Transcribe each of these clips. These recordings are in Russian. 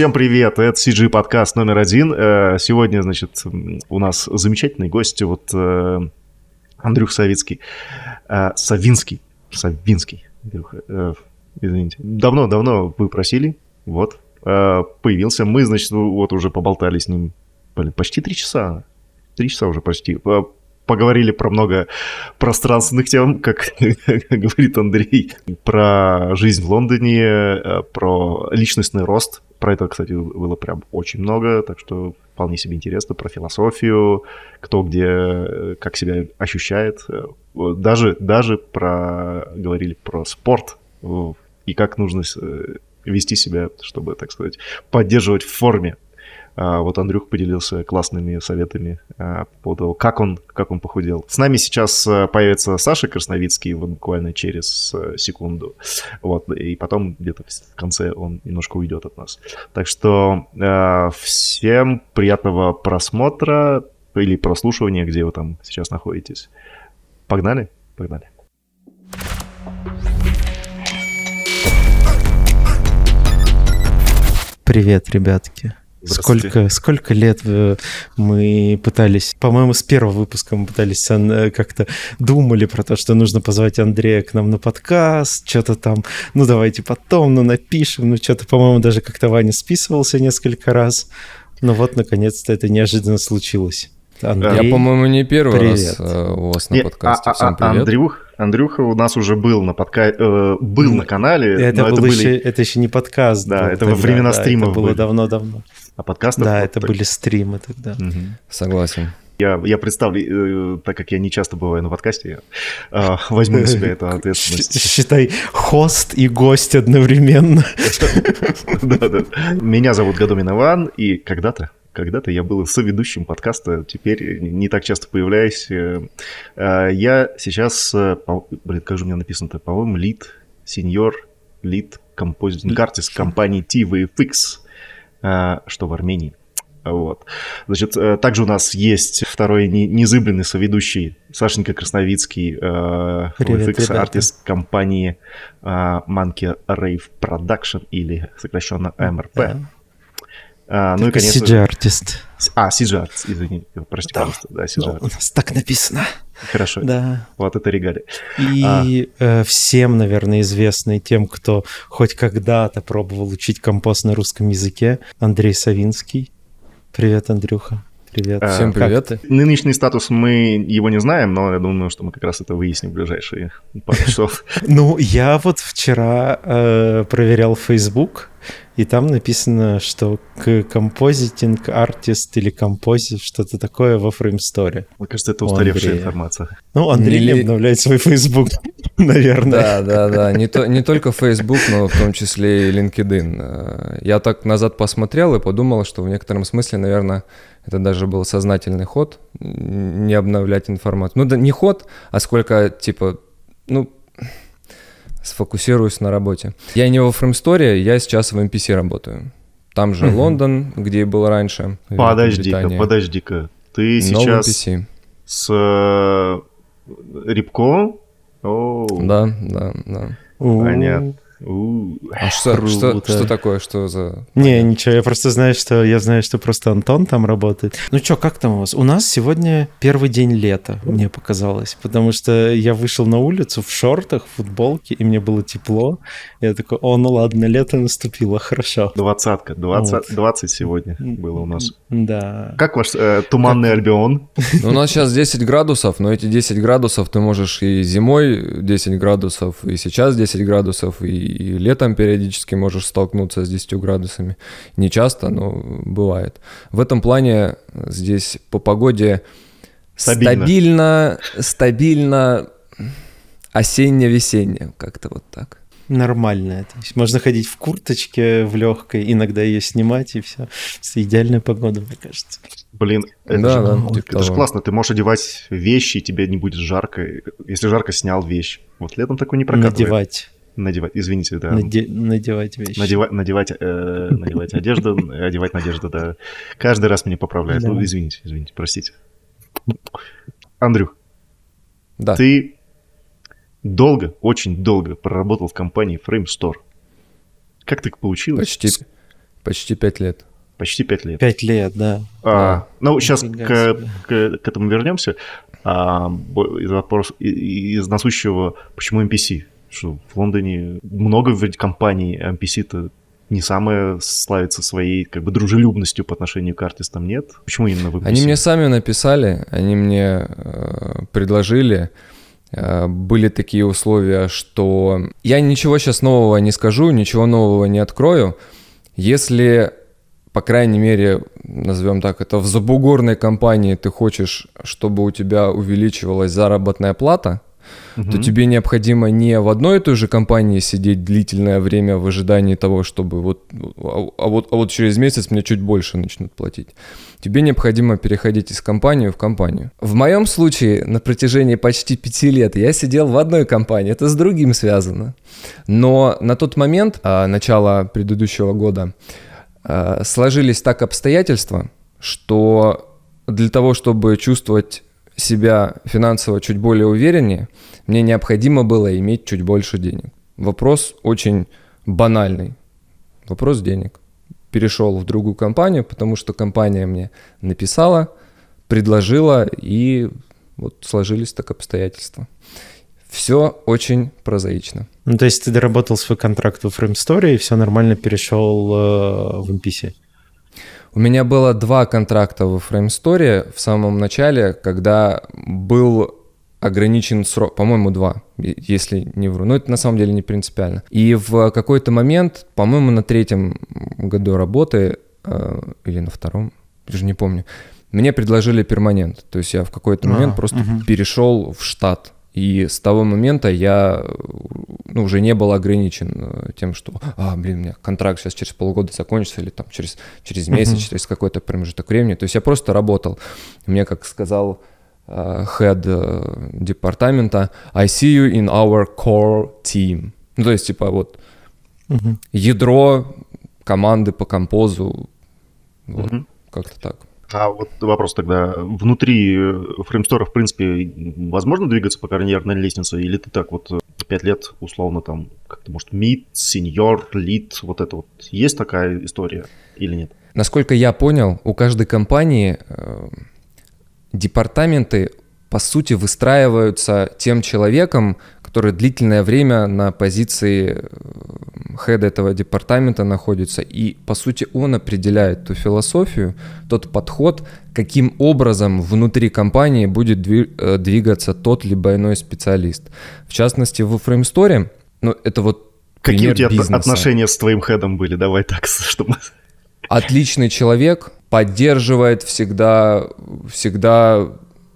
всем привет! Это CG подкаст номер один. Э, сегодня, значит, у нас замечательный гость, вот э, Андрюх Савицкий. Э, Савинский. Савинский. Андрюха, извините. Давно-давно вы просили, вот, появился. Мы, значит, вот уже поболтали с ним, почти три часа. Три часа уже почти поговорили про много пространственных тем, как говорит Андрей, про жизнь в Лондоне, про личностный рост. Про это, кстати, было прям очень много, так что вполне себе интересно. Про философию, кто где, э, как себя ощущает. Э, даже, даже про, говорили про спорт и как нужно вести себя, чтобы, так сказать, поддерживать в форме вот Андрюх поделился классными советами а, по поводу как он, как он похудел. С нами сейчас а, появится Саша Красновицкий вот буквально через секунду. Вот, и потом где-то в конце он немножко уйдет от нас. Так что всем приятного просмотра или прослушивания, где вы там сейчас находитесь. Погнали? Погнали. Привет, ребятки. Сколько, сколько лет э, мы пытались, по-моему, с первого выпуска мы пытались э, как-то думали про то, что нужно позвать Андрея к нам на подкаст, что-то там, ну давайте потом, ну напишем, ну что-то, по-моему, даже как-то Ваня списывался несколько раз. Но вот, наконец-то, это неожиданно случилось. Андрей, Я, по-моему, не первый привет. раз э, у вас на Нет, подкасте. А, Всем а, привет. Андрюх, Андрюха у нас уже был на подка... э, был на канале. Это, был это, были... еще, это еще не подкаст. Да, был это тогда, во времена да, стримов Это было давно-давно. А подкастов... Да, это были стримы тогда. Угу. Согласен. Я, я представлю, э, так как я не часто бываю на подкасте, я э, возьму на себя эту ответственность. Считай, хост и гость одновременно. Да-да. Меня зовут Гадомин Иван, и когда-то когда-то я был соведущим подкаста, теперь не так часто появляюсь. Э, я сейчас, блин, как же у меня написано-то, по-моему, лид, сеньор, лид композитинг артист компании TVFX. А, что в Армении. Вот. Значит, э, также у нас есть второй незыбленный соведущий Сашенька Красновицкий, э, VFX артист компании э, Monkey Rave Production или сокращенно МРП. Да. А, ну и, конечно CG-артист. А, CG-артист, извини, прости, да. пожалуйста. Да, CG-артист. У нас так написано. Хорошо. Да. Вот это регалия. И а. э, всем, наверное, известный тем, кто хоть когда-то пробовал учить компост на русском языке, Андрей Савинский. Привет, Андрюха. Привет. А, Всем привет. Как Нынешний статус мы его не знаем, но я думаю, что мы как раз это выясним в ближайшие пару часов. Ну, я вот вчера э, проверял Facebook, и там написано, что к композитинг артист или композит, что-то такое во фреймсторе. Мне кажется, это устаревшая информация. Ну, Андрей не обновляет свой Facebook, наверное. Да, да, да. Не, то, не только Facebook, но в том числе и LinkedIn. Я так назад посмотрел и подумал, что в некотором смысле, наверное, это даже был сознательный ход, не обновлять информацию. Ну, да не ход, а сколько, типа, ну, сфокусируюсь на работе. Я не во фреймсторе, я сейчас в MPC работаю. Там же Лондон, где и был раньше. Подожди-ка, подожди-ка. Ты сейчас с э, Рябко? Да, да, да. Понятно. А что, что, что такое? Что за... Не, ничего, я просто знаю, что я знаю, что просто Антон там работает. Ну что, как там у вас? У нас сегодня первый день лета, мне показалось, потому что я вышел на улицу в шортах, в футболке, и мне было тепло. Я такой, о, ну ладно, лето наступило, хорошо. Двадцатка, 20, вот. 20 сегодня было у нас. Да. Как ваш э, туманный как... Альбион? Ну, у нас сейчас 10 градусов, но эти 10 градусов ты можешь и зимой 10 градусов, и сейчас 10 градусов, и и летом периодически можешь столкнуться с 10 градусами. Не часто, но бывает. В этом плане здесь по погоде стабильно, стабильно, стабильно осенне-весенне, как-то вот так. Нормальная. То есть можно ходить в курточке, в легкой, иногда ее снимать, и все. Это идеальная погода, мне кажется. Блин, это, да, же, да, это типа же классно. Ты можешь одевать вещи, и тебе не будет жарко. Если жарко, снял вещь. Вот летом такой не прокатывает. Надевать. Надевать, извините, да. Наде- надевать вещи. Надевать, надевать, э, надевать одежду, одевать надежду, да. Каждый раз меня поправляют. Ну, извините, извините, простите. Андрюх, да. ты долго, очень долго проработал в компании Frame Store. Как так получилось? Почти, Почти пять лет. Почти пять лет. Пять лет, да. А, да. Ну, сейчас к, к, к этому вернемся. А, из, вопрос, из насущего, почему MPC? Что в Лондоне много ведь компаний, MPC-то не самая славится своей как бы дружелюбностью по отношению к артистам, нет? Почему именно вы? Они мне сами написали, они мне э, предложили, э, были такие условия, что я ничего сейчас нового не скажу, ничего нового не открою, если, по крайней мере, назовем так, это в забугорной компании ты хочешь, чтобы у тебя увеличивалась заработная плата, угу. то тебе необходимо не в одной и той же компании сидеть длительное время в ожидании того, чтобы вот, а, а вот, а вот через месяц мне чуть больше начнут платить. Тебе необходимо переходить из компании в компанию. В моем случае на протяжении почти пяти лет я сидел в одной компании, это с другим связано. Но на тот момент, а, начала предыдущего года, а, сложились так обстоятельства, что для того, чтобы чувствовать себя финансово чуть более увереннее, мне необходимо было иметь чуть больше денег. Вопрос очень банальный. Вопрос денег. Перешел в другую компанию, потому что компания мне написала, предложила, и вот сложились так обстоятельства. Все очень прозаично. Ну, то есть ты доработал свой контракт в Frame Story и все нормально перешел э, в MPC? У меня было два контракта в Frame Story в самом начале, когда был ограничен срок, по-моему, два, если не вру. Но это на самом деле не принципиально. И в какой-то момент, по-моему, на третьем году работы э, или на втором, даже не помню, мне предложили перманент. То есть я в какой-то момент а, просто угу. перешел в штат. И с того момента я ну, уже не был ограничен э, тем, что, а, блин, у меня контракт сейчас через полгода закончится, или там через, через месяц, uh-huh. через какой-то промежуток времени. То есть я просто работал. Мне, как сказал uh, head uh, департамента, I see you in our core team. Ну, то есть, типа, вот uh-huh. ядро команды по композу, вот, uh-huh. как-то так. А вот вопрос тогда, внутри фреймстора, в принципе, возможно двигаться по карьерной лестнице, или ты так вот пять лет, условно, там, как-то, может, мид, сеньор, лид, вот это вот, есть такая история или нет? Насколько я понял, у каждой компании э, департаменты, по сути, выстраиваются тем человеком, который длительное время на позиции э, хеда этого департамента находится. И, по сути, он определяет ту философию, тот подход, каким образом внутри компании будет э, двигаться тот либо иной специалист. В частности, в FrameStory, ну, это вот Какие у тебя бизнеса. отношения с твоим хедом были? Давай так, чтобы... Отличный человек, поддерживает всегда, всегда,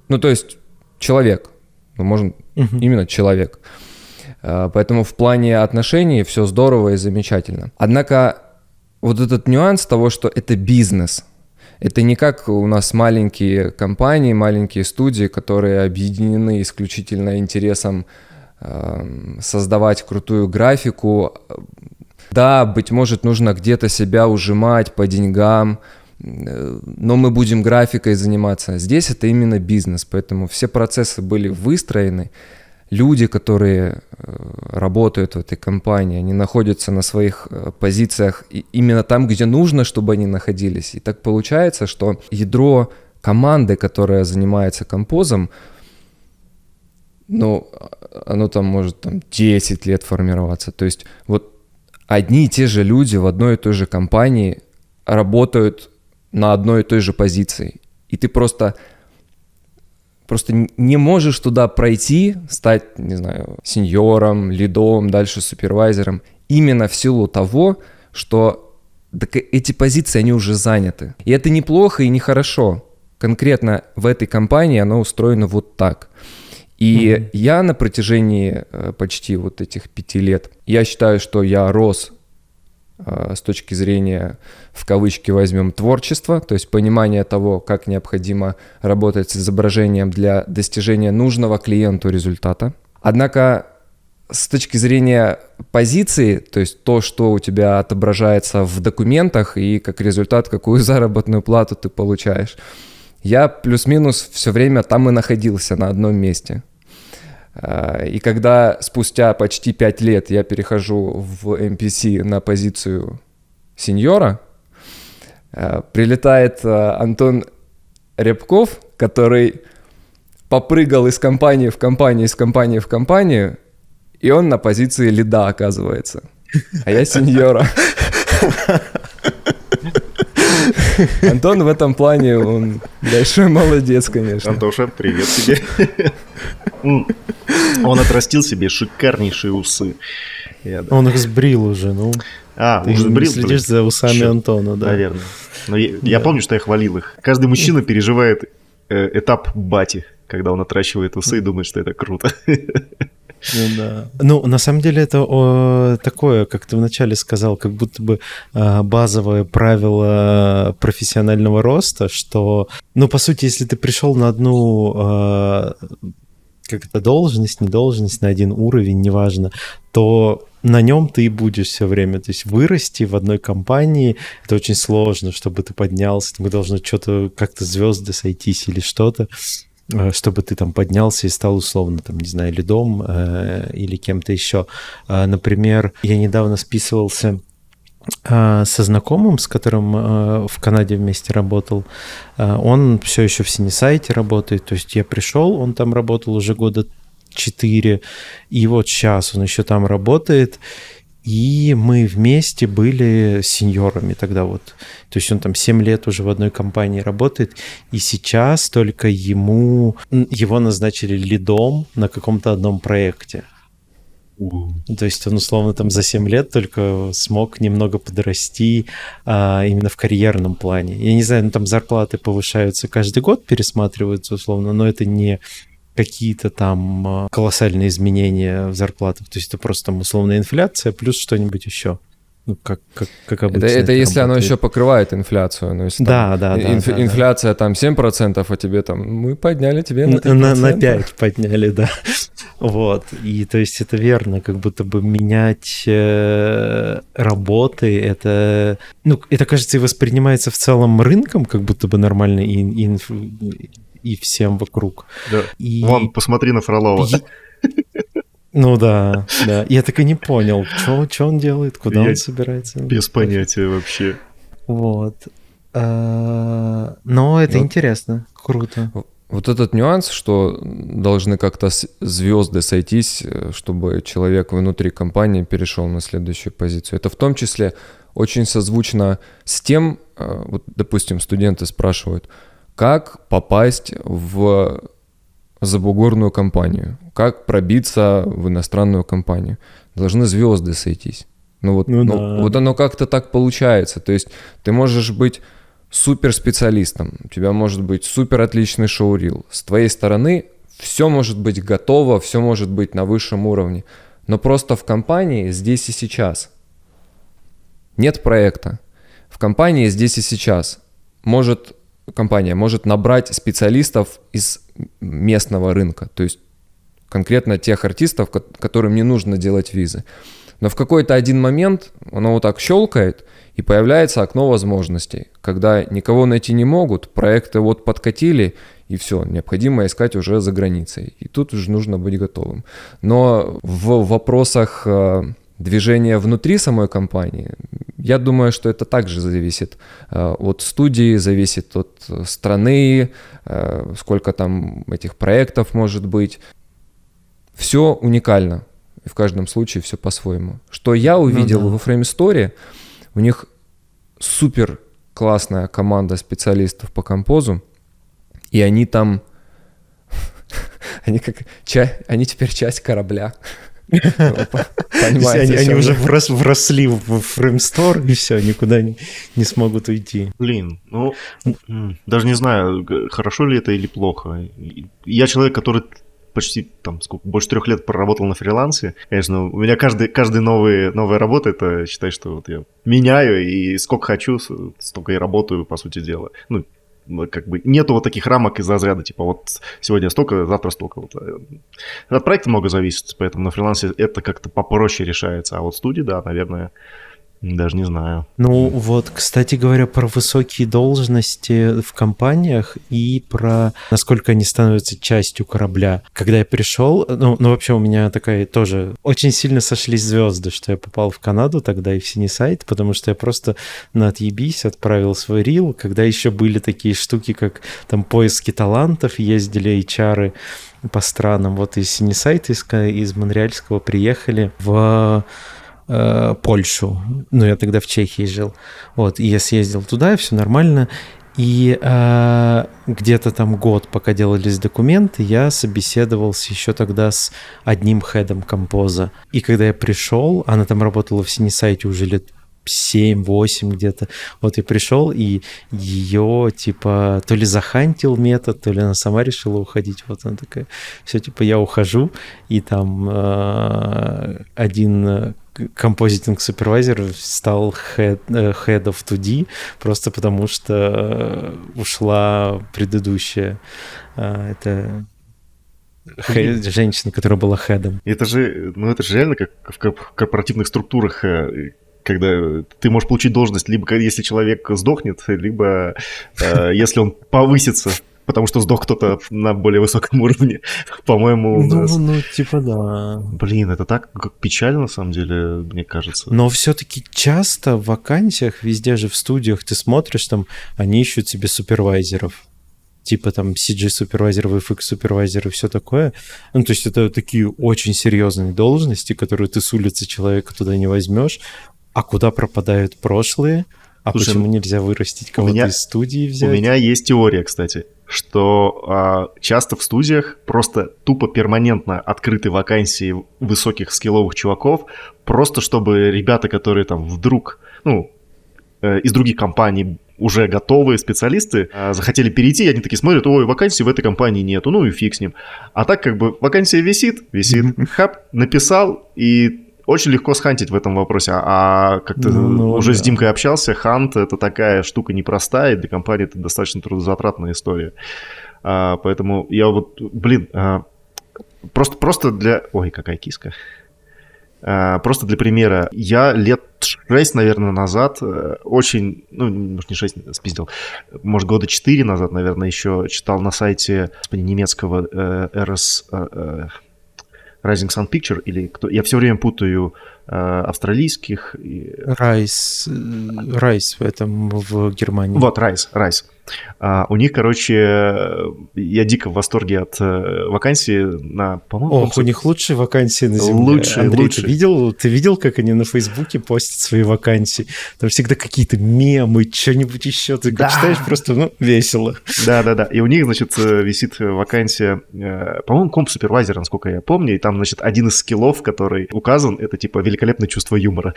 ну, то есть человек, мы можем угу. именно человек. А, поэтому в плане отношений все здорово и замечательно. Однако вот этот нюанс того, что это бизнес, это не как у нас маленькие компании, маленькие студии, которые объединены исключительно интересом создавать крутую графику. Да, быть может, нужно где-то себя ужимать по деньгам, но мы будем графикой заниматься. Здесь это именно бизнес, поэтому все процессы были выстроены. Люди, которые э, работают в этой компании, они находятся на своих э, позициях именно там, где нужно, чтобы они находились. И так получается, что ядро команды, которая занимается композом, ну, оно там может там 10 лет формироваться. То есть вот одни и те же люди в одной и той же компании работают на одной и той же позиции. И ты просто просто не можешь туда пройти, стать, не знаю, сеньором, лидом, дальше супервайзером, именно в силу того, что так эти позиции, они уже заняты. И это неплохо и нехорошо. Конкретно в этой компании оно устроено вот так. И mm-hmm. я на протяжении э, почти вот этих пяти лет, я считаю, что я рос с точки зрения, в кавычки возьмем, творчества, то есть понимание того, как необходимо работать с изображением для достижения нужного клиенту результата. Однако с точки зрения позиции, то есть то, что у тебя отображается в документах и как результат, какую заработную плату ты получаешь, я плюс-минус все время там и находился на одном месте. А, и когда спустя почти пять лет я перехожу в MPC на позицию сеньора, Э, прилетает э, Антон Рябков, который попрыгал из компании в компанию, из компании в компанию, и он на позиции лида оказывается. А я сеньора. Антон в этом плане, он большой молодец, конечно. Антоша, привет тебе. Он отрастил себе шикарнейшие усы. Он их сбрил уже, ну. А, Ты уже сбрил, следишь за усами Антона, да. Наверное. Но я, я помню, что я хвалил их. Каждый мужчина переживает э, этап бати, когда он отращивает усы и думает, что это круто. Ну да. Ну, на самом деле это такое, как ты вначале сказал, как будто бы э, базовое правило профессионального роста, что, ну, по сути, если ты пришел на одну э, как это должность, не должность, на один уровень, неважно, то на нем ты и будешь все время. То есть вырасти в одной компании это очень сложно, чтобы ты поднялся. Мы должны что-то как-то звезды сойтись или что-то. Э, чтобы ты там поднялся и стал условно, там, не знаю, лидом э, или кем-то еще. Э, например, я недавно списывался э, со знакомым, с которым э, в Канаде вместе работал. Э, он все еще в Синесайте работает. То есть я пришел, он там работал уже года четыре, и вот сейчас он еще там работает. И мы вместе были сеньорами тогда вот. То есть он там 7 лет уже в одной компании работает, и сейчас только ему, его назначили лидом на каком-то одном проекте. То есть он условно там за 7 лет только смог немного подрасти а, именно в карьерном плане. Я не знаю, ну там зарплаты повышаются каждый год, пересматриваются условно, но это не какие-то там а, колоссальные изменения в зарплатах. То есть это просто там условная инфляция плюс что-нибудь еще. Ну, как, как, как обычно. Это, это, если работает. оно еще покрывает инфляцию. Ну, если да, да, да, инф, да. Инфляция там 7%, а тебе там, мы подняли тебе на 3%. На, на 5 подняли, да. Вот. И то есть это верно, как будто бы менять э, работы, это, ну, это, кажется, и воспринимается в целом рынком, как будто бы нормально, и, и, и всем вокруг. Да. И... Вон, посмотри на Фролова. Ну да, да. Я так и не понял, что он делает, куда Я он собирается. Без понятия вообще. Вот. А, но это вот. интересно, круто. Вот этот нюанс, что должны как-то звезды сойтись, чтобы человек внутри компании перешел на следующую позицию. Это в том числе очень созвучно с тем, а, вот, допустим, студенты спрашивают, как попасть в забугорную компанию, как пробиться в иностранную компанию. Должны звезды сойтись. Ну вот, ну, ну, да. вот оно как-то так получается. То есть ты можешь быть супер специалистом, у тебя может быть супер отличный шоурил. С твоей стороны все может быть готово, все может быть на высшем уровне. Но просто в компании здесь и сейчас нет проекта. В компании здесь и сейчас может компания может набрать специалистов из местного рынка, то есть конкретно тех артистов, которым не нужно делать визы. Но в какой-то один момент оно вот так щелкает, и появляется окно возможностей, когда никого найти не могут, проекты вот подкатили, и все, необходимо искать уже за границей. И тут уже нужно быть готовым. Но в вопросах э, движения внутри самой компании я думаю, что это также зависит э, от студии, зависит от э, страны, э, сколько там этих проектов может быть. Все уникально. И в каждом случае все по-своему. Что я увидел ну, да. во Frame Story, у них супер классная команда специалистов по композу, и они там, они как, они теперь часть корабля. Понимаете, они, уже врос, вросли в фреймстор, и все, никуда не, не смогут уйти. Блин, ну, даже не знаю, хорошо ли это или плохо. Я человек, который почти там сколько, больше трех лет проработал на фрилансе. Конечно, у меня каждый, каждый новый, новая работа, это считай, что вот я меняю, и сколько хочу, столько и работаю, по сути дела. Ну, как бы нету вот таких рамок из разряда, типа вот сегодня столько, завтра столько. Вот. Э, от проекта много зависит, поэтому на фрилансе это как-то попроще решается, а вот студии, да, наверное, Даже не знаю. Ну вот, кстати говоря, про высокие должности в компаниях и про насколько они становятся частью корабля. Когда я пришел, ну, ну вообще у меня такая тоже очень сильно сошлись звезды, что я попал в Канаду тогда и в синий сайт, потому что я просто на отъебись отправил свой рил, когда еще были такие штуки, как там поиски талантов, ездили HR по странам. Вот из Синесайта, из, из Монреальского приехали в э, Польшу. Ну, я тогда в Чехии жил. Вот, и я съездил туда, и все нормально. И э, где-то там год, пока делались документы, я собеседовался еще тогда с одним хедом композа. И когда я пришел, она там работала в Синесайте уже лет 7-8 где-то. Вот я пришел, и ее, типа, то ли захантил метод, то ли она сама решила уходить. Вот она такая, все, типа, я ухожу, и там э, один композитинг супервайзер стал head, э, head of 2D просто потому что ушла предыдущая э, это хед, женщина, которая была хедом. Это же, ну это же реально как в корпоративных структурах э, когда ты можешь получить должность либо если человек сдохнет, либо э, если он повысится потому что сдох кто-то на более высоком уровне, по-моему. Ну, нас... ну, типа да. Блин, это так печально, на самом деле, мне кажется. Но все-таки часто в вакансиях, везде же в студиях ты смотришь, там, они ищут себе супервайзеров типа там CG-супервайзеры, VFX-супервайзеры, все такое. Ну, то есть это такие очень серьезные должности, которые ты с улицы человека туда не возьмешь. А куда пропадают прошлые? А Слушай, почему нельзя вырастить кого-то меня, из студии взять? У меня есть теория, кстати, что а, часто в студиях просто тупо перманентно открыты вакансии высоких скилловых чуваков, просто чтобы ребята, которые там вдруг, ну, э, из других компаний уже готовые специалисты э, захотели перейти, и они такие смотрят, ой, вакансии в этой компании нету, ну и фиг с ним. А так как бы вакансия висит, висит, хап, написал, и очень легко схантить в этом вопросе. А как ты ну, ну, уже да. с Димкой общался, хант это такая штука непростая, и для компании это достаточно трудозатратная история. А, поэтому я вот, блин, а, просто, просто для... Ой, какая киска. А, просто для примера, я лет 6, наверное, назад э, очень, ну, может, не 6, спиздил, может, года 4 назад, наверное, еще читал на сайте господи, немецкого э, RS, э, Rising Sun Picture или кто? Я все время путаю э, австралийских. Райс, Райс в этом в Германии. Вот Райс, Райс. А, у них, короче, я дико в восторге от э, вакансии на, по-моему... Ох, у них лучшие вакансии на Земле. Лучшие, Андрей, лучшие. Ты видел, ты видел, как они на Фейсбуке постят свои вакансии? Там всегда какие-то мемы, что-нибудь еще. Ты да. читаешь просто, ну, весело. Да-да-да. И у них, значит, э, висит вакансия, э, по-моему, комп-супервайзер, насколько я помню, и там, значит, один из скиллов, который указан, это, типа, великолепное чувство юмора.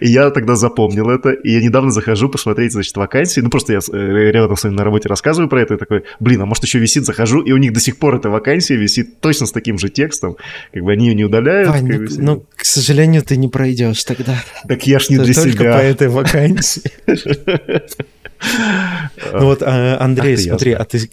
И я тогда запомнил это, и я недавно захожу посмотреть, значит, вакансии, ну просто я э, рядом с вами на работе рассказываю про это, и такой, блин, а может еще висит, захожу, и у них до сих пор эта вакансия висит точно с таким же текстом, как бы они ее не удаляют. Вань, ну, ну, к сожалению, ты не пройдешь тогда. Так я ж не для Только себя. Только по этой вакансии. Ну вот, а, Андрей, смотри, а ты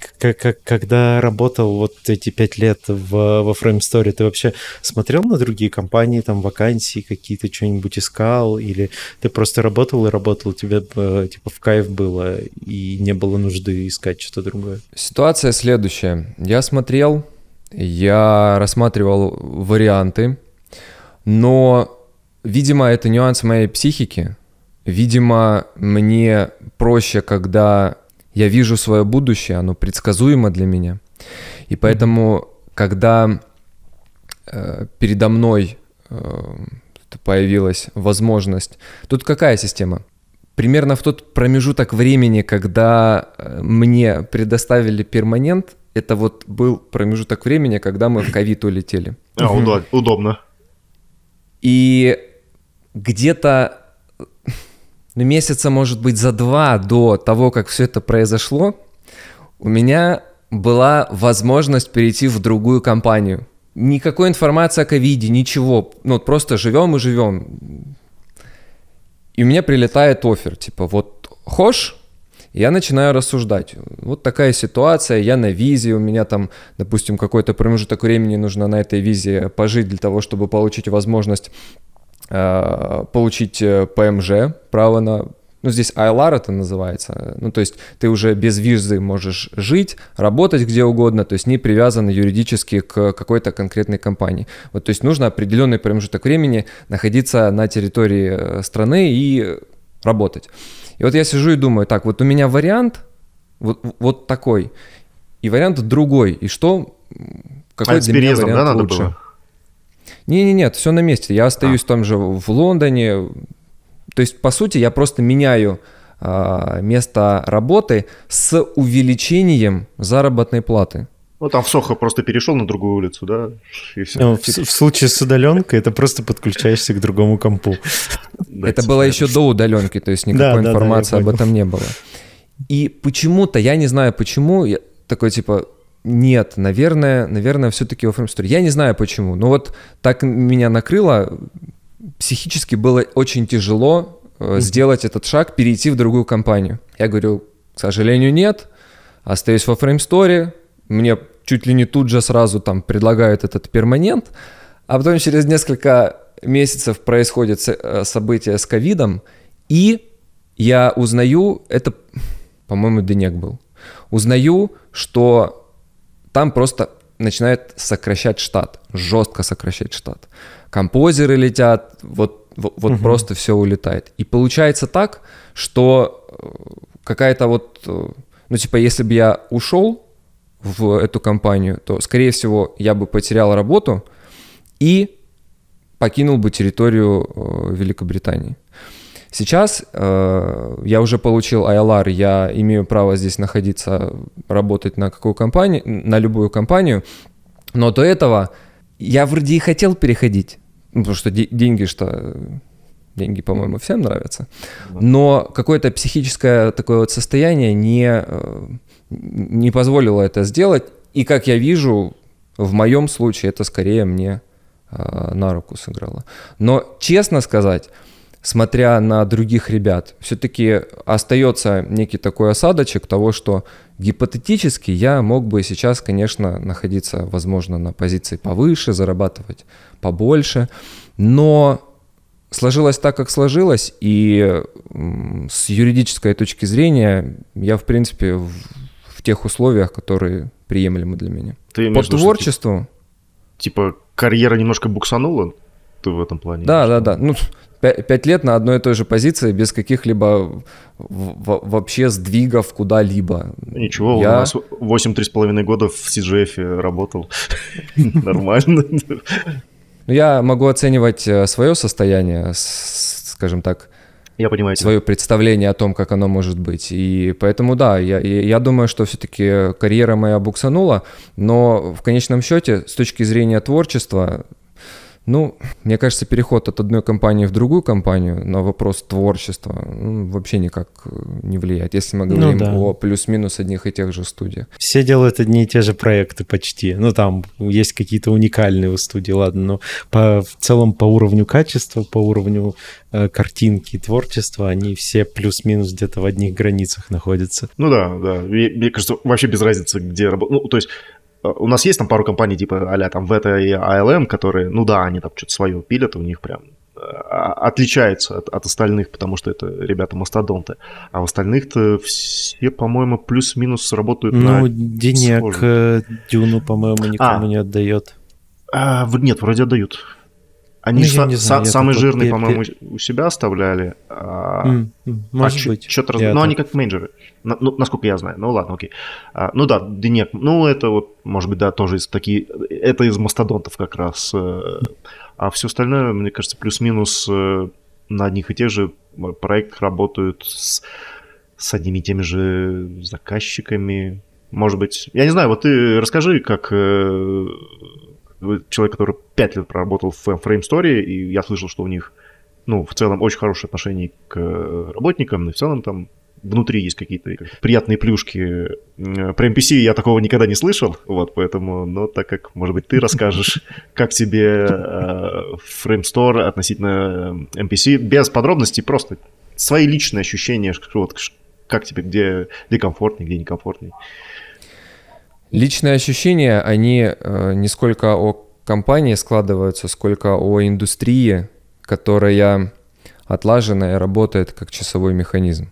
когда работал вот эти пять лет во Frame Story, ты вообще смотрел на другие компании, там, вакансии какие-то, что-нибудь искал, или ты просто работал и работал, тебе э, типа в кайф было, и не было нужды искать что-то другое? Ситуация следующая. Я смотрел, я рассматривал варианты, но, видимо, это нюанс моей психики, Видимо, мне проще, когда я вижу свое будущее, оно предсказуемо для меня. И поэтому, когда э, передо мной э, появилась возможность... Тут какая система? Примерно в тот промежуток времени, когда э, мне предоставили перманент, это вот был промежуток времени, когда мы в ковид улетели. А, удобно. И где-то ну, месяца, может быть, за два до того, как все это произошло, у меня была возможность перейти в другую компанию. Никакой информации о ковиде, ничего. Ну, просто живем и живем. И у меня прилетает офер, типа, вот хошь, я начинаю рассуждать. Вот такая ситуация, я на визе, у меня там, допустим, какой-то промежуток времени нужно на этой визе пожить для того, чтобы получить возможность получить ПМЖ, право на ну, здесь ILR это называется, ну, то есть ты уже без визы можешь жить, работать где угодно, то есть не привязан юридически к какой-то конкретной компании. Вот, то есть нужно определенный промежуток времени находиться на территории э, страны и работать. И вот я сижу и думаю, так, вот у меня вариант вот, вот такой, и вариант другой, и что, какой а для меня вариант да, лучше? Было? Не-не, нет, все на месте. Я остаюсь а. там же в Лондоне, то есть, по сути, я просто меняю э, место работы с увеличением заработной платы. Ну, там в Сохо просто перешел на другую улицу, да? И все. Ну, в, в случае с удаленкой это просто подключаешься к другому компу. Это было еще до удаленки, то есть никакой информации об этом не было. И почему-то, я не знаю почему, я такой типа, нет, наверное, наверное, все-таки во Store. Я не знаю почему, но вот так меня накрыло, психически было очень тяжело mm-hmm. сделать этот шаг, перейти в другую компанию. Я говорю, к сожалению, нет, остаюсь во Store. мне чуть ли не тут же сразу там предлагают этот перманент, а потом через несколько месяцев происходит э, событие с ковидом, и я узнаю, это, по-моему, Денек был, узнаю, что там просто начинает сокращать штат, жестко сокращать штат композеры летят, вот, вот, угу. просто все улетает. И получается так, что э, какая-то вот, э, ну типа, если бы я ушел в эту компанию, то, скорее всего, я бы потерял работу и покинул бы территорию э, Великобритании. Сейчас э, я уже получил ILR, я имею право здесь находиться, работать на какую компанию, на любую компанию, но до этого я вроде и хотел переходить, ну, потому что деньги что деньги, по-моему, всем нравятся. Но какое-то психическое такое вот состояние не, э, не позволило это сделать. И как я вижу, в моем случае это скорее мне э, на руку сыграло. Но честно сказать, смотря на других ребят, все-таки остается некий такой осадочек того, что гипотетически я мог бы сейчас, конечно, находиться, возможно, на позиции повыше, зарабатывать побольше, но сложилось так, как сложилось, и с юридической точки зрения я, в принципе, в, в тех условиях, которые приемлемы для меня. Ты По творчеству... Типа карьера немножко буксанула? Ты в этом плане? Да, да, да. Ну, пять лет на одной и той же позиции без каких-либо вообще сдвигов куда-либо. Ничего, Я... у нас 8-3,5 года в CGF работал. Нормально. Ну, я могу оценивать э, свое состояние, скажем так, я понимаю. Свое представление о том, как оно может быть. И поэтому, да, я, я думаю, что все-таки карьера моя буксанула, но в конечном счете, с точки зрения творчества, ну, мне кажется, переход от одной компании в другую компанию на вопрос творчества ну, вообще никак э, не влияет, если мы ну говорим ну, да. о плюс-минус одних и тех же студиях. Все делают одни и те же проекты почти. Ну, там есть какие-то уникальные у студии, ладно, но по, в целом по уровню качества, по уровню э, картинки, творчества, они все плюс-минус где-то в одних границах находятся. Ну да, да. Мне, мне кажется, вообще без разницы, где работать. Ну, то есть у нас есть там пару компаний типа а там Veta и ALM, которые, ну да, они там что-то свое пилят, у них прям а, отличаются от, от остальных, потому что это ребята-мастодонты. А в остальных-то все, по-моему, плюс-минус работают ну, на... Ну, денег э, Дюну, по-моему, никому а, не отдает. А, нет, вроде отдают. Они ну, са- не знаю, са- самый жирный, пер- по-моему, пер- у себя оставляли. А, mm, может а быть. Раз... Ну, они как менеджеры, ну, насколько я знаю. Ну, ладно, окей. А, ну да, Денек, ну, это вот, может быть, да, тоже из такие... Это из мастодонтов как раз. Э, а все остальное, мне кажется, плюс-минус э, на одних и тех же проектах работают с, с одними и теми же заказчиками. Может быть, я не знаю, вот ты расскажи, как э, человек, который 5 лет проработал в Frame Story, и я слышал, что у них, ну, в целом очень хорошее отношение к работникам, и в целом там внутри есть какие-то приятные плюшки. Про NPC я такого никогда не слышал, вот, поэтому, но так как, может быть, ты расскажешь, как тебе э, Frame Store относительно NPC, без подробностей, просто свои личные ощущения, вот, как тебе, где, где комфортнее, где некомфортнее. Личные ощущения, они э, не сколько о компании складываются, сколько о индустрии, которая отлажена и работает как часовой механизм.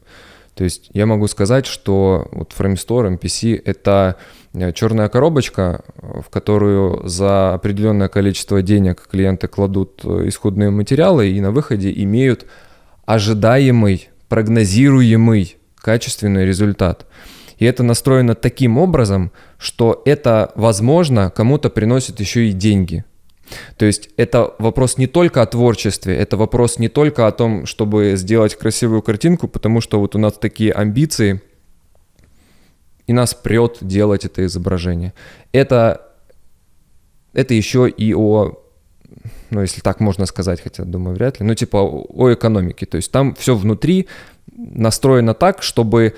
То есть я могу сказать, что вот Framestore, MPC — это э, черная коробочка, в которую за определенное количество денег клиенты кладут э, исходные материалы и на выходе имеют ожидаемый, прогнозируемый качественный результат. И это настроено таким образом, что это, возможно, кому-то приносит еще и деньги – то есть это вопрос не только о творчестве, это вопрос не только о том, чтобы сделать красивую картинку, потому что вот у нас такие амбиции, и нас прет делать это изображение. Это, это еще и о, ну если так можно сказать, хотя думаю вряд ли, ну типа о, экономике. То есть там все внутри настроено так, чтобы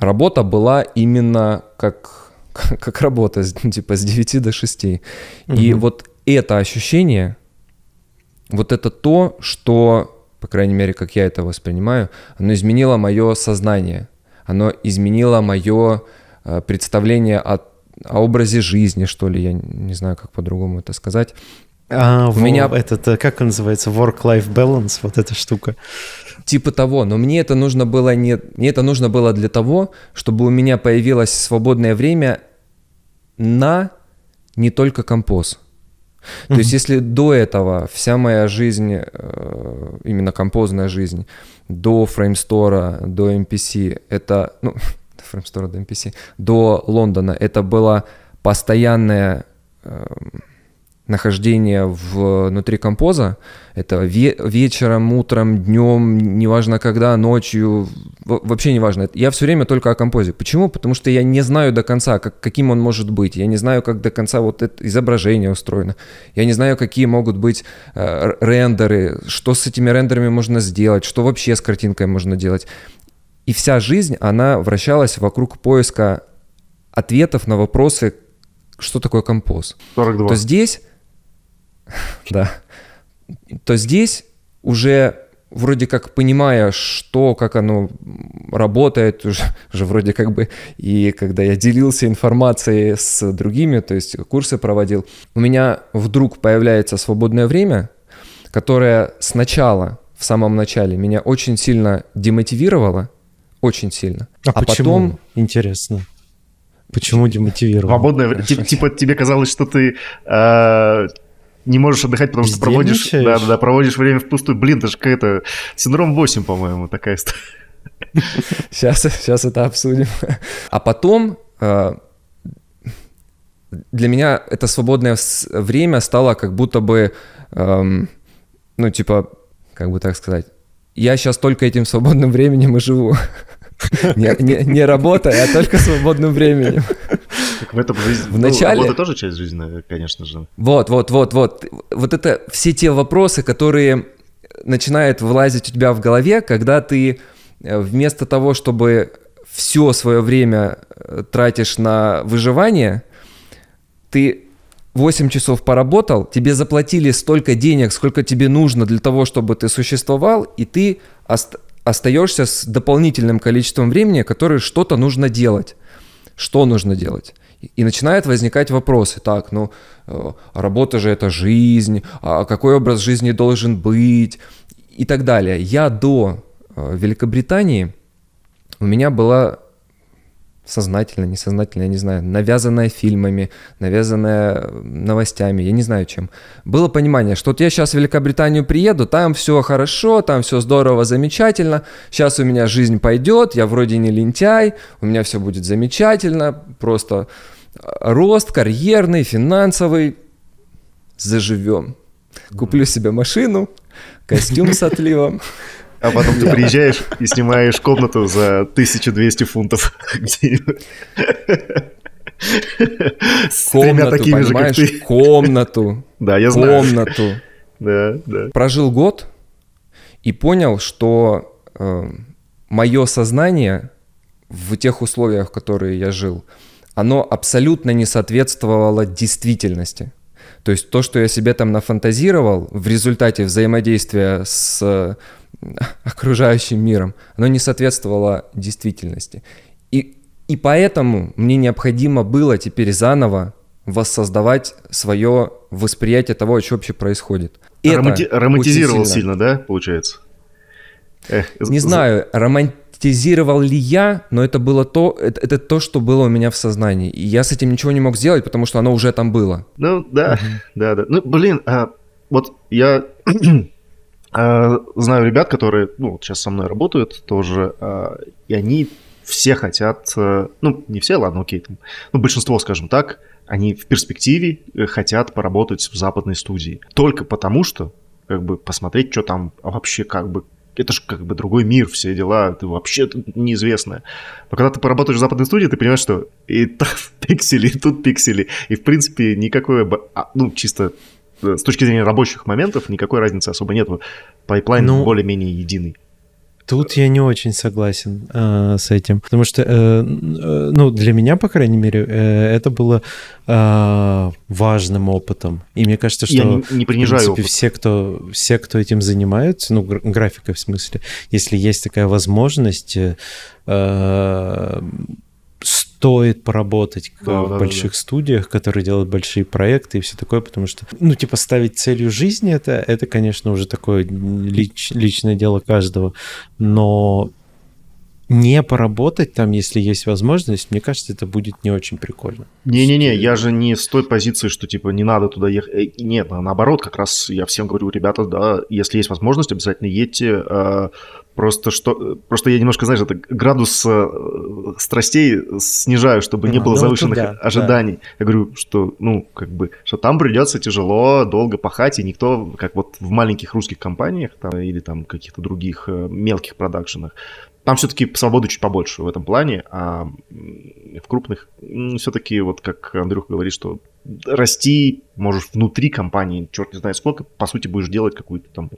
работа была именно как как работа, типа с 9 до 6. Угу. И вот это ощущение, вот это то, что, по крайней мере, как я это воспринимаю, оно изменило мое сознание, оно изменило мое э, представление о, о образе жизни, что ли, я не знаю, как по-другому это сказать. А, у меня этот, э, как он называется, work-life balance, вот эта штука. Типа того, но мне это нужно было не, мне это нужно было для того, чтобы у меня появилось свободное время на не только композ. То mm-hmm. есть если до этого вся моя жизнь, э, именно композная жизнь, до фреймстора, до MPC, это, ну, до фреймстора, до MPC, до Лондона, это было постоянное эм, нахождение внутри композа, это ве- вечером, утром, днем, неважно когда, ночью, вообще неважно. Я все время только о композе. Почему? Потому что я не знаю до конца, как, каким он может быть. Я не знаю, как до конца вот это изображение устроено. Я не знаю, какие могут быть э, рендеры, что с этими рендерами можно сделать, что вообще с картинкой можно делать. И вся жизнь, она вращалась вокруг поиска ответов на вопросы, что такое композ. 42. То здесь да, то здесь уже вроде как понимая, что, как оно работает, уже, уже вроде как бы, и когда я делился информацией с другими, то есть курсы проводил, у меня вдруг появляется свободное время, которое сначала, в самом начале, меня очень сильно демотивировало, очень сильно. А, а почему? потом... Интересно. Почему демотивировало? Свободное время. Типа тебе казалось, что ты э, не можешь отдыхать, потому что проводишь, да, да, проводишь время впустую. Блин, это же какая-то синдром 8, по-моему, такая история. Сейчас, сейчас это обсудим. А потом э, для меня это свободное время стало как будто бы, эм, ну, типа, как бы так сказать, я сейчас только этим свободным временем и живу. Не, не, не работая, а только свободным временем. Так в этом жизнь... В ну, начале... Работа тоже часть жизни, конечно же. Вот, вот, вот, вот. Вот это все те вопросы, которые начинают вылазить у тебя в голове, когда ты э, вместо того, чтобы все свое время э, тратишь на выживание, ты 8 часов поработал, тебе заплатили столько денег, сколько тебе нужно для того, чтобы ты существовал, и ты ост- остаешься с дополнительным количеством времени, которое что-то нужно делать. Что нужно делать? И начинают возникать вопросы. Так, ну, э, работа же это жизнь, а какой образ жизни должен быть и так далее. Я до э, Великобритании, у меня была сознательно, несознательно, я не знаю, навязанная фильмами, навязанная новостями, я не знаю чем. Было понимание, что вот я сейчас в Великобританию приеду, там все хорошо, там все здорово, замечательно, сейчас у меня жизнь пойдет, я вроде не лентяй, у меня все будет замечательно, просто рост карьерный, финансовый, заживем. Куплю себе машину, костюм с отливом. А потом ты приезжаешь и снимаешь комнату за 1200 фунтов С тремя такими же, как ты. Комнату. Да, я знаю. Комнату. Да, да. Прожил год и понял, что э, мое сознание в тех условиях, в которые я жил, оно абсолютно не соответствовало действительности. То есть то, что я себе там нафантазировал в результате взаимодействия с окружающим миром, оно не соответствовало действительности. И, и поэтому мне необходимо было теперь заново воссоздавать свое восприятие того, что вообще происходит. Романти- романтизировал сильно, да, получается? Эх, Не за... знаю, романтизировал ли я, но это было то, это, это то, что было у меня в сознании. И я с этим ничего не мог сделать, потому что оно уже там было. Ну, да, да, да. Ну, блин, а, вот я знаю ребят, которые, ну, сейчас со мной работают тоже, а, и они все хотят, а, ну, не все, ладно, окей, там, ну, большинство, скажем так, они в перспективе э, хотят поработать в западной студии. Только потому, что как бы посмотреть, что там вообще как бы это же как бы другой мир, все дела, ты вообще неизвестное. Но когда ты поработаешь в западной студии, ты понимаешь, что и там пиксели, и тут пиксели, и в принципе никакой, а, ну чисто э, с точки зрения рабочих моментов никакой разницы особо нет. Пайплайн ну, более-менее единый. Тут я не очень согласен э, с этим, потому что, э, э, ну, для меня, по крайней мере, э, это было э, важным опытом. И мне кажется, что, я не, не принижаю в принципе, все кто, все, кто этим занимаются, ну, графикой в смысле, если есть такая возможность, э, стоит поработать да, в да, больших да. студиях, которые делают большие проекты и все такое, потому что, ну, типа, ставить целью жизни это, это, конечно, уже такое лич, личное дело каждого, но не поработать там, если есть возможность, мне кажется, это будет не очень прикольно. Не-не-не, я же не с той позиции, что типа не надо туда ехать. Э, нет, наоборот, как раз я всем говорю, ребята, да, если есть возможность, обязательно едьте. А, Просто что, просто я немножко, знаешь, это градус э, страстей снижаю, чтобы не было ну, завышенных туда, ожиданий. Да. Я говорю, что, ну, как бы, что там придется тяжело, долго пахать, и никто, как вот в маленьких русских компаниях там, или там каких-то других э, мелких продакшенах, там все-таки свободы чуть побольше в этом плане, а в крупных все-таки, вот как Андрюх говорит, что расти можешь внутри компании, черт не знает сколько, по сути будешь делать какую-то там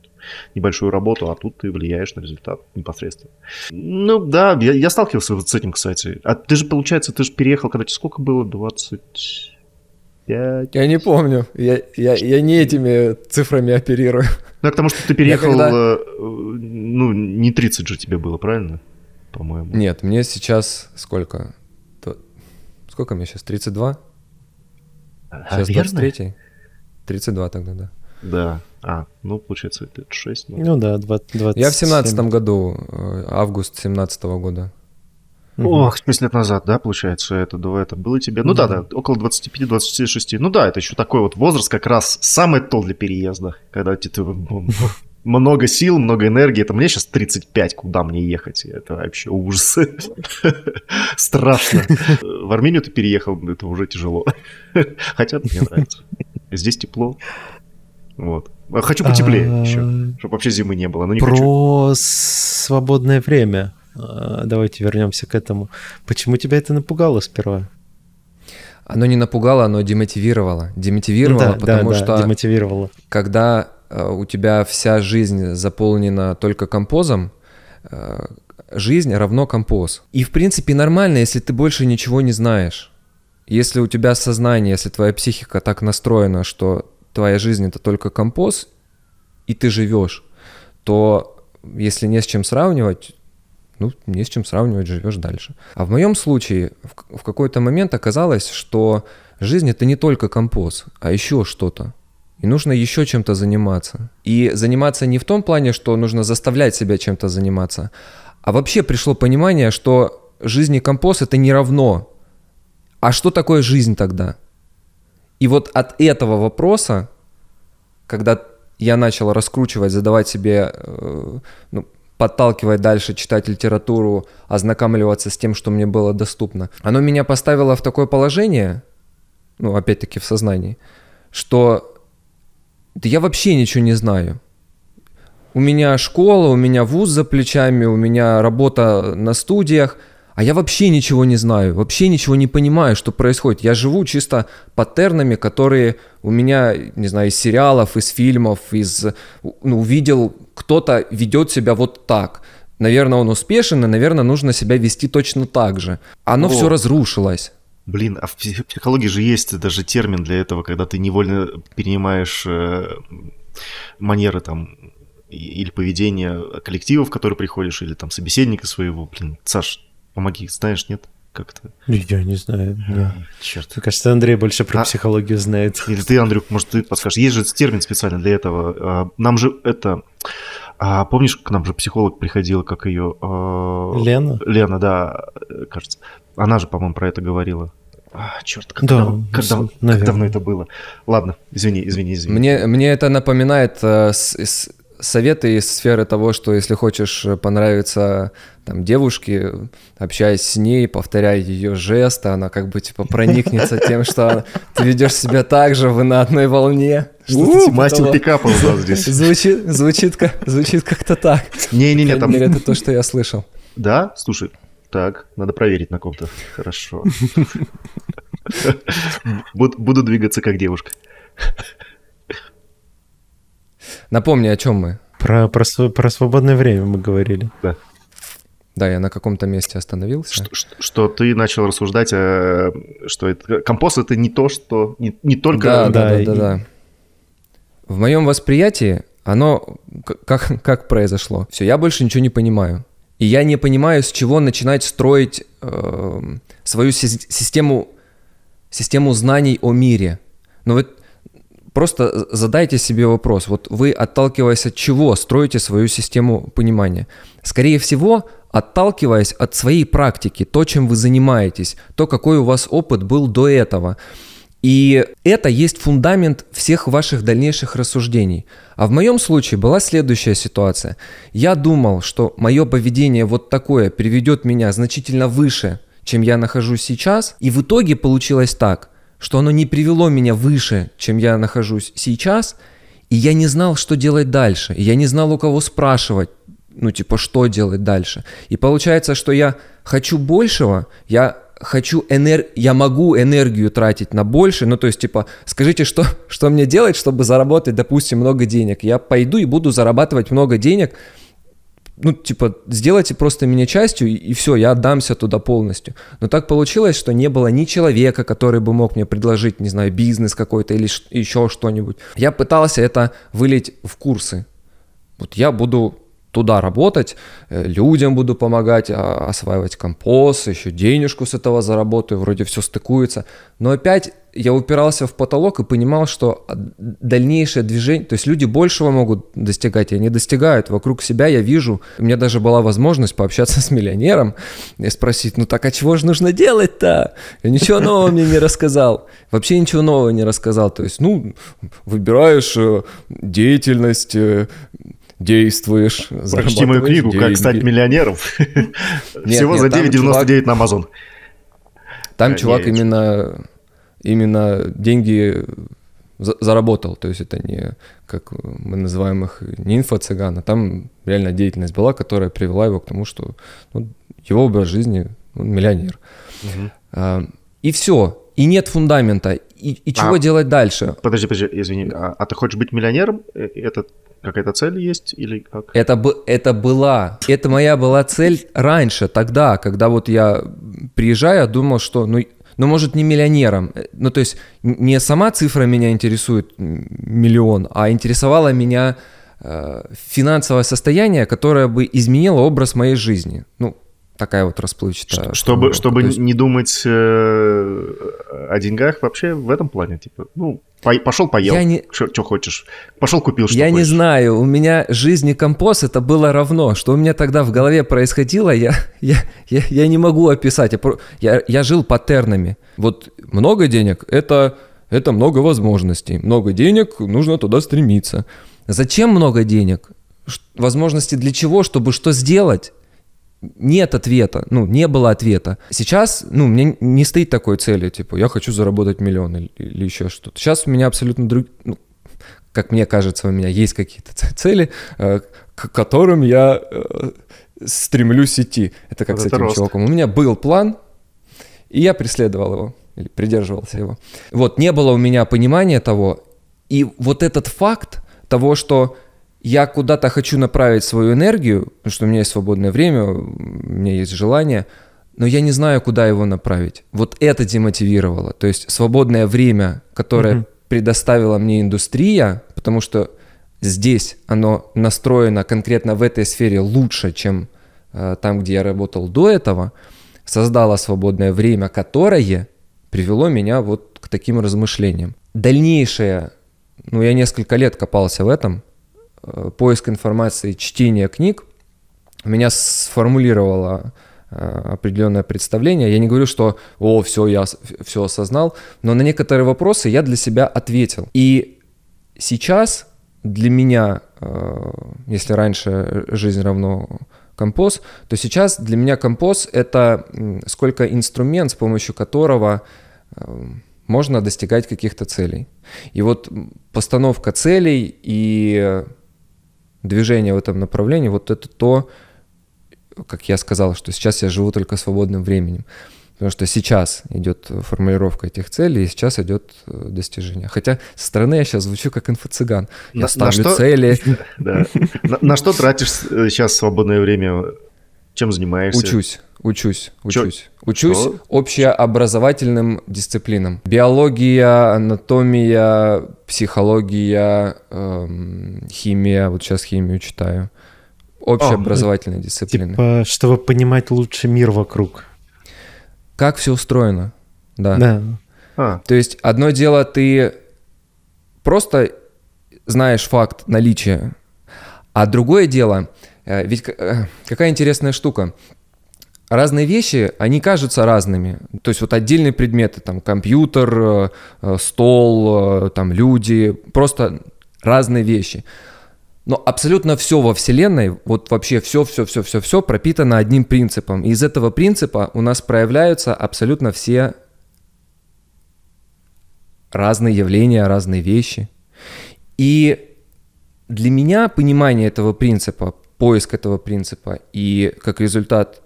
небольшую работу, а тут ты влияешь на результат непосредственно. Ну да, я, я сталкивался вот с этим, кстати. А ты же, получается, ты же переехал, когда тебе сколько было? 20... 5... Я не помню. Я, я, я не этими цифрами оперирую. Да, потому что ты переехал, когда... Э, ну, не 30 же тебе было, правильно? По-моему. Нет, мне сейчас сколько? Сколько мне сейчас? 32? Сейчас а, 23 32 тогда, да. Да. А, ну, получается, это 6. Ну, ну да, 20, 27. Я в семнадцатом году, э, август семнадцатого года. Ох, 6 лет назад, да, получается, это этого было тебе. Ну да, да, около 25-26. Ну да, это еще такой вот возраст, как раз самый то для переезда, когда ты много сил, много энергии. Это мне сейчас 35, куда мне ехать? Это вообще ужас. Страшно. В Армению ты переехал, это уже тяжело. Хотя мне нравится. Здесь тепло. Вот. Хочу потеплее а, еще, чтобы вообще зимы не было. Но не Про хочу. свободное время. А, давайте вернемся к этому. Почему тебя это напугало сперва? Оно не напугало, оно демотивировало. Демотивировало, да, потому да, да, что демотивировало. когда Э, у тебя вся жизнь заполнена только композом, э, жизнь равно композ. И в принципе нормально, если ты больше ничего не знаешь. Если у тебя сознание, если твоя психика так настроена, что твоя жизнь это только композ, и ты живешь, то если не с чем сравнивать, ну, не с чем сравнивать, живешь дальше. А в моем случае в, в какой-то момент оказалось, что жизнь это не только композ, а еще что-то. И нужно еще чем-то заниматься. И заниматься не в том плане, что нужно заставлять себя чем-то заниматься, а вообще пришло понимание, что жизнь и компост это не равно. А что такое жизнь тогда? И вот от этого вопроса, когда я начал раскручивать, задавать себе, э, ну, подталкивать дальше, читать литературу, ознакомливаться с тем, что мне было доступно, оно меня поставило в такое положение, ну, опять-таки в сознании, что да я вообще ничего не знаю. У меня школа, у меня вуз за плечами, у меня работа на студиях, а я вообще ничего не знаю, вообще ничего не понимаю, что происходит. Я живу чисто паттернами, которые у меня, не знаю, из сериалов, из фильмов, из... Ну, увидел, кто-то ведет себя вот так. Наверное, он успешен, и, наверное, нужно себя вести точно так же. Оно О. все разрушилось. Блин, а в психологии же есть даже термин для этого, когда ты невольно перенимаешь э, манеры там или поведение коллектива, в который приходишь, или там собеседника своего. Блин, Саш, помоги, знаешь, нет? как-то? Я не знаю. Нет. Черт. Мне кажется, Андрей больше про А- психологию знает. Или ты, Андрюк, может, ты подскажешь? Есть же термин специально для этого. А, Нам же это... а, помнишь, к нам же психолог приходила, как ее... а, Лена? Лена, да, кажется. Она же, по-моему, про это говорила. А, черт, как, Да, дав- как, дав- как давно это было. Ладно, извини, извини, извини. Мне, мне это напоминает э, с- с- советы из сферы того, что если хочешь э, понравиться там девушке, общаясь с ней, повторяй ее жесты, она как бы типа проникнется тем, что ты ведешь себя так же, вы на одной волне. Типа Мастер пикапа у нас здесь. Звучит, звучит, звучит как-то так. Не-не-не, там... это то, что я слышал. Да? Слушай, так, надо проверить на ком-то. Хорошо. Буд- Буду двигаться как девушка. Напомни, о чем мы. Про, про, про свободное время мы говорили. Да, я на каком-то месте остановился. Что, что- что ты начал рассуждать, э, что это, компост это не то, что не, не только Да, да, да, да, и- да, да. В моем восприятии оно как, как произошло? Все, я больше ничего не понимаю. И я не понимаю, с чего начинать строить эм, свою сис- систему, систему знаний о мире. Но вот просто задайте себе вопрос. Вот вы, отталкиваясь от чего, строите свою систему понимания? Скорее всего, отталкиваясь от своей практики, то, чем вы занимаетесь, то, какой у вас опыт был до этого. И это есть фундамент всех ваших дальнейших рассуждений. А в моем случае была следующая ситуация. Я думал, что мое поведение вот такое приведет меня значительно выше, чем я нахожусь сейчас. И в итоге получилось так, что оно не привело меня выше, чем я нахожусь сейчас. И я не знал, что делать дальше. И я не знал, у кого спрашивать, ну, типа, что делать дальше. И получается, что я хочу большего, я хочу энер... я могу энергию тратить на больше, ну, то есть, типа, скажите, что, что мне делать, чтобы заработать, допустим, много денег. Я пойду и буду зарабатывать много денег, ну, типа, сделайте просто меня частью, и, все, я отдамся туда полностью. Но так получилось, что не было ни человека, который бы мог мне предложить, не знаю, бизнес какой-то или еще что-нибудь. Я пытался это вылить в курсы. Вот я буду туда работать, э, людям буду помогать, а, осваивать компост, еще денежку с этого заработаю, вроде все стыкуется. Но опять я упирался в потолок и понимал, что дальнейшее движение, то есть люди большего могут достигать, и они достигают. Вокруг себя я вижу, у меня даже была возможность пообщаться с миллионером и спросить, ну так а чего же нужно делать-то? Я ничего нового мне не рассказал. Вообще ничего нового не рассказал. То есть, ну, выбираешь э, деятельность, э, действуешь, Прочти мою книгу «Как стать деньги. миллионером». Всего за там 9,99 на Amazon. Там чувак именно, именно деньги за- заработал, то есть это не, как мы называем их, не инфо-цыган, а там реально деятельность была, которая привела его к тому, что ну, его образ жизни, он миллионер. А, и все, и нет фундамента, и, и чего А. делать дальше? Подожди, подожди, извини. А, а ты хочешь быть миллионером? Э, Это какая-то цель есть или как? Это, бы, это была, это моя была цель раньше, тогда, когда вот я приезжаю, я думал, что, ну, ну, может, не миллионером. Э, Ну, то есть не сама цифра меня интересует, миллион, а интересовало меня э, финансовое состояние, которое бы изменило образ моей жизни. Ну, такая вот расплывчатая. Чтобы, формулировка. чтобы То есть не думать э, о деньгах вообще в этом плане, типа, ну, по- пошел поел, Я не- что хочешь, пошел купил, что Я не хочешь. знаю, у меня жизнь и компост это было равно. Что у меня тогда в голове происходило, я, я, я, я не могу описать. Я, я, я жил паттернами. Вот много денег это, это много возможностей. Много денег, нужно туда стремиться. Зачем много денег? Возможности для чего? Чтобы что сделать? Нет ответа, ну, не было ответа. Сейчас, ну, мне не стоит такой цели, типа, я хочу заработать миллион или, или еще что-то. Сейчас у меня абсолютно друг, ну, как мне кажется, у меня есть какие-то цели, э, к которым я э, стремлюсь идти. Это как Вот с этим рост. чуваком. У меня был план, и я преследовал его, или придерживался его. Вот, не было у меня понимания того, и вот этот факт того, что я куда-то хочу направить свою энергию, потому что у меня есть свободное время, у меня есть желание, но я не знаю, куда его направить. Вот это демотивировало. То есть свободное время, которое Мгм. предоставила мне индустрия, потому что здесь оно настроено конкретно в этой сфере лучше, чем э, там, где я работал до этого, создало свободное время, которое привело меня вот к таким размышлениям. Дальнейшее, ну я несколько лет копался в этом, поиск информации, чтение книг, меня сформулировало э, определенное представление. Я не говорю, что «О, все, я все осознал», но на некоторые вопросы я для себя ответил. И сейчас для меня, э, если раньше жизнь равно композ, то сейчас для меня композ — это сколько инструмент, с помощью которого э, можно достигать каких-то целей. И вот постановка целей и движение в этом направлении, вот это то, как я сказал, что сейчас я живу только свободным временем. Потому что сейчас идет формулировка этих целей, и сейчас идет э, достижение. Хотя со стороны я сейчас звучу как инфо-цыган. Я на, ставлю на что, цели. Да. На, на что тратишь сейчас свободное время? Чем занимаешься? Учусь. Учусь, учусь. Чё? Учусь Что? общеобразовательным дисциплинам. Биология, анатомия, психология, эм, химия. Вот сейчас химию читаю. Общеобразовательные О, дисциплины. Типа, чтобы понимать лучше мир вокруг. Как все устроено. Да. Да. А. То есть одно дело, ты просто знаешь факт наличия, а другое дело, ведь э, какая интересная штука – разные вещи, они кажутся разными. То есть вот отдельные предметы, там компьютер, э, э, стол, э, там люди, просто разные вещи. Но абсолютно все во Вселенной, вот вообще все-все-все-все-все пропитано одним принципом. И из этого принципа у нас проявляются абсолютно все разные явления, разные вещи. И для меня понимание этого принципа, поиск этого принципа и как результат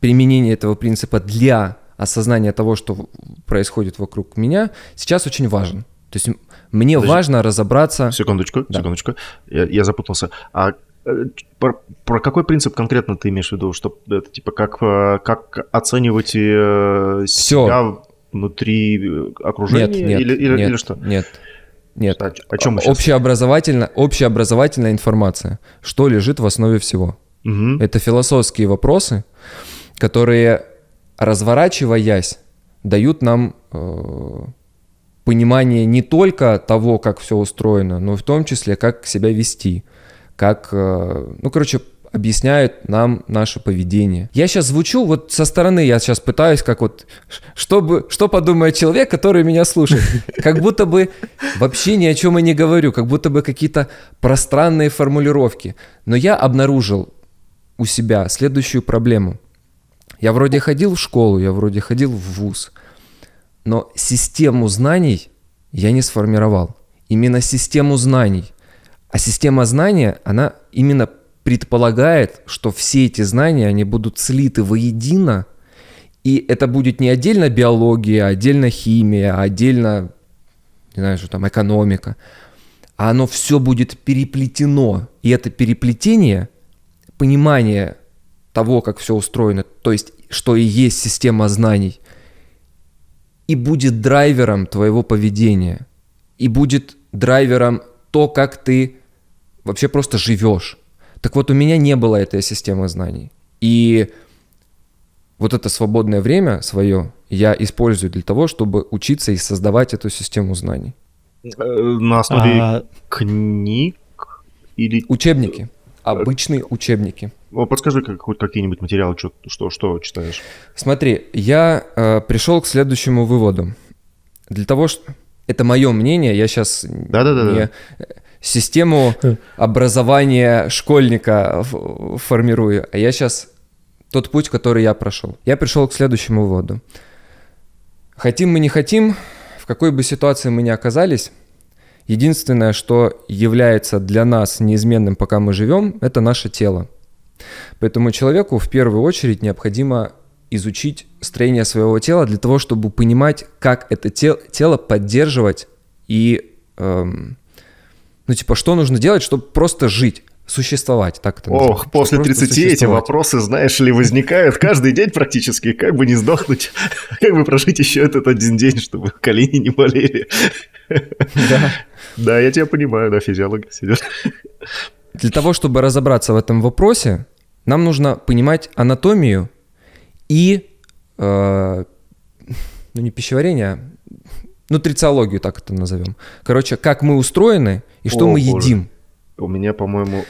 применение этого принципа для осознания того, что происходит вокруг меня, сейчас очень важен. То есть мне Подожди. важно разобраться... Секундочку, да. секундочку. Я, я запутался. А э, про, про какой принцип конкретно ты имеешь в виду? Что это типа как, э, как оценивать э, Все. себя внутри окружения? Нет, нет, или, или, нет, или что? Нет. Нет. А, о чем мы сейчас? Общеобразовательно, общеобразовательная информация. Что лежит в основе всего? Угу. Это философские вопросы, которые, разворачиваясь, дают нам э, понимание не только того, как все устроено, но в том числе, как себя вести, как, э, ну, короче, объясняют нам наше поведение. Я сейчас звучу, вот со стороны я сейчас пытаюсь, как вот, чтобы, что подумает человек, который меня слушает. Как будто бы вообще ни о чем и не говорю, как будто бы какие-то пространные формулировки. Но я обнаружил у себя следующую проблему. Я вроде ходил в школу, я вроде ходил в вуз, но систему знаний я не сформировал. Именно систему знаний. А система знания, она именно предполагает, что все эти знания, они будут слиты воедино, и это будет не отдельно биология, а отдельно химия, а отдельно, не знаю, что там, экономика, а оно все будет переплетено. И это переплетение, понимание того, как все устроено, то есть что и есть система знаний, и будет драйвером твоего поведения, и будет драйвером то, как ты вообще просто живешь. Так вот, у меня не было этой системы знаний. И вот это свободное время свое я использую для того, чтобы учиться и создавать эту систему знаний. Э, на основе а... книг или... Учебники. Обычные учебники. Подскажи как, хоть какие-нибудь материалы, что, что, что читаешь. Смотри, я э, пришел к следующему выводу. Для того, что... Это мое мнение, я сейчас да -да -да не систему образования школьника формирую, а я сейчас тот путь, который я прошел. Я пришел к следующему выводу. Хотим мы не хотим, в какой бы ситуации мы ни оказались, единственное, что является для нас неизменным, пока мы живем, это наше тело. Поэтому человеку в первую очередь необходимо изучить строение своего тела для того, чтобы понимать, как это те, тело поддерживать и, эм, ну, типа, что нужно делать, чтобы просто жить существовать, так это Ох, после 30 эти вопросы, знаешь ли, возникают каждый день практически, как бы не сдохнуть, как бы прожить еще этот один день, чтобы колени не болели. Да. Да, я тебя понимаю, да, физиология сидит. Для того, чтобы разобраться в этом вопросе, нам нужно понимать анатомию и, э, ну не пищеварение, а нутрициологию, так это назовем. Короче, как мы устроены и что О, мы боже. едим. У меня, по-моему,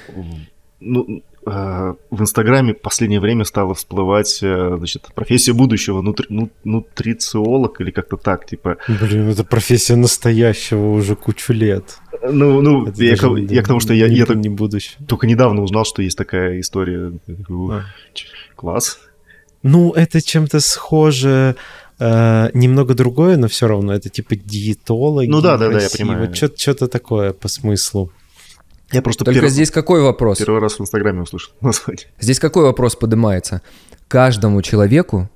ну, э, в Инстаграме в последнее время стала всплывать, э, значит, профессия будущего, нутри, ну, нутрициолог или как-то так, типа. Блин, это профессия настоящего уже кучу лет. Ну, ну, Это я, к- я к тому, что я, не, я не будущее. только недавно узнал, что есть такая история. Я такой, «Ух, А. Класс. Ну, это чем-то схоже, э, немного другое, но все равно это типа диетологи. Ну да, да, да, я понимаю. Что-то такое по смыслу. Я просто Только перв- здесь какой вопрос? первый раз в Инстаграме услышал название. Здесь какой вопрос поднимается? Каждому человеку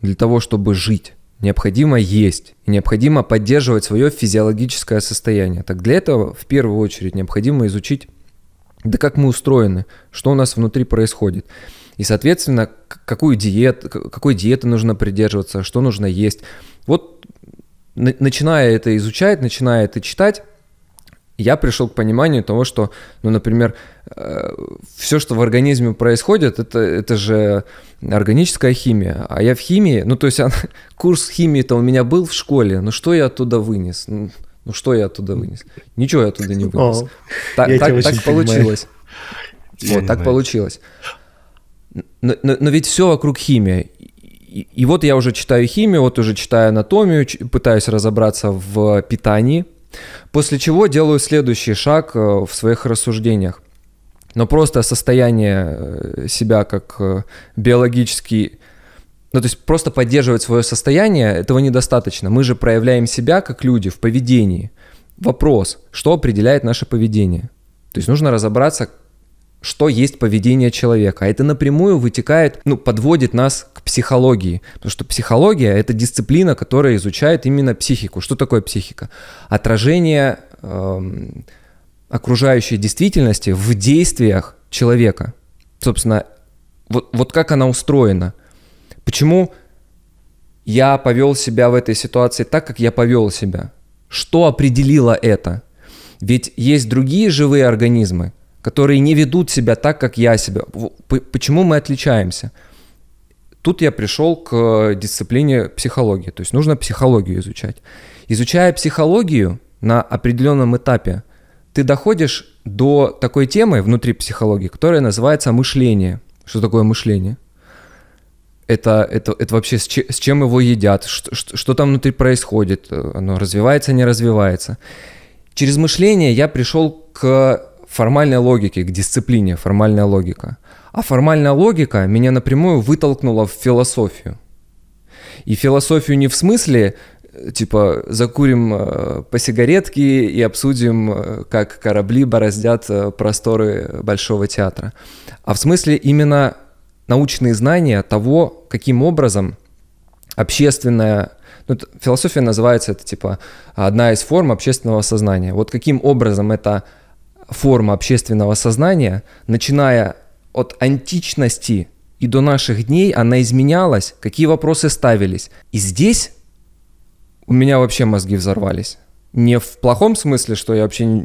для того, чтобы жить, необходимо есть, и необходимо поддерживать свое физиологическое состояние. Так для этого в первую очередь необходимо изучить, да как мы устроены, что у нас внутри происходит. И, соответственно, какую диет, какой диеты нужно придерживаться, что нужно есть. Вот на- начиная это изучать, начиная это читать, я пришел к пониманию того, что, ну, например, все, что в организме происходит, это, это же органическая химия. А я в химии, ну, то есть она- курс химии-то у меня был в школе, но что я оттуда вынес? Ну, ну, что я оттуда вынес? Ничего я оттуда не вынес. О, Так, я так- так понимаю. получилось. Вот, так знаю. получилось. Но, но- ведь все вокруг химия. И, и вот я уже читаю химию, вот уже читаю анатомию, пытаюсь разобраться в питании, после чего делаю следующий шаг э, в своих рассуждениях. Но просто состояние э, себя как э, биологический, ну то есть просто поддерживать свое состояние, этого недостаточно. Мы же проявляем себя как люди в поведении. Вопрос, что определяет наше поведение? То есть нужно разобраться, что есть поведение человека. А это напрямую вытекает, ну, подводит нас к психологии. Потому что психология — это дисциплина, которая изучает именно психику. Что такое психика? Отражение эм, окружающей действительности в действиях человека. Собственно, вот, вот как она устроена. Почему я повел себя в этой ситуации так, как я повел себя? Что определило это? Ведь есть другие живые организмы, которые не ведут себя так, как я себя. Почему мы отличаемся? Тут я пришел к дисциплине психологии. То есть нужно психологию изучать. Изучая психологию на определенном этапе, ты доходишь до такой темы внутри психологии, которая называется мышление. Что такое мышление? Это, это, это вообще с, че- с чем его едят, что, что, что там внутри происходит, э, оно развивается, не развивается. Через мышление я пришел к формальной логике, к дисциплине, формальная логика. А формальная логика меня напрямую вытолкнула в философию. И философию не в смысле, э, типа, закурим э, по сигаретке и обсудим, э, как корабли бороздят просторы Большого театра. А в смысле именно научные знания того, каким образом общественная... Ну, это- философия называется, это типа одна из форм общественного сознания. Вот каким образом эта форма общественного сознания, начиная от античности и до наших дней, она изменялась, какие вопросы ставились. И здесь у меня вообще мозги взорвались. Не в плохом смысле, что я вообще,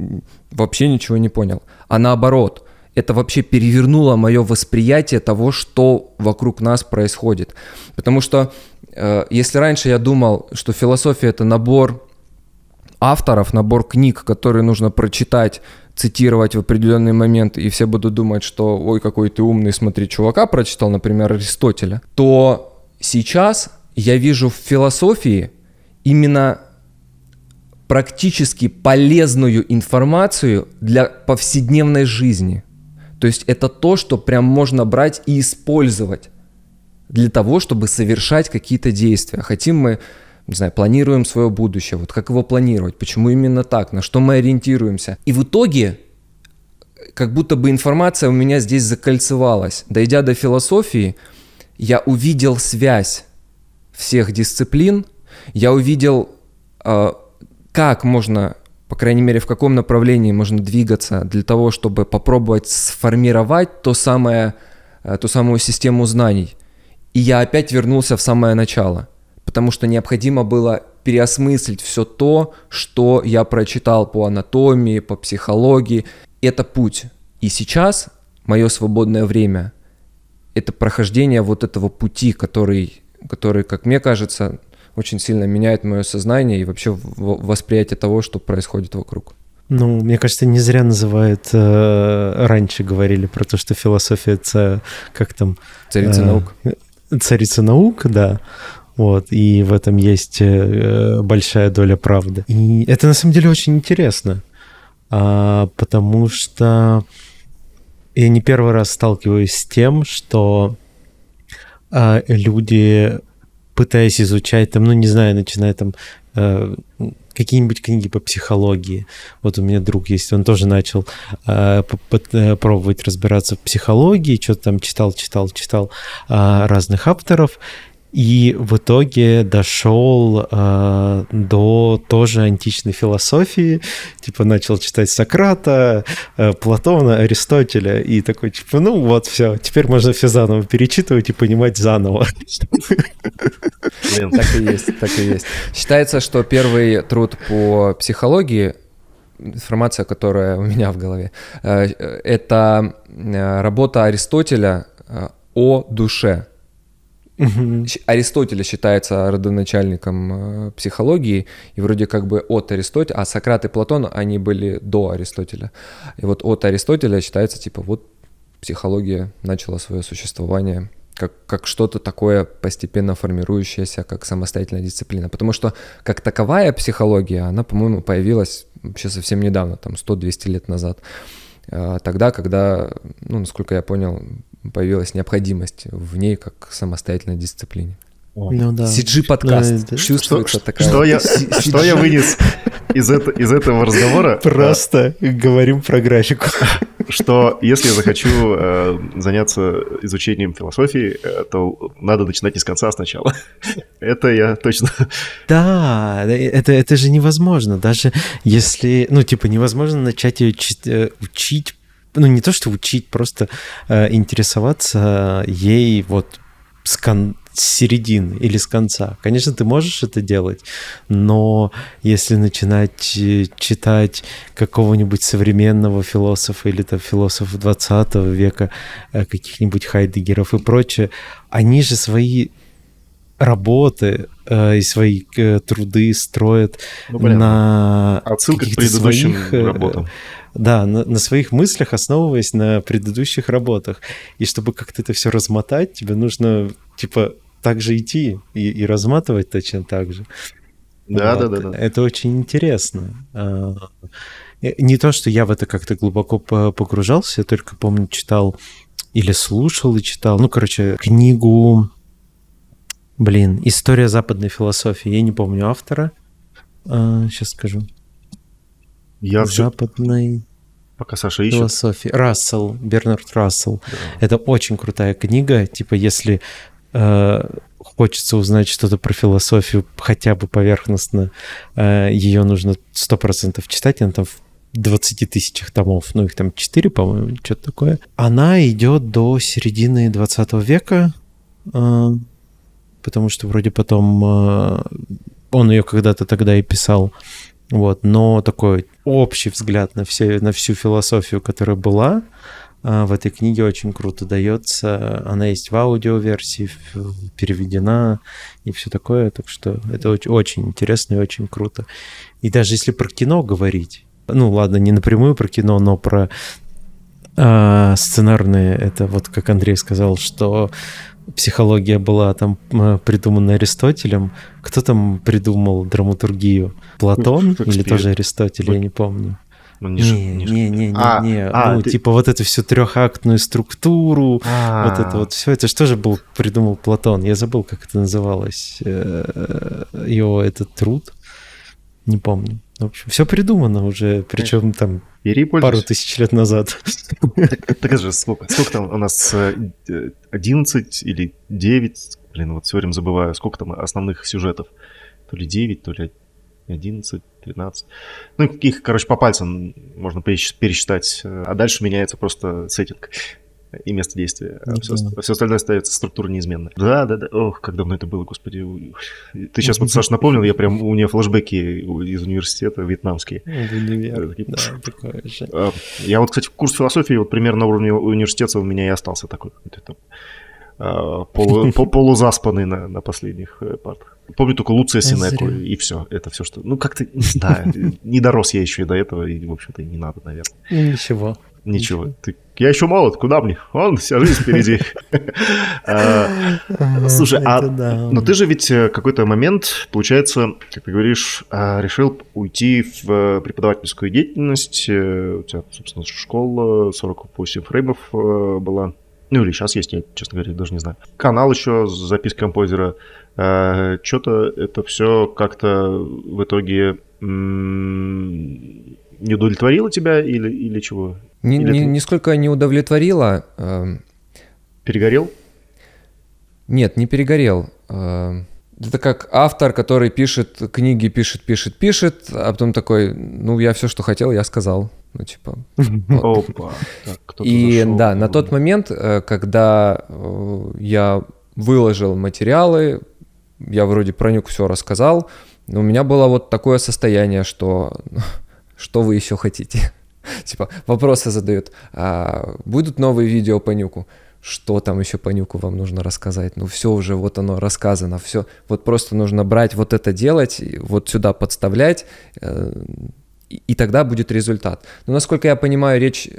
вообще ничего не понял, а наоборот. Это вообще перевернуло мое восприятие того, что вокруг нас происходит. Потому что э, если раньше я думал, что философия это набор авторов, набор книг, которые нужно прочитать, цитировать в определенный момент, и все будут думать, что ой, какой ты умный, смотри, чувака прочитал, например, Аристотеля, то сейчас я вижу в философии именно практически полезную информацию для повседневной жизни. То есть это то, что прям можно брать и использовать для того, чтобы совершать какие-то действия. Хотим мы, не знаю, планируем свое будущее, вот как его планировать, почему именно так, на что мы ориентируемся. И в итоге, как будто бы информация у меня здесь закольцевалась. Дойдя до философии, я увидел связь всех дисциплин, я увидел, э, как можно, по крайней мере, в каком направлении можно двигаться для того, чтобы попробовать сформировать то самое, э, ту самую систему знаний. И я опять вернулся в самое начало, потому что необходимо было переосмыслить все то, что я прочитал по анатомии, по психологии. Это путь. И сейчас мое свободное время это прохождение вот этого пути, который, который, как мне кажется, очень сильно меняет мое сознание и вообще восприятие того, что происходит вокруг. Ну, мне кажется, не зря называют, э, раньше говорили про то, что философия это как там... Царица э, наук. Царица наук, да. Вот, и в этом есть э, большая доля правды. И это на самом деле очень интересно, а, потому что я не первый раз сталкиваюсь с тем, что а, люди, пытаясь изучать, там, ну, не знаю, начиная там э, какие-нибудь книги по психологии. Вот у меня друг есть, он тоже начал э, э пробовать разбираться в психологии, что-то там читал, читал, читал э, разных авторов, и в итоге дошел э, до тоже античной философии, типа начал читать Сократа, э, Платона, Аристотеля, и такой, типа, ну вот, все, теперь можно все заново перечитывать и понимать заново. Блин, так и есть, так и есть. Считается, что первый труд по психологии информация, которая у меня в голове, э, это э, работа Аристотеля э, о душе. Угу. Аристотеля считается родоначальником э, психологии, и вроде как бы от Аристотеля, а Сократ и Платон, они были до Аристотеля. И вот от Аристотеля считается, типа, вот психология начала свое существование как, как что-то такое постепенно формирующееся, как самостоятельная дисциплина. Потому что как таковая психология, она, по-моему, появилась вообще совсем недавно, там 100-200 лет назад. Э, тогда, когда, ну, насколько я понял, появилась необходимость в ней как самостоятельной дисциплине. Ну да. CG подкаст. Чувствуется что, такая. Что я, что я вынес из, это, из этого разговора? Просто а, говорим про графику. Что если я захочу э, заняться изучением философии, э, то надо начинать не с конца, а сначала. это я точно. Да, это, это же невозможно. Даже если, ну, типа, невозможно начать ее э, учить ну не то что учить, просто э, интересоваться ей вот с, кон- с середины или с конца. Конечно, ты можешь это делать, но если начинать э, читать какого-нибудь современного философа или там философа 20 века, э, каких-нибудь Хайдегеров и прочее, они же свои работы э, и свои э, труды строят ну, на отсылках к предыдущим своих, э, работам. Да, на, на своих мыслях, основываясь на предыдущих работах. И чтобы как-то это все размотать, тебе нужно, типа, так же идти и, и разматывать точно так же. Да, вот. да, да, да. Это очень интересно. А, не то, что я в это как-то глубоко погружался, я только помню, читал или слушал и читал, ну, короче, книгу, блин, «История западной философии», я не помню автора, сейчас а, скажу. Я западной Пока Саша ищет. Философии. Рассел, Бернард Рассел. Да. Это очень крутая книга. Типа, если э, хочется узнать что-то про философию хотя бы поверхностно, э, ее нужно сто процентов читать. Она там в 20 тысячах томов, ну их там 4, по-моему, что-то такое. Она идет до середины 20 века, э, потому что вроде потом э, он ее когда-то тогда и писал. Вот, но такой общий взгляд на, все, на всю философию, которая была а, в этой книге, очень круто дается. Она есть в аудиоверсии, переведена и все такое. Так что это очень, очень интересно и очень круто. И даже если про кино говорить, ну ладно, не напрямую про кино, но про э, сценарные, это вот как Андрей сказал, что психология была там придумана Аристотелем. Кто там придумал драматургию? Платон Шекспир. или тоже Аристотель, я не помню. Ну, не, не, не, не, не, а, не. А, ну, ты... типа вот эту всю трехактную структуру, а, вот это вот все, это что же был придумал Платон? Я забыл, как это называлось. Э, его этот труд. Не помню. В общем, все придумано уже, причем там Бери пару тысяч лет назад. Так это же сколько? Сколько там у нас? 11 э, или 9? Блин, вот все время забываю. Сколько там основных сюжетов? То ли 9, то ли 11, 13. Ну, каких, короче, по пальцам можно пересчитать. А дальше меняется просто сеттинг. И место действия. А все, все остальное остается структура неизменная. Да, да, да. Ох, как давно это было, господи. Ты сейчас вот, Саша, напомнил, я прям, у меня флешбеки из университета вьетнамские. Да, же. А, я вот, кстати, курс философии вот примерно на уровне университета у меня и остался такой. А, полу, полузаспанный на, на последних э, партах. Помню только Луция Синеку, и все. Это все, что... Ну, как-то, не знаю, не дорос я еще и до этого, и, в общем-то, не надо, наверное. Ничего. Ничего. Ты, я еще молод, куда мне? Он, вся жизнь впереди. А, слушай, а но ты же ведь э, какой-то момент, получается, как ты говоришь, а, решил уйти в э, преподавательскую деятельность. Э, у тебя, собственно, школа 48 фреймов была. Ну или сейчас есть, я, честно говоря, даже не знаю. Канал еще с запиской композера. Что-то это все как-то в итоге не удовлетворило тебя или, или чего? Ни, или ни, ты... Нисколько не удовлетворило. Эм. Перегорел? Нет, не перегорел. Эм. Это как автор, который пишет книги, пишет, пишет, пишет, а потом такой, ну, я все, что хотел, я сказал. Ну, типа... Опа. И да, на тот момент, э, когда э, я выложил материалы, я вроде про нюк все рассказал, но у меня было вот такое состояние, что что вы еще хотите? Типа вопросы задают. А будут новые видео по нюку? Что там еще по нюку вам нужно рассказать? Ну все уже, вот оно рассказано, все. Вот просто нужно брать вот это делать, вот сюда подставлять, э, и тогда будет результат. Но насколько я понимаю, речь,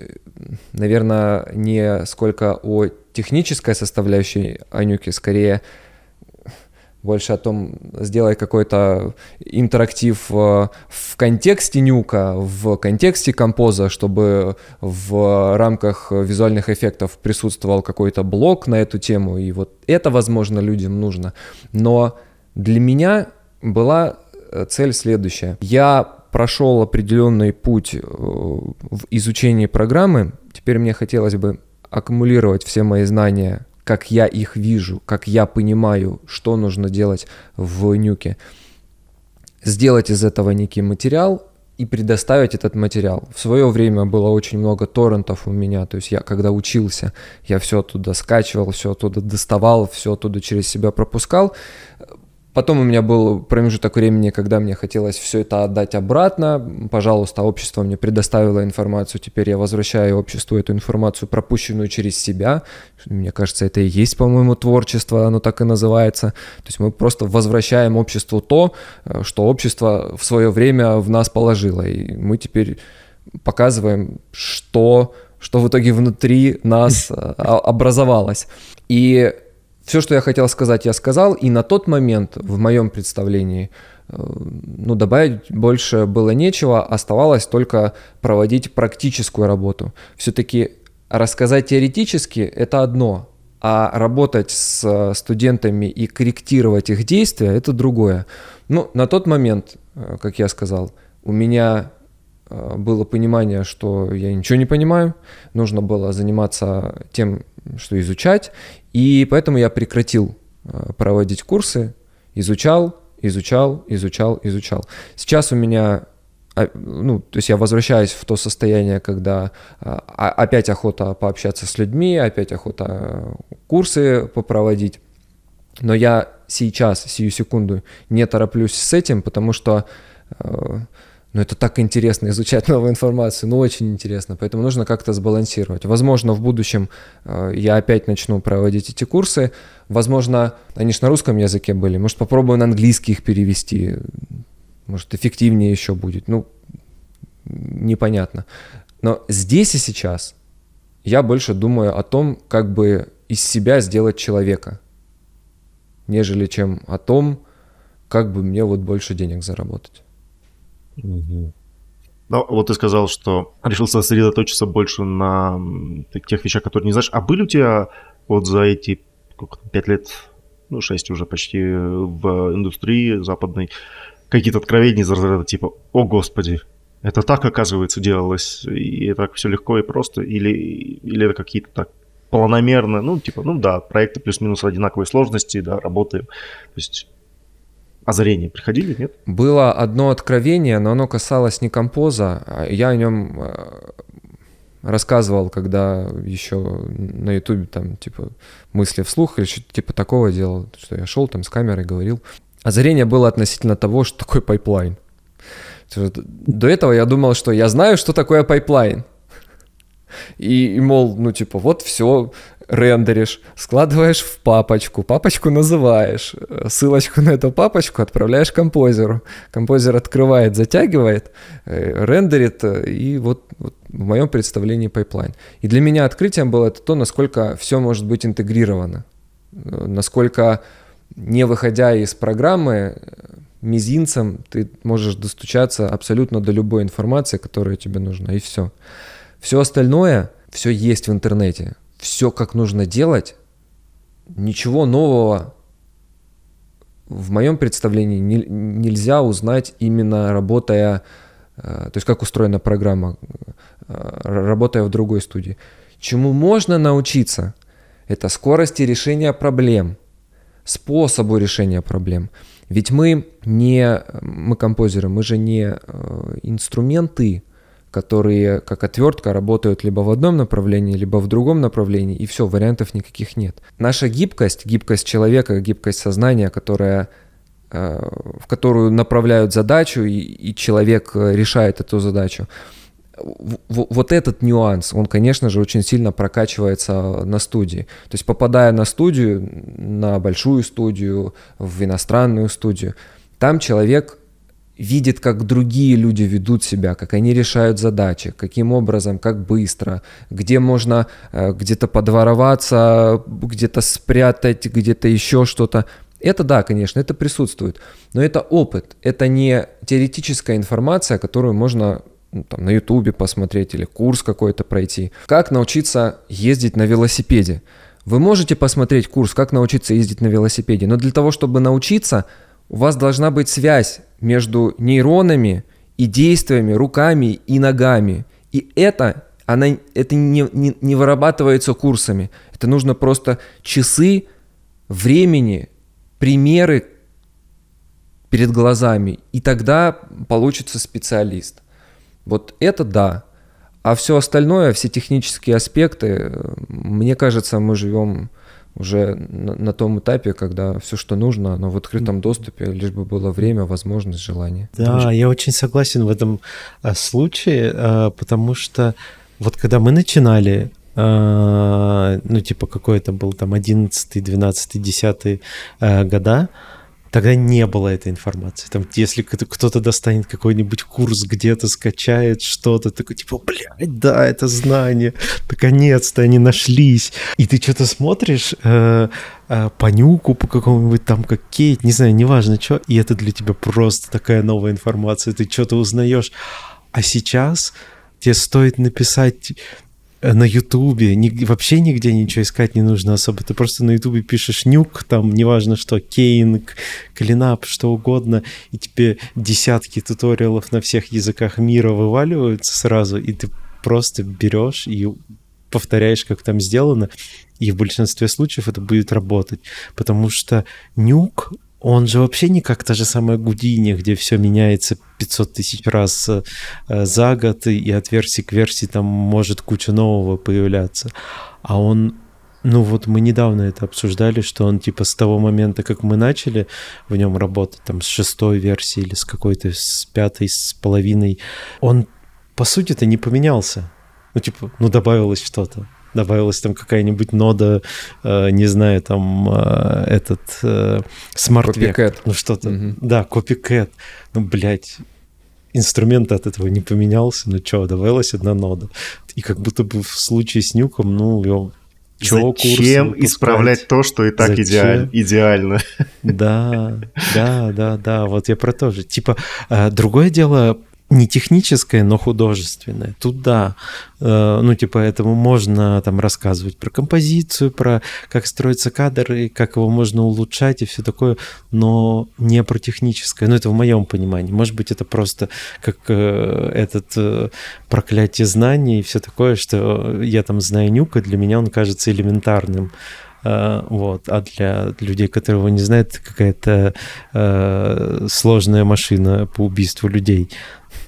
наверное, не сколько о технической составляющей Анюки, скорее больше о том, сделай какой-то интерактив э, в контексте нюка, в контексте композа, чтобы в рамках визуальных эффектов присутствовал какой-то блок на эту тему, и вот это, возможно, людям нужно. Но для меня была э, цель следующая. Я прошел определенный путь э, в изучении программы, теперь мне хотелось бы аккумулировать все мои знания как я их вижу, как я понимаю, что нужно делать в нюке. Сделать из этого некий материал и предоставить этот материал. В свое время было очень много торрентов у меня, то есть я когда учился, я все оттуда скачивал, все оттуда доставал, все оттуда через себя пропускал. Потом у меня был промежуток времени, когда мне хотелось все это отдать обратно. Пожалуйста, общество мне предоставило информацию, теперь я возвращаю обществу эту информацию, пропущенную через себя. Мне кажется, это и есть, по-моему, творчество, оно так и называется. То есть мы просто возвращаем обществу то, э, что общество в свое время в нас положило. И мы теперь показываем, что, что в итоге внутри нас э, образовалось. И все, что я хотел сказать, я сказал, и на тот момент, в моем представлении, э, ну, добавить больше было нечего, оставалось только проводить практическую работу. Все-таки рассказать теоретически – это одно, а работать с студентами и корректировать их действия – это другое. Ну, на тот момент, э, как я сказал, у меня э, было понимание, что я ничего не понимаю, нужно было заниматься тем, что изучать, и поэтому я прекратил э, проводить курсы, изучал, изучал, изучал, изучал. Сейчас у меня а, ну, то есть я возвращаюсь в то состояние, когда а, опять охота пообщаться с людьми, опять охота э, курсы попроводить. Но я сейчас, сию секунду, не тороплюсь с этим, потому что э, но это так интересно изучать новую информацию, ну очень интересно, поэтому нужно как-то сбалансировать. Возможно, в будущем э, я опять начну проводить эти курсы, возможно, они же на русском языке были, может попробую на английский их перевести, может эффективнее еще будет, ну непонятно. Но здесь и сейчас я больше думаю о том, как бы из себя сделать человека, нежели чем о том, как бы мне вот больше денег заработать. Угу. Ну, вот ты сказал, что решил сосредоточиться больше на тех вещах, которые не знаешь. А были у тебя вот за эти пять лет, ну, шесть уже почти в индустрии западной, какие-то откровения из разряда типа «О, Господи, это так, оказывается, делалось, и так все легко и просто», или, или это какие-то так планомерно, ну, типа, ну да, проекты плюс-минус одинаковой сложности, да, работаем. То есть озарения приходили, нет? Было одно откровение, но оно касалось не композа. Я о нем э, рассказывал, когда еще на ютубе там, типа, мысли вслух или что-то типа такого делал, что я шел там с камерой, говорил. Озарение было относительно того, что такое pipeline. До этого я думал, что я знаю, что такое pipeline. И, и мол, ну типа, вот все, рендеришь, складываешь в папочку, папочку называешь, ссылочку на эту папочку отправляешь композеру. Композер открывает, затягивает, э, рендерит, э, и вот, вот в моем представлении pipeline. И для меня открытием было это то, насколько все может быть интегрировано, э, насколько не выходя из программы, мизинцем ты можешь достучаться абсолютно до любой информации, которая тебе нужна, и все. Все остальное, все есть в интернете все как нужно делать, ничего нового в моем представлении не, нельзя узнать именно работая, э, то есть как устроена программа, э, работая в другой студии. Чему можно научиться, это скорости решения проблем, способу решения проблем. Ведь мы не, мы композеры, мы же не э, инструменты, которые как отвертка работают либо в одном направлении, либо в другом направлении, и все, вариантов никаких нет. Наша гибкость, гибкость человека, гибкость сознания, которая э, в которую направляют задачу, и, и человек э, решает эту задачу. Вот этот нюанс, он, конечно же, очень сильно прокачивается на студии. То есть, попадая на студию, на большую студию, в иностранную студию, там человек видит, как другие люди ведут себя, как они решают задачи, каким образом, как быстро, где можно э, где-то подвороваться, где-то спрятать, где-то еще что-то. Это да, конечно, это присутствует, но это опыт, это не теоретическая информация, которую можно ну, там, на ютубе посмотреть или курс какой-то пройти. Как научиться ездить на велосипеде? Вы можете посмотреть курс, как научиться ездить на велосипеде, но для того, чтобы научиться, у вас должна быть связь между нейронами и действиями, руками и ногами. И это, она, это не, не, не вырабатывается курсами. Это нужно просто часы времени, примеры перед глазами. И тогда получится специалист. Вот это да. А все остальное, все технические аспекты, мне кажется, мы живем уже на, на том этапе, когда все, что нужно, оно в открытом доступе, лишь бы было время, возможность, желание. Да, очень... я очень согласен в этом а, случае, а, потому что вот когда мы начинали, а, ну, типа, какой это был там 11, 12, 10 года, Тогда не было этой информации. Там, если кто-то достанет какой-нибудь курс где-то, скачает что-то, такой типа, блядь, да, это знание, наконец-то они нашлись. И ты что-то смотришь э, э, по нюку, по какому-нибудь там, как Кейт, не знаю, неважно что, и это для тебя просто такая новая информация, ты что-то узнаешь. А сейчас тебе стоит написать на Ютубе, ни, вообще нигде ничего искать не нужно особо. Ты просто на Ютубе пишешь нюк, там неважно что, кейнг, клинап, что угодно, и тебе десятки туториалов на всех языках мира вываливаются сразу, и ты просто берешь и повторяешь, как там сделано, и в большинстве случаев это будет работать. Потому что нюк, он же вообще не как та же самая Гудини, где все меняется 500 тысяч раз э, за год, и от версии к версии там может куча нового появляться. А он ну вот мы недавно это обсуждали, что он типа с того момента, как мы начали в нем работать, там с шестой версии или с какой-то, с пятой, с половиной, он по сути-то не поменялся. Ну типа, ну добавилось что-то добавилась там какая-нибудь нода, э, не знаю, там э, этот э, смарт-век. Ну что-то. Угу. Да, копикэт. Ну, блядь, инструмент от этого не поменялся, ну что, добавилась одна нода. И как будто бы в случае с нюком, ну, его Чего Зачем исправлять то, что и так идеаль, идеально? Да, да, да, да, вот я про то же. Типа, э, другое дело, не техническое, но художественное. Тут да, э, ну типа этому можно там рассказывать про композицию, про как строится кадр и как его можно улучшать и все такое, но не про техническое. Ну это в моем понимании. Может быть это просто как э, этот э, проклятие знаний и все такое, что я там знаю нюка, для меня он кажется элементарным. Uh, вот, а для людей, которые его не знают, какая-то uh, сложная машина по убийству людей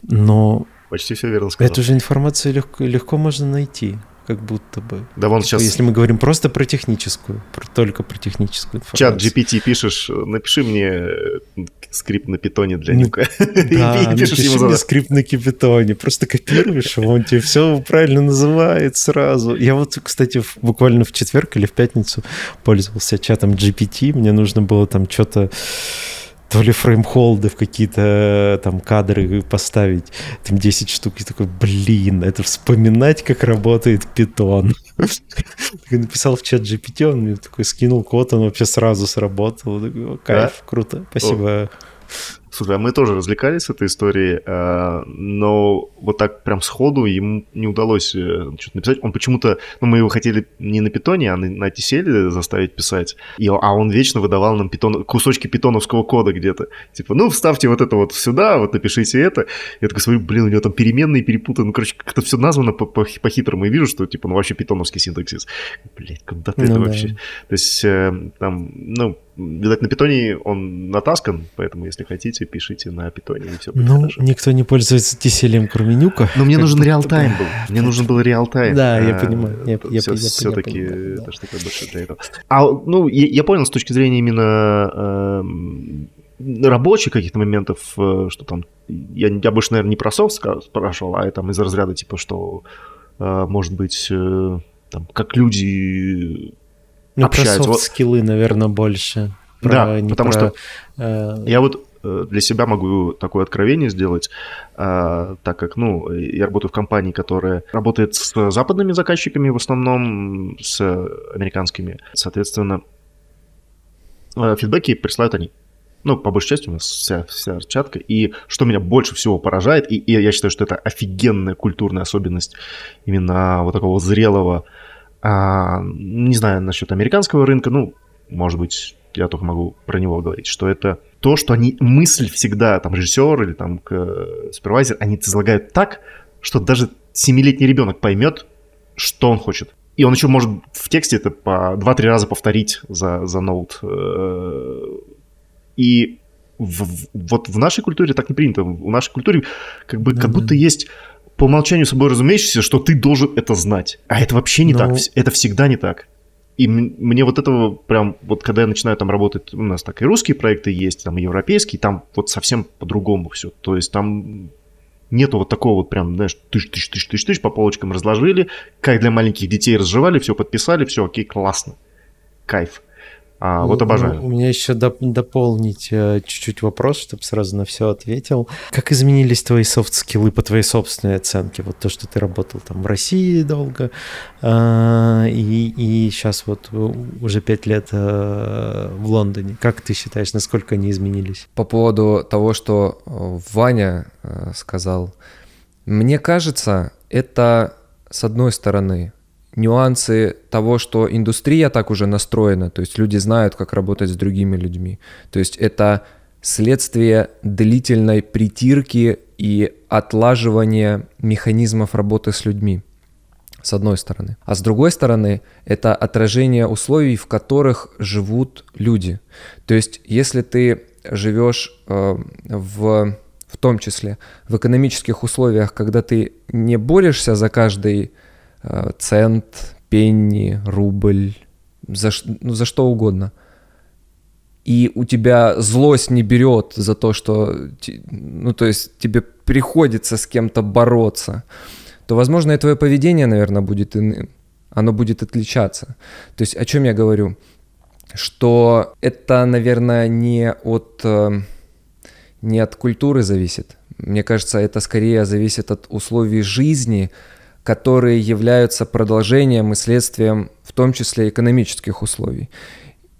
но Почти все верно сказал. Эту же информацию легко, легко можно найти как будто бы. Да вон типа, сейчас... Если мы говорим просто про техническую, про, только про техническую информацию. Чат GPT пишешь, напиши мне скрипт на питоне для Ну, нюка. Да, напиши мне скрипт на кипятоне, просто копируешь, его, он тебе все правильно называет сразу. Я вот, кстати, буквально в четверг или в пятницу пользовался чатом GPT, мне нужно было там что-то то ли фреймхолды в какие-то там кадры поставить, там 10 штук, и такой, блин, это вспоминать, как работает питон. Я написал в чат GPT, он мне такой скинул код, он вообще сразу сработал. Я такой, «О, Кайф, круто, спасибо. Слушай, а мы тоже развлекались с этой историей, э, но вот так прям сходу ему не удалось э, что-то написать. Он почему-то, ну, мы его хотели не на питоне, а на, TCL заставить писать, и, а он вечно выдавал нам питон, кусочки питоновского кода где-то. Типа, ну, вставьте вот это вот сюда, вот напишите это. Я такой смотрю, блин, у него там переменные перепутаны. Ну, короче, как-то все названо по- по- по-хитрому, и вижу, что, типа, ну, вообще питоновский синтаксис. Блять, куда ты Ну это да. вообще? То есть, э, там, ну, видать, на питоне он натаскан, поэтому, если хотите, пишите на питоне, и все будет Ну, хорошо. никто не пользуется TCL, кроме Нюка. Но мне нужен реал-тайм бы. был. Мне нужен был реал-тайм. Да, я понимаю. Все-таки понимаю, да. это что-то больше для этого. А, ну, я, понял с точки зрения именно эм, рабочих каких-то моментов, э, что там... Я, я больше, наверное, не про софт спрашивал, а там из разряда типа, что, э, может быть, э, там, как люди Ну, про общаются. Вот- софт-скиллы, наверное, больше. Да, Про- не потому про, что э, Я вот э, для себя могу такое откровение сделать, а, так как, ну, я работаю в компании, которая работает с западными заказчиками в основном, с американскими. Соответственно, э, фидбэки присылают они. Ну, по большей части у нас вся, вся распечатка. И что меня больше всего поражает, и, и я считаю, что это офигенная культурная особенность именно вот такого зрелого, а, не знаю насчет американского рынка, ну, может быть, я только могу про него говорить, что это то, что они мысль всегда, там, режиссер или там супервайзер, они излагают так, что даже семилетний ребенок поймет, что он хочет. И он еще может в тексте это по 2-3 раза повторить за, за ноут. Э, И в- в- вот в нашей культуре так не принято. В нашей культуре как бы как да. будто есть по умолчанию собой разумеющееся, что ты должен это знать. А это вообще не Ну- так. Вс- Это всегда не так. И мне вот этого прям, вот когда я начинаю там работать, у нас так и русские проекты есть, там и европейские, там вот совсем по-другому все. То есть там нету вот такого вот прям, знаешь, тыш-тыш-тыш-тыш-тыш, по полочкам разложили, как для маленьких детей разжевали, все подписали, все, окей, классно. Кайф. А, вот Ну, обожаю. У меня еще доп- дополнить э, чуть-чуть вопрос, чтобы сразу на все ответил. Как изменились твои софт-скиллы по твоей собственной оценке? Вот то, что ты работал там в России долго, а, и, и сейчас вот уже пять лет э, в Лондоне. Как ты считаешь, насколько они изменились? По поводу того, что э, Ваня сказал, мне кажется, это с одной стороны нюансы того, что индустрия так уже настроена, то есть люди знают, как работать с другими людьми. То есть это следствие длительной притирки и отлаживания механизмов работы с людьми с одной стороны. А с другой стороны, это отражение условий, в которых живут люди. То есть, если ты живешь э, в, в том числе в экономических условиях, когда ты не борешься за каждый цент, пенни, рубль, за, ну, за что угодно, и у тебя злость не берет за то, что, ну, то есть тебе приходится с кем-то бороться, то, возможно, и твое поведение, наверное, будет иным. Оно будет отличаться. То есть о чем я говорю? Что это, наверное, не от, э, не от культуры зависит. Мне кажется, это скорее зависит от условий жизни, которые являются продолжением и следствием, в том числе экономических условий.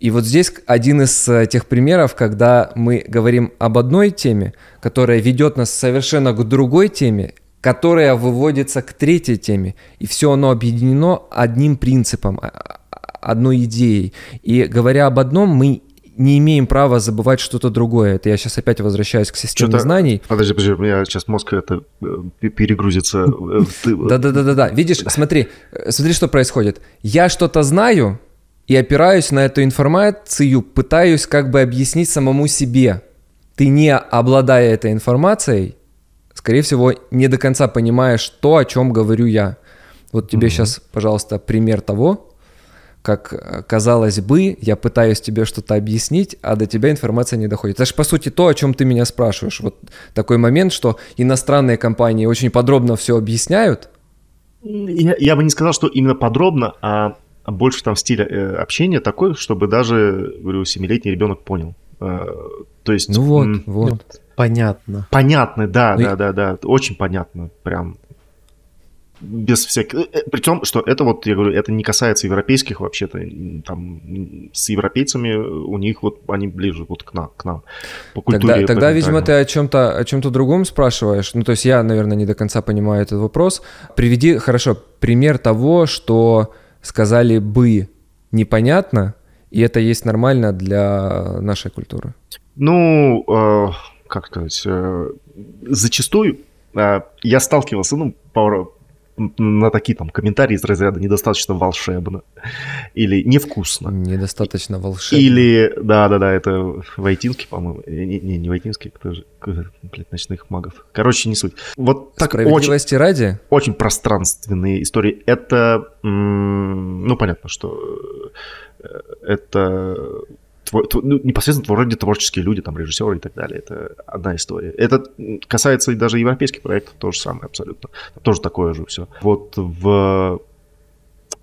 И вот здесь один из э, тех примеров, когда мы говорим об одной теме, которая ведет нас совершенно к другой теме, которая выводится к третьей теме, и все оно объединено одним принципом, а- а- одной идеей. И говоря об одном, мы не имеем права забывать что-то другое. Это я сейчас опять возвращаюсь к системе Чё-то- знаний. Подожди, подожди, у меня сейчас мозг это э, перегрузится. э, Да-да-да-да-да. Видишь, смотри, э, смотри, что происходит. Я что-то знаю и опираюсь на эту информацию, пытаюсь как бы объяснить самому себе. Ты не обладая этой информацией, скорее всего, не до конца понимаешь то, о чем говорю я. Вот тебе сейчас, пожалуйста, пример того, как э, казалось бы, я пытаюсь тебе что-то объяснить, а до тебя информация не доходит. Это же по сути то, о чем ты меня спрашиваешь. Вот такой момент, что иностранные компании очень подробно все объясняют. Я, я бы не сказал, что именно подробно, а больше там стиль э, общения такой, чтобы даже, говорю, семилетний ребенок понял. Э, то есть... Ну вот, м- вот. Ну, понятно. Понятно, да, ну, да, да, да. Очень понятно. Прям без всяких... Э, э, Причем, что это вот, я говорю, это не касается европейских вообще-то. Там с европейцами у них вот они ближе вот к нам, к нам по культуре. Тогда, тогда видимо, ты о чем-то о чем-то другом спрашиваешь. Ну, то есть я, наверное, не до конца понимаю этот вопрос. Приведи, хорошо, пример того, что сказали бы непонятно, и это есть нормально для нашей культуры. Ну, э, как сказать, э, зачастую э, я сталкивался, ну, пару, на такие там комментарии из разряда недостаточно волшебно или невкусно. Недостаточно волшебно. Или, да-да-да, это Войтинский, по-моему. Не, не, не Войтинский, кто же, блядь, ночных магов. Короче, не суть. Вот так очень, ради? Очень пространственные истории. Это, ну, понятно, что ну, непосредственно вроде творческие люди, там, режиссеры и так далее. Это одна история. Это касается и даже европейских проектов, то же самое абсолютно. Тоже такое же все. Вот в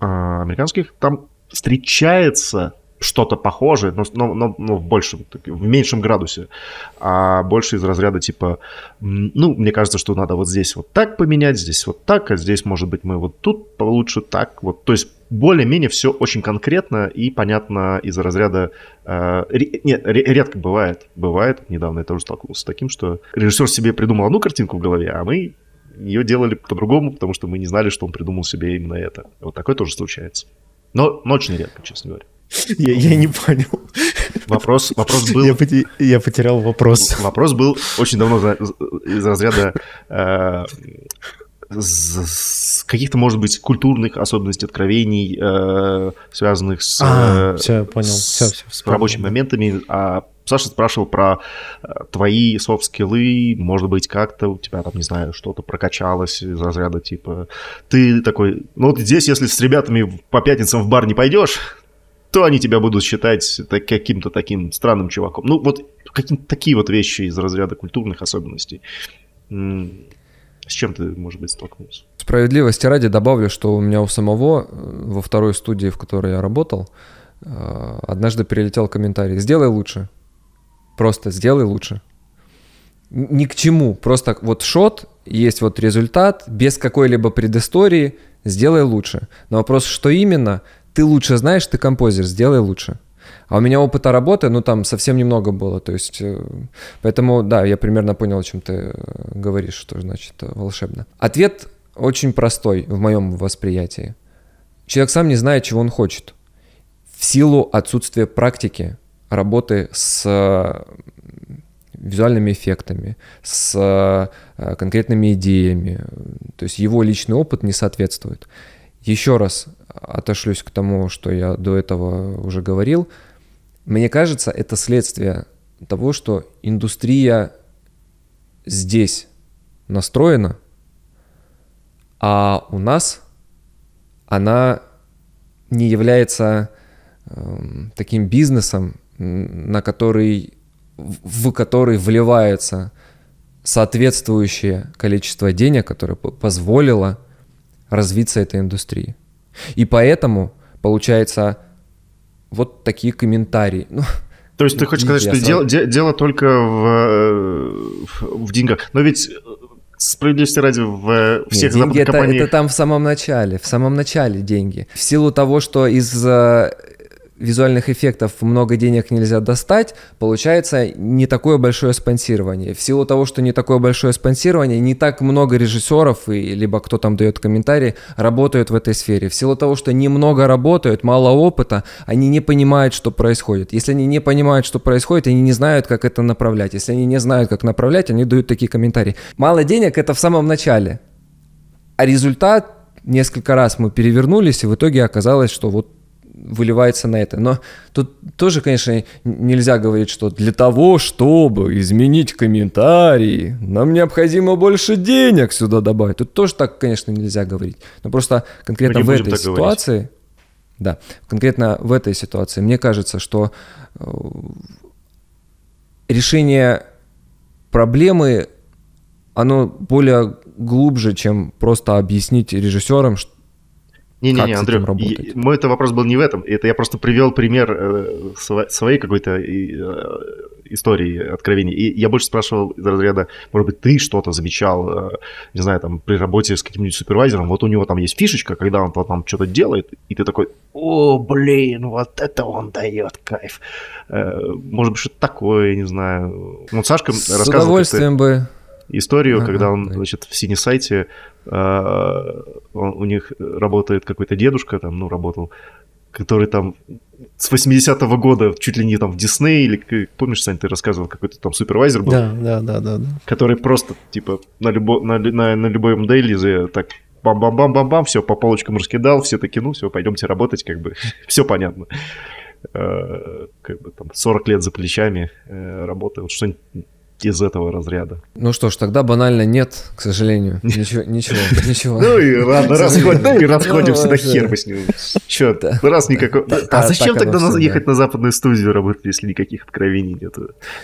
а, американских там встречается что-то похожее, но, но, но, но в большем, в меньшем градусе, а больше из разряда типа, ну, мне кажется, что надо вот здесь вот так поменять, здесь вот так, а здесь, может быть, мы вот тут получше так, вот, то есть более-менее все очень конкретно и понятно из разряда... Э, нет, редко бывает. Бывает, недавно я тоже столкнулся с таким, что режиссер себе придумал одну картинку в голове, а мы ее делали по-другому, потому что мы не знали, что он придумал себе именно это. Вот такое тоже случается. Но, но очень редко, честно говоря. Я, я не понял. Вопрос, вопрос был... Я, поте, я потерял вопрос. Вопрос был очень давно из разряда э, с каких-то, может быть, культурных особенностей, откровений, э, связанных с, а, э, все, понял. с все, все, рабочими моментами. А Саша спрашивал про э, твои софт-скиллы, может быть, как-то у тебя там, не знаю, что-то прокачалось из разряда типа... Ты такой, ну вот здесь, если с ребятами по пятницам в бар не пойдешь, то они тебя будут считать так, каким-то таким странным чуваком. Ну, вот какие-то такие вот вещи из разряда культурных особенностей. С чем ты, может быть, столкнулся? Справедливости ради добавлю, что у меня у самого э, во второй студии, в которой я работал, э, однажды прилетел комментарий «Сделай лучше». Просто сделай лучше. Ни к чему. Просто вот шот, есть вот результат, без какой-либо предыстории, сделай лучше. Но вопрос, что именно, ты лучше знаешь, ты композер, сделай лучше. А у меня опыта работы, ну, там совсем немного было, то есть, э, поэтому, да, я примерно понял, о чем ты э, говоришь, что значит э, волшебно. Ответ очень простой в моем восприятии. Человек сам не знает, чего он хочет. В силу отсутствия практики работы с визуальными эффектами, с конкретными идеями. То есть его личный опыт не соответствует. Еще раз отошлюсь к тому, что я до этого уже говорил – мне кажется, это следствие того, что индустрия здесь настроена, а у нас она не является э, таким бизнесом, на который, в который вливается соответствующее количество денег, которое позволило развиться этой индустрии. И поэтому, получается, вот такие комментарии. Ну, то есть ты хочешь сказать, что дело, дело только в, э, в деньгах. Но ведь справедливости ради в всех Нет, деньги это, компаниях... это там в самом начале, в самом начале деньги. В силу того, что из э, визуальных эффектов много денег нельзя достать, получается не такое большое спонсирование. В силу того, что не такое большое спонсирование, не так много режиссеров, и, либо кто там дает комментарии, работают в этой сфере. В силу того, что немного работают, мало опыта, они не понимают, что происходит. Если они не понимают, что происходит, они не знают, как это направлять. Если они не знают, как направлять, они дают такие комментарии. Мало денег это в самом начале. А результат несколько раз мы перевернулись, и в итоге оказалось, что вот выливается на это. Но тут тоже, конечно, нельзя говорить, что для того, чтобы изменить комментарии, нам необходимо больше денег сюда добавить. Тут тоже так, конечно, нельзя говорить. Но просто конкретно в этой ситуации, говорить. да, конкретно в этой ситуации, мне кажется, что э, решение проблемы, оно более глубже, чем просто объяснить режиссерам, не-не-не, Андрей, мой это вопрос был не в этом. Это я просто привел пример э, своей какой-то э, истории откровений. И я больше спрашивал из разряда, может быть, ты что-то замечал, э, не знаю, там, при работе с каким-нибудь супервайзером, вот у него там есть фишечка, когда он там что-то делает, и ты такой, о, блин, вот это он дает кайф. Э, может быть, что-то такое, не знаю. Вот Сашка с рассказывал... С удовольствием бы историю, ага, когда он, да. значит, в синесайте а, у них работает какой-то дедушка, там, ну, работал, который там с 80-го года чуть ли не там в Дисней, или помнишь, Сань, ты рассказывал, какой-то там супервайзер был? Да, да, да, да. да. Который просто, типа, на, любо, на, на, на любой дейлизе так бам-бам-бам-бам-бам, все по полочкам раскидал, все таки, ну, все, пойдемте работать, как бы, все понятно. А, как бы там 40 лет за плечами э, работы, вот что-нибудь из этого разряда. Ну что ж, тогда банально нет, к сожалению. Ничего, ничего, ничего. Ну и ладно, расходимся, да хер бы с ним. Чё, раз никакого... А зачем тогда ехать на западную студию работать, если никаких откровений нет?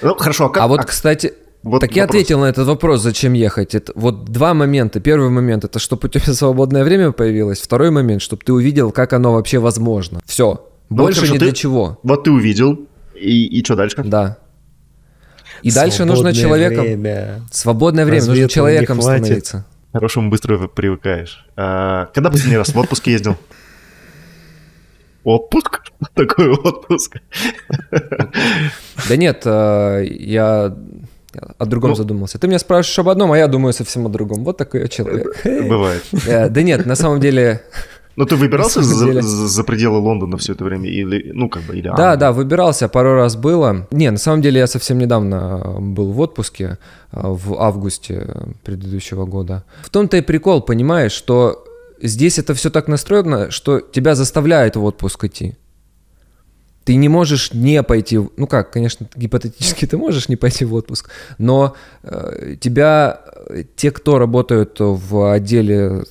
Ну хорошо, а как... А вот, кстати, вот так вопрос. я ответил на этот вопрос, зачем ехать. Это вот два момента. Первый момент это чтобы у тебя свободное время появилось. Второй момент, чтобы ты увидел, как оно вообще возможно. Все. Ну, Больше вот, ни ты, для чего. Вот ты увидел, и, и что дальше? Да. И дальше нужно человеком... Время. Свободное время. Разве нужно человеком становиться. Хорошему быстро привыкаешь. А, когда последний раз в отпуск ездил? Отпуск? Такой отпуск. Да нет, а, я о другом ну, задумался. Ты меня спрашиваешь об одном, а я думаю совсем о другом. Вот такой я человек. Бывает. Э, да нет, на самом деле но ты выбирался за, за, пределы Лондона все это время? Или, ну, как бы, или Да, да, выбирался, пару раз было. Не, на самом деле я совсем недавно был в отпуске, а, в августе предыдущего года. В том-то и прикол, понимаешь, что здесь это все так настроено, что тебя заставляет в отпуск идти. Ты не можешь не пойти, ну как, конечно, гипотетически ты можешь не пойти в отпуск, но э, тебя, э, те, кто работают в отделе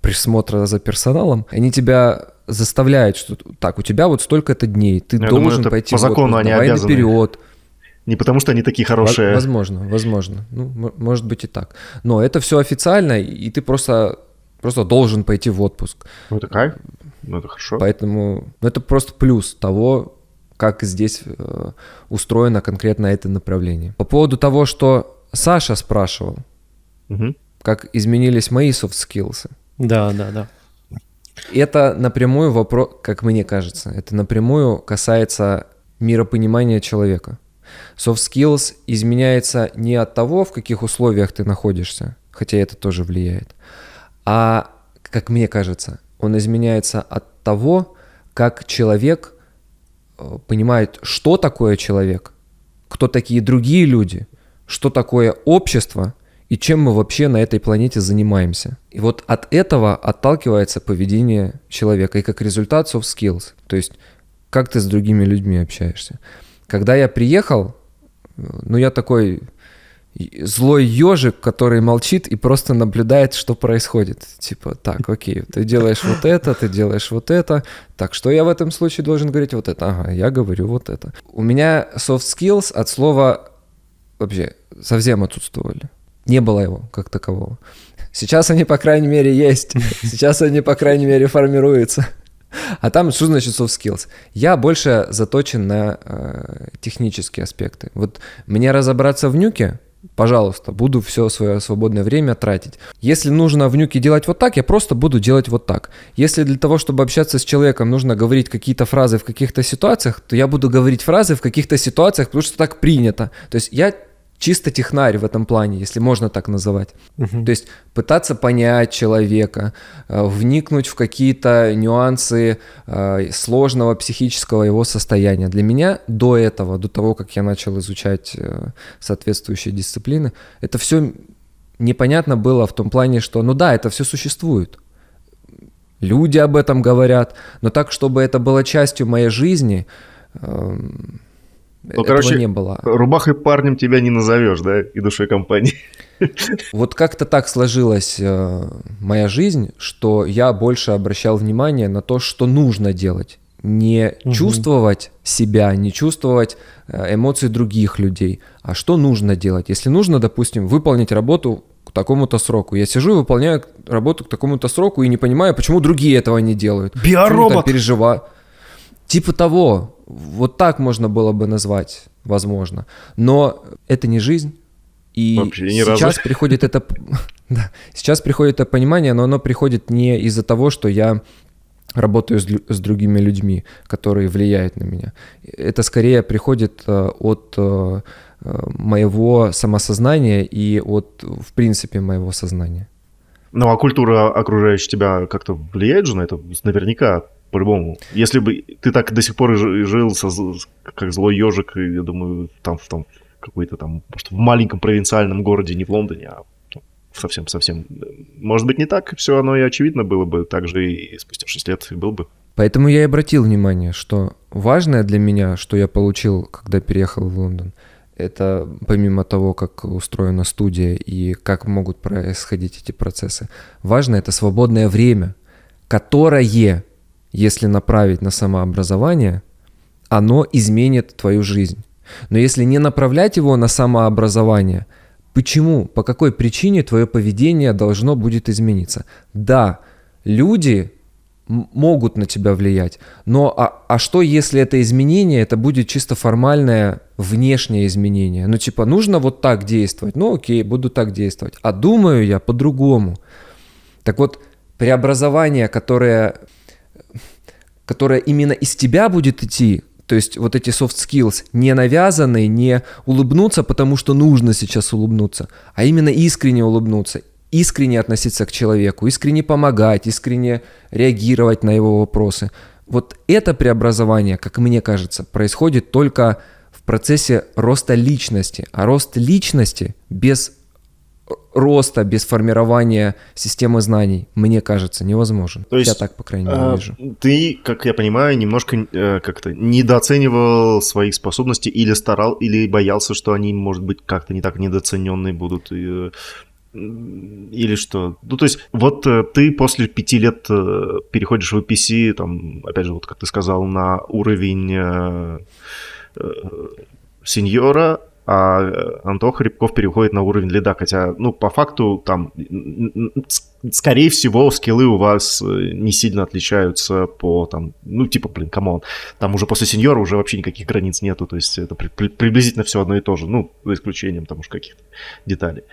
присмотра за персоналом, они тебя заставляют, что так, у тебя вот столько-то дней, ты Я должен думаю, пойти по закону в отпуск, они обязаны. наперед. Не потому что они такие хорошие. Возможно, возможно. Ну, может быть и так. Но это все официально, и ты просто, просто должен пойти в отпуск. Ну, это кайф. Ну, это хорошо. Поэтому ну, это просто плюс того, как здесь э, устроено конкретно это направление. По поводу того, что Саша спрашивал, угу. как изменились мои soft skills. Да, да, да. Это напрямую вопрос, как мне кажется, это напрямую касается миропонимания человека. Soft skills изменяется не от того, в каких условиях ты находишься, хотя это тоже влияет, а, как мне кажется, он изменяется от того, как человек э, понимает, что такое человек, кто такие другие люди, что такое общество и чем мы вообще на этой планете занимаемся. И вот от этого отталкивается поведение человека и как результат soft skills, то есть как ты с другими людьми общаешься. Когда я приехал, ну я такой злой ежик, который молчит и просто наблюдает, что происходит. Типа, так, окей, ты делаешь вот это, ты делаешь вот это. Так, что я в этом случае должен говорить вот это? Ага, я говорю вот это. У меня soft skills от слова вообще совсем отсутствовали. Не было его как такового. Сейчас они, по крайней мере, есть. Сейчас они, по крайней мере, формируются. А там что значит soft skills? Я больше заточен на э, технические аспекты. Вот мне разобраться в нюке, пожалуйста, буду все свое свободное время тратить. Если нужно в нюке делать вот так, я просто буду делать вот так. Если для того, чтобы общаться с человеком, нужно говорить какие-то фразы в каких-то ситуациях, то я буду говорить фразы в каких-то ситуациях, потому что так принято. То есть я чисто технарь в этом плане, если можно так называть. Uh-huh. То есть пытаться понять человека, э, вникнуть в какие-то нюансы э, сложного психического его состояния. Для меня до этого, до того, как я начал изучать э, соответствующие дисциплины, это все непонятно было в том плане, что, ну да, это все существует. люди об этом говорят, но так, чтобы это было частью моей жизни, эм, Ну, этого короче, не было. Рубахой парнем тебя не назовешь, да, и душой компании. Вот как-то так сложилась э, моя жизнь, что я больше обращал внимание на то, что нужно делать. Не Мгм. чувствовать себя, не чувствовать э, эмоции других людей, а что нужно делать. Если нужно, допустим, выполнить работу к такому-то сроку. Я сижу и выполняю работу к такому-то сроку и не понимаю, почему другие этого не делают. Биоробот! переживаю. Типа того. Вот так можно было бы назвать, возможно. Но это не жизнь. И Вообще ни сейчас разу. приходит это... да, сейчас приходит это понимание, но оно приходит не из-за того, что я работаю с, с другими людьми, которые влияют на меня. Это скорее приходит э, от э, э, моего самосознания и от, в принципе, моего сознания. Ну, а культура окружающая тебя как-то влияет же на это? Наверняка, по-любому. Если бы ты так до сих пор и жи- жил со как злой ежик, я думаю, там в там, какой-то там, может, в маленьком провинциальном городе, не в Лондоне, а совсем-совсем. Может быть, не так все оно и очевидно было бы, так же и спустя 6 лет и был бы. Поэтому я и обратил внимание, что важное для меня, что я получил, когда переехал в Лондон, это помимо того, как устроена студия и как могут происходить эти процессы, важно это свободное время, которое, если направить на самообразование, оно изменит твою жизнь. Но если не направлять его на самообразование, почему, по какой причине твое поведение должно будет измениться? Да, люди могут на тебя влиять, но а, а что если это изменение, это будет чисто формальное внешнее изменение? Ну типа нужно вот так действовать, ну окей, буду так действовать, а думаю я по-другому. Так вот, преобразование, которое, которое именно из тебя будет идти, то есть вот эти soft skills, не навязанные, не улыбнуться, потому что нужно сейчас улыбнуться, а именно искренне улыбнуться, искренне относиться к человеку, искренне помогать, искренне реагировать на его вопросы. Вот это преобразование, как мне кажется, происходит только в процессе роста личности. А рост личности без роста, без формирования системы знаний, мне кажется, невозможен. То есть, Я так, по крайней мере, А, вижу. Ты, как я понимаю, немножко э, как-то недооценивал своих способностей или старал, или боялся, что они, может быть, как-то не так недооцененные будут. и, э, или что? Ну, то есть, вот э, ты после пяти лет переходишь в EPC, там, опять же, вот как ты сказал, на уровень э, э, сеньора, а Антоха Рябков переходит на уровень лида, хотя, ну, по факту, там, скорее всего, скиллы у вас э, не сильно отличаются по, там, ну, типа, блин, come on, там уже после сеньора уже вообще никаких границ нету, то есть это при- при- приблизительно все одно и то же, ну, за исключением там уж каких-то деталей.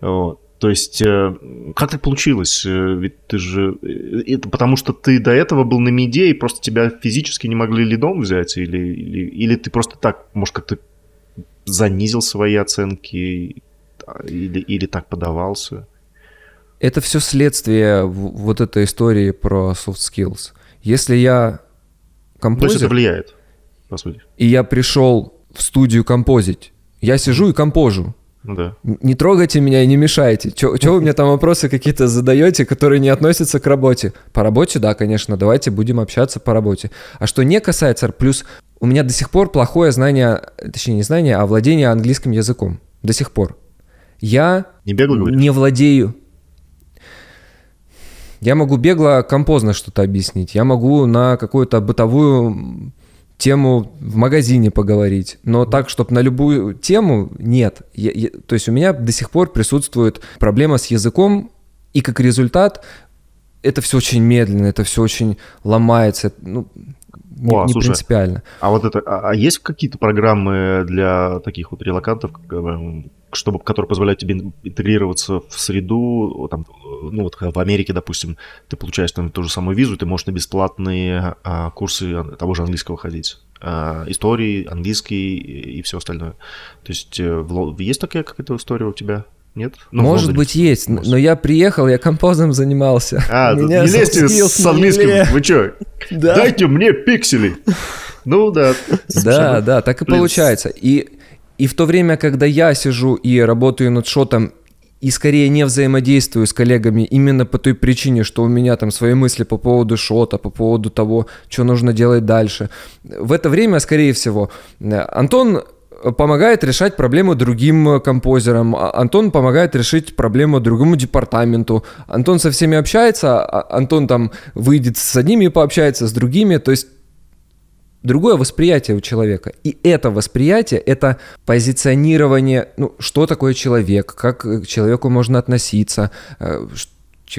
Вот. То есть, э, как так получилось? Э, Ведь ты же... Это потому что ты до этого был на миде, и просто тебя физически не могли лидом взять? Или, или, или ты просто так, может, как-то занизил свои оценки? Или, или так подавался? Это все следствие вот этой истории про soft skills. Если я Ну, То есть это композер, влияет, по сути. и я пришел в студию композить, я сижу и компожу. Ну да. Не трогайте меня и не мешайте. Че вы мне там вопросы какие-то задаете, которые не относятся к работе? По работе, да, конечно, давайте будем общаться по работе. А что не касается, плюс у меня до сих пор плохое знание, точнее не знание, а владение английским языком. До сих пор. Я Не говоришь? не владею. Я могу бегло композно что-то объяснить. Я могу на какую-то бытовую тему в магазине поговорить. Но так, чтобы на любую тему, нет. Я- я- то есть у меня до сих пор присутствует проблема с языком, и как результат это все очень медленно, это все очень ломается. Ну, не, О, не слушай, принципиально. А вот это, а, а есть какие-то программы для таких вот релакантов, эм, чтобы, которые позволяют тебе интегрироваться в среду, там, э, ну вот в Америке, допустим, ты получаешь там ту же самую визу, ты можешь на бесплатные а, курсы того же английского ходить. А, истории, английский и, и все остальное. То есть э, есть такая какая-то история у тебя? Нет? Ну, Может Лондоне, быть, есть, может. но я приехал, я композом занимался. А, меня не лезьте с, английским, вы что? Да. Дайте мне пиксели. Ну да. Да, да, так и Блин, получается. И, и в то время, когда я сижу и работаю над шотом, и скорее не взаимодействую с коллегами именно по той причине, что у меня там свои мысли по поводу шота, по поводу того, что нужно делать дальше. В это время, скорее всего, Антон помогает решать проблему другим композерам, а Антон помогает решить проблему другому департаменту, Антон со всеми общается, а Антон там выйдет с одними пообщается, с другими, то есть другое восприятие у человека. И это восприятие, это позиционирование, ну, что такое человек, как к человеку можно относиться, э,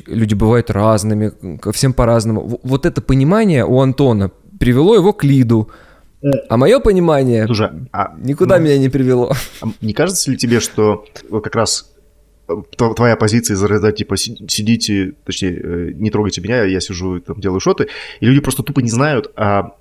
люди бывают разными, ко всем по-разному. Вот это понимание у Антона привело его к лиду. А мое понимание Слушай, а, никуда ну, меня не привело. А не кажется ли тебе, что как раз э, твоя позиция из разряда типа сидите, точнее, э, не трогайте меня, я сижу и там делаю шоты, и люди просто тупо не знают, а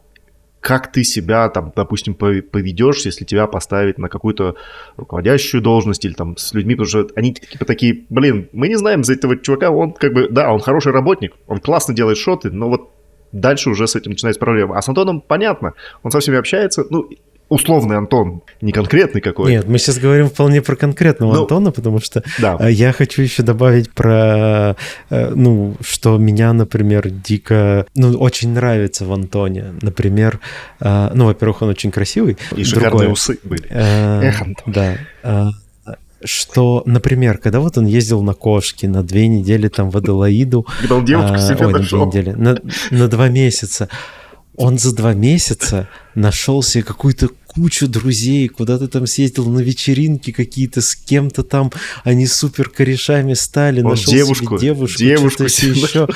как ты себя, там, допустим, поведешь, если тебя поставить на какую-то руководящую должность или там с людьми, потому что они типа такие, блин, мы не знаем за этого чувака, он как бы, да, он хороший работник, он классно делает шоты, но вот дальше уже с этим начинается проблема. А с Антоном понятно, он со всеми общается, ну, условный Антон, не конкретный какой. Нет, мы сейчас говорим вполне про конкретного ну, Антона, потому что да. Э, я хочу еще добавить про, э, ну, что меня, например, дико, ну, очень нравится в Антоне. Например, э, ну, во-первых, он очень красивый. И шикарные Другое. усы были. Эх, Антон. Да что, например, когда вот он ездил на кошки на две недели там в Аделаиду... Когда он девушку а, себе ой, нашел. на две недели, на, на два месяца. Он за два месяца нашел себе какую-то кучу друзей, куда-то там съездил на вечеринки какие-то с кем-то там, они супер корешами стали, он нашел девушку, себе девушку, девушку себе еще.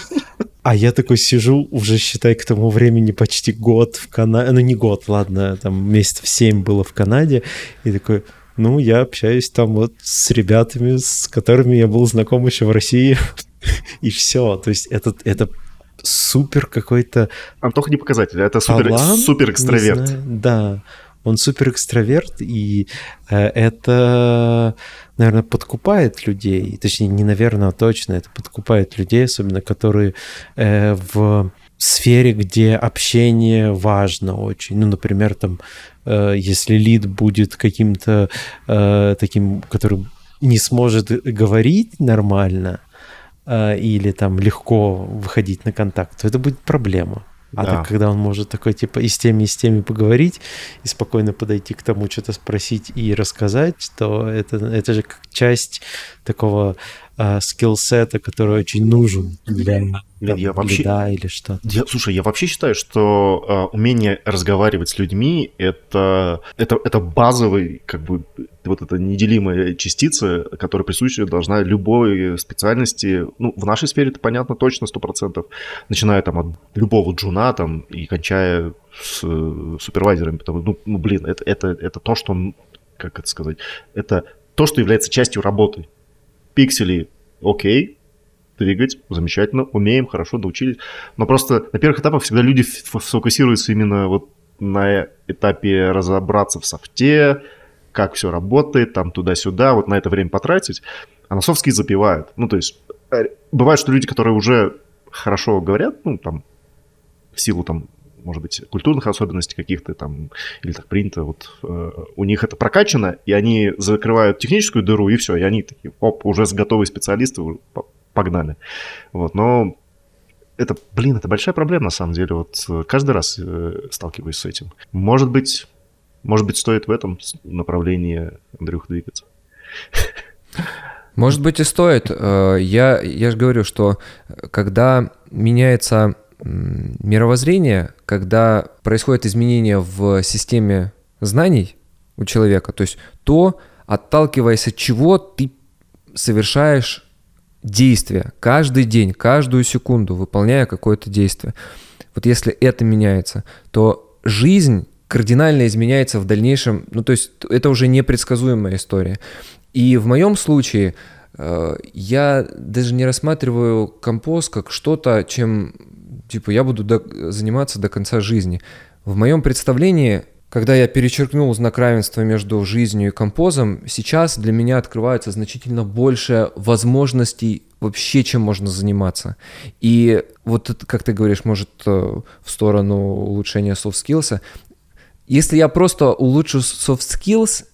А я такой сижу, уже считай, к тому времени почти год в Канаде, ну не год, ладно, там месяцев семь было в Канаде, и такой, ну, я общаюсь там вот с ребятами, с которыми я был знаком еще в России, и все. То есть это, это супер какой-то... Антоха не показатель, это супер, талант, супер экстраверт. Знаю, да, он супер экстраверт, и э, это, наверное, подкупает людей. Точнее, не наверное, а точно, это подкупает людей, особенно которые э, в сфере, где общение важно очень. Ну, например, там, э, если лид будет каким-то э, таким, который не сможет говорить нормально э, или там легко выходить на контакт, то это будет проблема. А да. так, когда он может такой, типа, и с теми, и с теми поговорить, и спокойно подойти к тому, что-то спросить и рассказать, то это, это же как часть такого э, скиллсета, который очень нужен для Блин, я вообще... да или что-то. Я, слушай, я вообще считаю, что э, умение разговаривать с людьми это, это, это базовый, как бы, вот эта неделимая частица, которая присуща должна любой специальности, ну, в нашей сфере это понятно точно, сто процентов, начиная там от любого джуна там и кончая с э, супервайзерами, потому ну, ну, блин, это, это, это то, что, как это сказать, это то, что является частью работы. Пиксели, окей, двигать, замечательно, умеем, хорошо, научились. Но просто на первых этапах всегда люди фокусируются именно вот на этапе разобраться в софте, как все работает, там туда-сюда, вот на это время потратить, а на софтские запивают. Ну, то есть э, бывает, что люди, которые уже хорошо говорят, ну, там, в силу там может быть, культурных особенностей каких-то там, или так принято, вот э, у них это прокачано, и они закрывают техническую дыру, и все, и они такие, оп, уже готовые специалисты, погнали. Вот, но это, блин, это большая проблема на самом деле. Вот э, каждый раз э, сталкиваюсь с этим. Может быть, может быть, стоит в этом направлении, Андрюх, двигаться. Может быть и стоит. Я, я же говорю, что когда меняется мировоззрение, когда происходят изменения в системе знаний у человека, то есть то, отталкиваясь от чего ты совершаешь действие, каждый день, каждую секунду выполняя какое-то действие. Вот если это меняется, то жизнь кардинально изменяется в дальнейшем, ну то есть это уже непредсказуемая история. И в моем случае э, я даже не рассматриваю компост как что-то, чем типа я буду до, заниматься до конца жизни. В моем представлении когда я перечеркнул знак равенства между жизнью и композом, сейчас для меня открывается значительно больше возможностей вообще, чем можно заниматься. И вот, как ты говоришь, может, э, в сторону улучшения soft skills. Если я просто улучшу soft skills,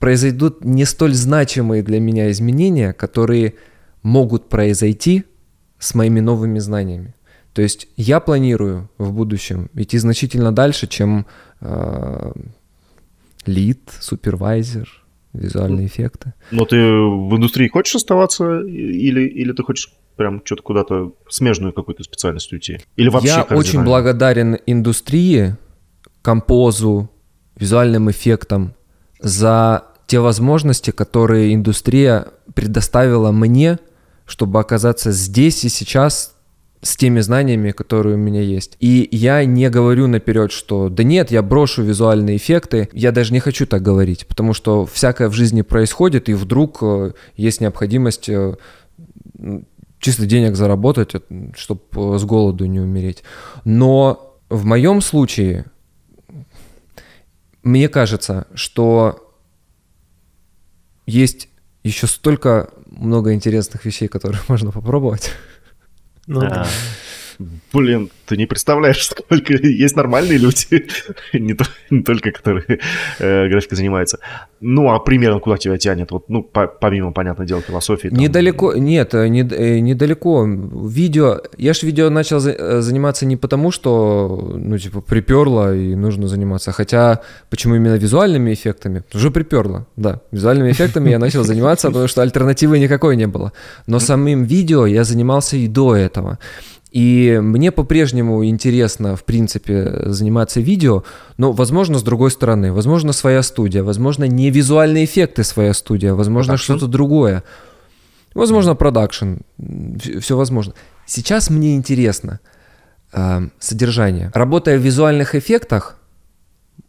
произойдут не столь значимые для меня изменения, которые могут произойти с моими новыми знаниями. То есть я планирую в будущем идти значительно дальше, чем э, лид, супервайзер, визуальные эффекты. Но ты в индустрии хочешь оставаться или, или ты хочешь прям что-то куда-то смежную какую-то специальность уйти? Или вообще Я очень благодарен индустрии, композу, визуальным эффектам за те возможности, которые индустрия предоставила мне, чтобы оказаться здесь и сейчас с теми знаниями, которые у меня есть. И я не говорю наперед, что да нет, я брошу визуальные эффекты. Я даже не хочу так говорить, потому что всякое в жизни происходит, и вдруг э, есть необходимость э, чисто денег заработать, чтобы с голоду не умереть. Но в моем случае мне кажется, что есть еще столько много интересных вещей, которые можно попробовать. Ну, а, блин, ты не представляешь, сколько есть нормальные люди, не, то, не только которые э, графикой занимаются. Ну, а примерно куда тебя тянет? Вот, ну, по, помимо, понятное дело, философии. Там... Недалеко, нет, э, не, э, недалеко. Видео, я же видео начал за, э, заниматься не потому, что, ну, типа, приперло и нужно заниматься, хотя, почему именно визуальными эффектами? Уже приперло, да. Визуальными эффектами я начал заниматься, потому что альтернативы никакой не было. Но самим видео я занимался и до этого. И мне по-прежнему интересно, в принципе, заниматься видео, но, возможно, с другой стороны. Возможно, своя студия, возможно, не визуальные эффекты своя студия, возможно, что-то другое. Возможно, продакшн. Все возможно. Сейчас мне интересно э, содержание. Работая в визуальных эффектах,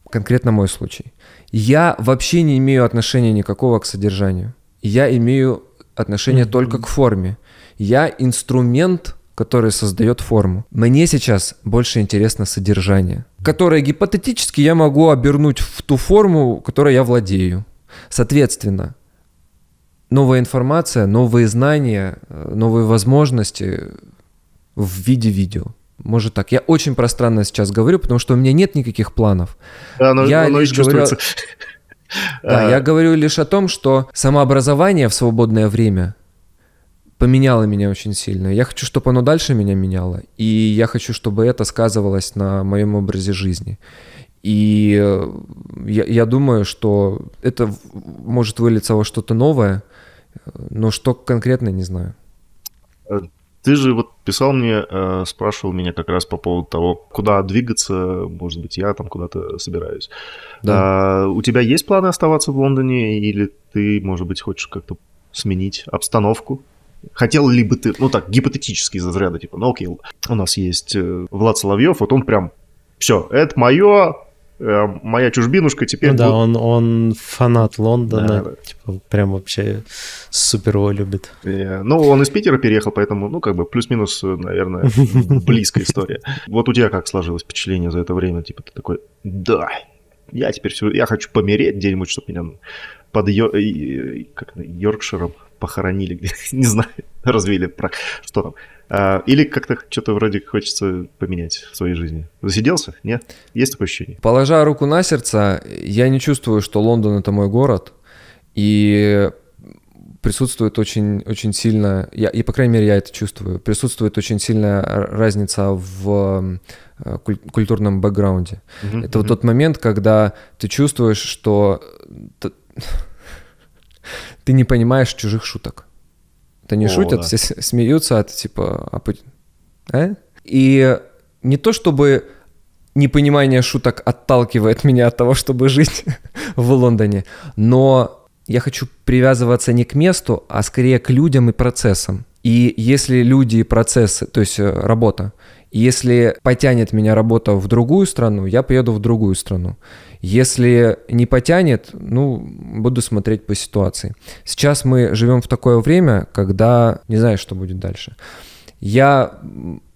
конкретно мой случай, я вообще не имею отношения никакого к содержанию. Я имею отношение mm-hmm. только к форме. Я инструмент который создает форму. Мне сейчас больше интересно содержание, которое гипотетически я могу обернуть в ту форму, которой я владею. Соответственно, новая информация, новые знания, э, новые возможности в виде видео. Может так. Я очень пространно сейчас говорю, потому что у меня нет никаких планов. Да, но, я оно лишь говорю... Да, я говорю лишь о том, что самообразование в свободное время поменяло меня очень сильно. Я хочу, чтобы оно дальше меня меняло, и я хочу, чтобы это сказывалось на моем образе жизни. И э, я, я думаю, что это может вылиться во что-то новое, но что конкретно, не знаю. Э, ты же вот писал мне, э, спрашивал меня как раз по поводу того, куда двигаться, может быть, я там куда-то собираюсь. Да. А, у тебя есть планы оставаться в Лондоне, или ты, может быть, хочешь как-то сменить обстановку? Хотел ли бы ты, ну так, гипотетически из разряда, типа, ну окей, у нас есть э, Влад Соловьев, вот он прям, все, это мое, э, моя чужбинушка теперь... Ну да, он, он фанат Лондона, да, да. типа, прям вообще супер его любит. Yeah. Ну, он из Питера переехал, поэтому, ну, как бы, плюс-минус, наверное, близкая история. Вот у тебя как сложилось впечатление за это время? Типа, ты такой, да, я теперь все, я хочу помереть где-нибудь, чтобы меня под Йор... как, Йоркширом похоронили, где, не знаю, развели, про что там. А, или как-то что-то вроде хочется поменять в своей жизни. Засиделся? Нет? Есть такое ощущение? Положа руку на сердце, я не чувствую, что Лондон — это мой город. И присутствует очень, очень сильно, я, и по крайней мере я это чувствую, присутствует очень сильная разница в э, культурном бэкграунде. Mm-hmm. Это вот тот момент, когда ты чувствуешь, что ты не понимаешь чужих шуток. Это не О, шутят, да. все смеются, а ты типа... А, а? И не то чтобы непонимание шуток отталкивает меня от того, чтобы жить в Лондоне, но я хочу привязываться не к месту, а скорее к людям и процессам. И если люди и процессы, то есть э, работа, если потянет меня работа в другую страну, я поеду в другую страну. Если не потянет, ну, буду смотреть по ситуации. Сейчас мы живем в такое время, когда не знаю, что будет дальше. Я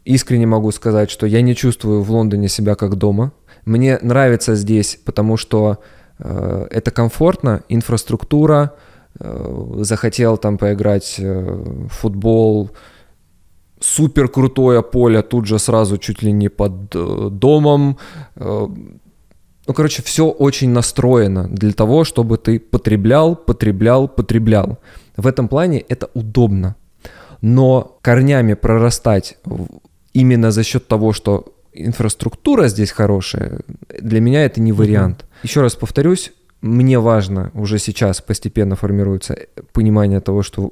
искренне могу сказать, что я не чувствую в Лондоне себя как дома. Мне нравится здесь, потому что э, это комфортно, инфраструктура, э, захотел там поиграть э, в футбол, супер крутое поле тут же сразу чуть ли не под э, домом, э, Ну, короче, все очень настроено для того, чтобы ты потреблял, потреблял, потреблял. В этом плане это удобно. Но корнями прорастать именно за счет того, что инфраструктура здесь хорошая, для меня это не вариант. Угу. Еще раз повторюсь, мне важно, уже сейчас постепенно формируется понимание того, что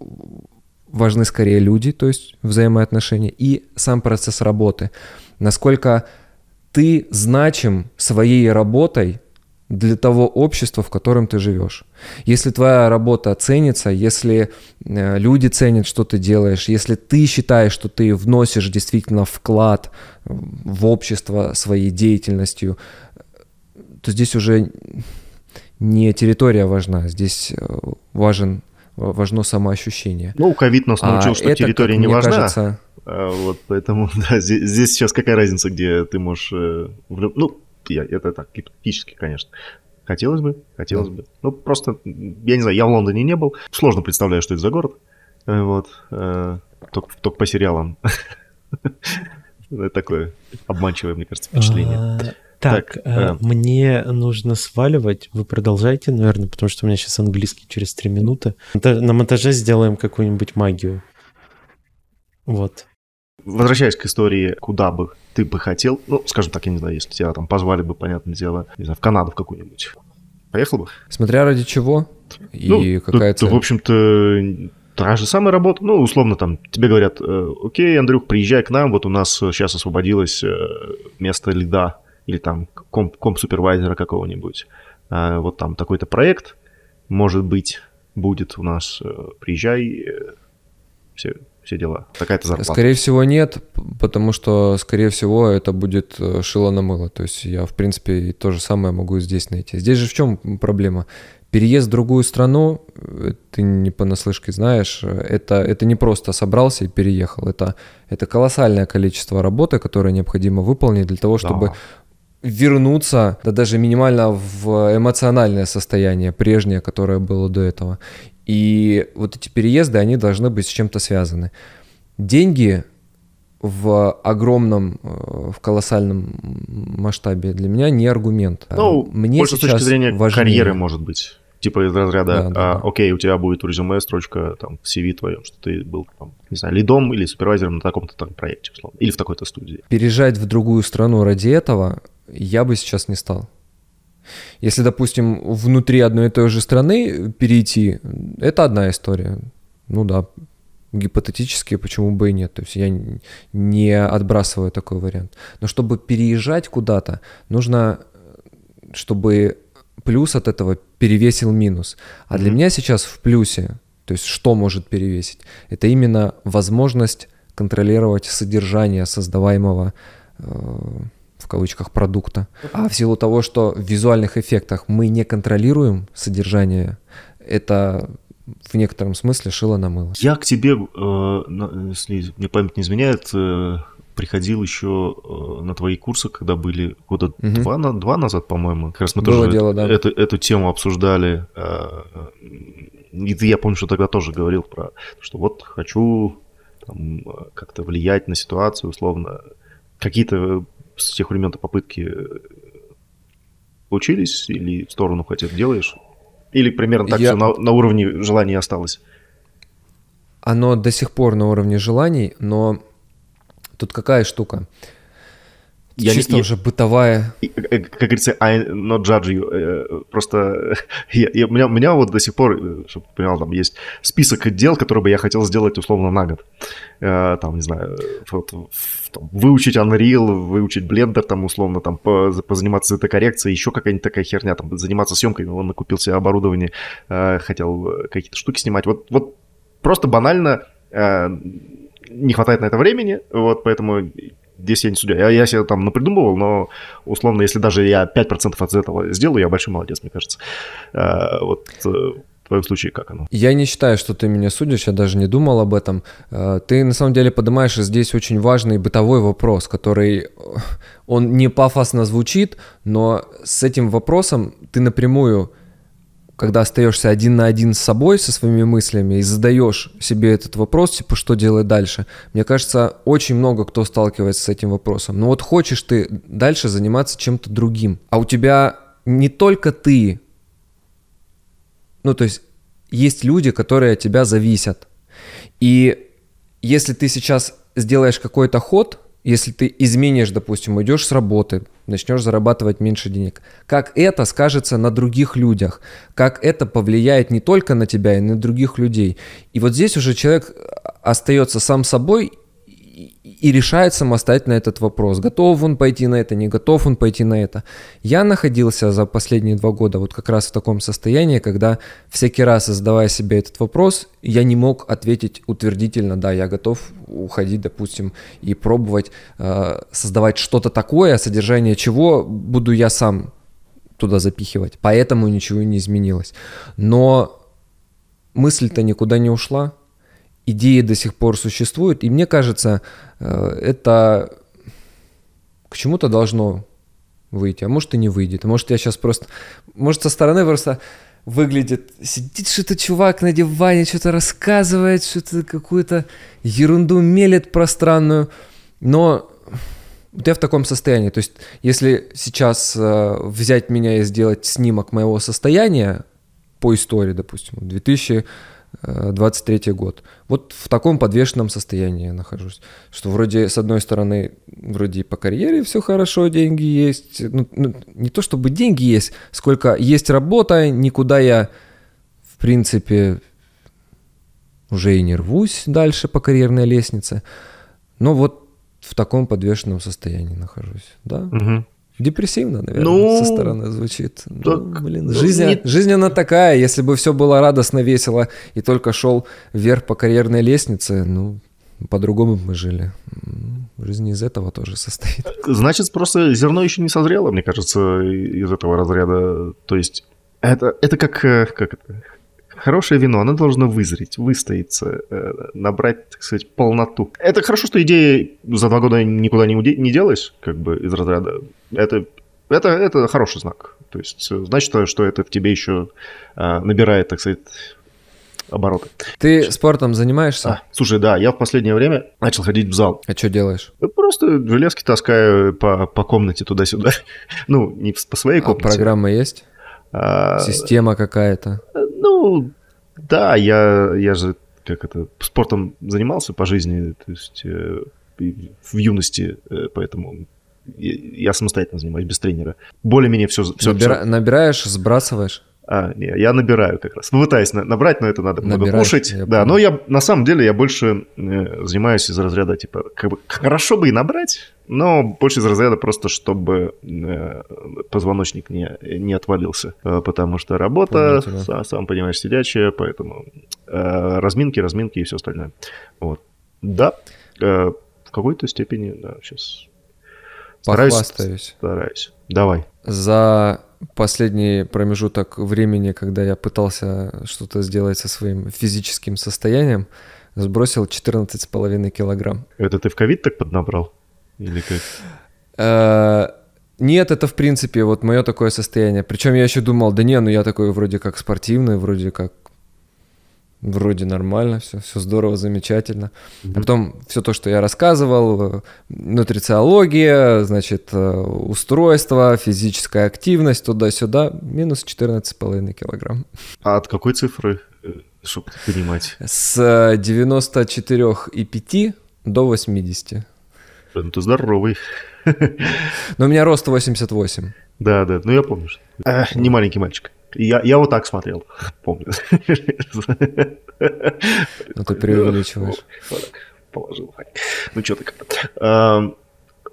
важны скорее люди, то есть взаимоотношения, и сам процесс работы. Насколько ты значим своей работой для того общества, в котором ты живешь. Если твоя работа ценится, если э, люди ценят, что ты делаешь, если ты считаешь, что ты вносишь действительно вклад в общество своей деятельностью, то здесь уже не территория важна, здесь э, важен, важно самоощущение. Ну, ковид нас научил, а что это, территория не важна. Кажется... А, вот поэтому, да, здесь, здесь сейчас какая разница, где ты можешь... Э, ну, я, это так, гипотетически, конечно. Хотелось бы, хотелось да. бы. Ну, просто, я не знаю, я в Лондоне не был. Сложно представляю, что это за город. Э, вот. Только, только по сериалам. Это такое обманчивое, мне кажется, впечатление. А, так, так э, э, мне нужно сваливать. Вы продолжайте, наверное, потому что у меня сейчас английский через три минуты. На монтаже сделаем какую-нибудь магию. Вот. Возвращаясь к истории, куда бы ты бы хотел, ну, скажем так, я не знаю, если тебя там позвали бы, понятное дело, не знаю, в Канаду в какую-нибудь. Поехал бы? Смотря ради чего и ну, какая цель. в общем-то, та же самая работа, ну, условно, там, тебе говорят, «Э, окей, Андрюх, приезжай к нам, вот у нас сейчас освободилось место лида или там комп, комп-супервайзера какого-нибудь. А, вот там такой-то проект, может быть, будет у нас, э, приезжай, э, все, все дела. Такая-то зарплата. Скорее всего, нет, потому что, скорее всего, это будет э, шило на мыло. То есть я, в принципе, то же самое могу здесь найти. Здесь же в чем проблема? Переезд в другую страну, ты не понаслышке знаешь, это, это не просто собрался и переехал. Это, это колоссальное количество работы, которое необходимо выполнить для того, чтобы да вернуться, да даже минимально в эмоциональное состояние прежнее, которое было до этого. И вот эти переезды, они должны быть с чем-то связаны. Деньги в огромном, э, в колоссальном масштабе для меня не аргумент. Ну, Мне больше с точки зрения важнее. карьеры, может быть. Типа из разряда, да, да, а, да. окей, у тебя будет в резюме строчка там в CV твоем, что ты был, там, не знаю, лидом или супервайзером на таком-то там проекте, условно, или в такой-то студии. Переезжать в другую страну ради этого я бы сейчас не стал. Если, допустим, внутри одной и той же страны перейти, это одна история. Ну да, гипотетически, почему бы и нет. То есть я не отбрасываю такой вариант. Но чтобы переезжать куда-то, нужно, чтобы плюс от этого перевесил минус. А для меня сейчас в плюсе, то есть что может перевесить, это именно возможность контролировать содержание создаваемого э, кавычках продукта. А в силу того, что в визуальных эффектах мы не контролируем содержание, это в некотором смысле шило на мыло. Я к тебе, э, если мне память не изменяет, э, приходил еще э, на твои курсы, когда были года угу. два, на, два назад, по-моему. Как раз мы Было тоже дело, да. эту, эту тему обсуждали. И ты, я помню, что тогда тоже говорил про, что вот хочу как-то влиять на ситуацию, условно. Какие-то с тех времен попытки э, учились или в сторону хотя делаешь? Или примерно так Я... все на, на уровне желаний осталось? Оно до сих пор на уровне желаний, но тут какая штука? Я Чисто не, уже бытовая. Э, как говорится, I not judge you. Э, просто я, я, у, меня, у меня вот до сих пор, э, чтобы ты понимал, там есть список дел, которые бы я хотел сделать условно на год. Там, не знаю, вот, там, выучить Unreal, выучить Blender, там, условно, там, позаниматься цветокоррекцией, еще какая-нибудь такая херня, там, заниматься съемкой, он накупил себе оборудование, хотел какие-то штуки снимать. Вот, вот просто банально не хватает на это времени, вот, поэтому здесь я не судья. Я, я себе там напридумывал, но условно, если даже я 5% от этого сделаю, я большой молодец, мне кажется. А, вот э, в твоем случае как оно? Я не считаю, что ты меня судишь, я даже не думал об этом. Э, ты на самом деле поднимаешь здесь очень важный бытовой вопрос, который, э, он не пафосно звучит, но с этим вопросом ты напрямую когда остаешься один на один с собой, со своими мыслями, и задаешь себе этот вопрос, типа, что делать дальше, мне кажется, очень много кто сталкивается с этим вопросом. Но вот хочешь ты дальше заниматься чем-то другим, а у тебя не только ты, ну то есть есть люди, которые от тебя зависят. И если ты сейчас сделаешь какой-то ход, если ты изменишь, допустим, уйдешь с работы, начнешь зарабатывать меньше денег, как это скажется на других людях, как это повлияет не только на тебя, и на других людей. И вот здесь уже человек остается сам собой и решает самостоятельно этот вопрос. Готов он пойти на это, не готов он пойти на это. Я находился за последние два года вот как раз в таком состоянии, когда всякий раз задавая себе этот вопрос, я не мог ответить утвердительно, да, я готов уходить, допустим, и пробовать э, создавать что-то такое, содержание чего буду я сам туда запихивать. Поэтому ничего не изменилось. Но мысль-то никуда не ушла идеи до сих пор существуют, и мне кажется, э, это к чему-то должно выйти, а может и не выйдет. А может я сейчас просто, может со стороны просто выглядит, сидит что-то чувак на диване, что-то рассказывает, что-то какую-то ерунду мелет пространную, но вот я в таком состоянии. То есть, если сейчас э, взять меня и сделать снимок моего состояния по истории, допустим, 2000 23 год. Вот в таком подвешенном состоянии я нахожусь. Что вроде, с одной стороны, вроде по карьере все хорошо, деньги есть. Ну, ну, не то чтобы деньги есть, сколько есть работа, никуда я, в принципе, уже и не рвусь дальше по карьерной лестнице. Но вот в таком подвешенном состоянии нахожусь, да? Угу. Депрессивно, наверное, ну, со стороны звучит. Ну, так, ну, блин, жизнь, не... жизнь она такая. Если бы все было радостно, весело и только шел вверх по карьерной лестнице, ну, по-другому бы мы жили. Жизнь из этого тоже состоит. Значит, просто зерно еще не созрело, мне кажется, из этого разряда. То есть это, это как, э, как это, Хорошее вино, оно должно вызреть, выстояться, э, набрать, так сказать, полноту. Это хорошо, что идеи за два года никуда не, не делаешь, как бы из разряда. Это, это, это хороший знак. То есть значит, что это в тебе еще э, набирает, так сказать, обороты. Ты спортом занимаешься? А, слушай, да, я в последнее время начал ходить в зал. А что делаешь? Просто железки таскаю по, по комнате туда-сюда. ну, не по своей а комнате. А программа есть? А, Система какая-то? Ну, да, я, я же как это, спортом занимался по жизни, то есть э, в юности, э, поэтому я самостоятельно занимаюсь без тренера. Более-менее все, все, Набира... все. Набираешь, сбрасываешь? А, не, я набираю как раз. Ну, пытаюсь набрать, но это надо много кушать. Да, но я на самом деле я больше э, занимаюсь из разряда типа как бы хорошо бы и набрать, но больше из разряда просто чтобы э, позвоночник не не отвалился, э, потому что работа, сам, сам понимаешь, сидячая, поэтому э, разминки, разминки и все остальное. Вот, да, э, в какой-то степени, да, сейчас стараюсь, Похвастаюсь. стараюсь. Давай. За последний промежуток времени, когда я пытался что-то сделать со своим физическим состоянием, сбросил 14,5 килограмм. Это ты в ковид так поднабрал? Или как? Э, нет, это в принципе вот мое такое состояние. Причем я еще думал, да не, ну я такой вроде как спортивный, вроде как вроде нормально, все, все здорово, замечательно. Mm-hmm. А потом все то, что я рассказывал, э, нутрициология, значит, э, устройство, физическая активность, туда-сюда, минус 14,5 килограмм. А от какой цифры, э, чтобы понимать? С 94,5 до 80. Ну, ты здоровый. Но у меня рост 88. Да, да, ну я помню. Что... А, не маленький мальчик. Я, я вот так смотрел, помню. Ну ты преувеличиваешь. Положил. Ну что ты как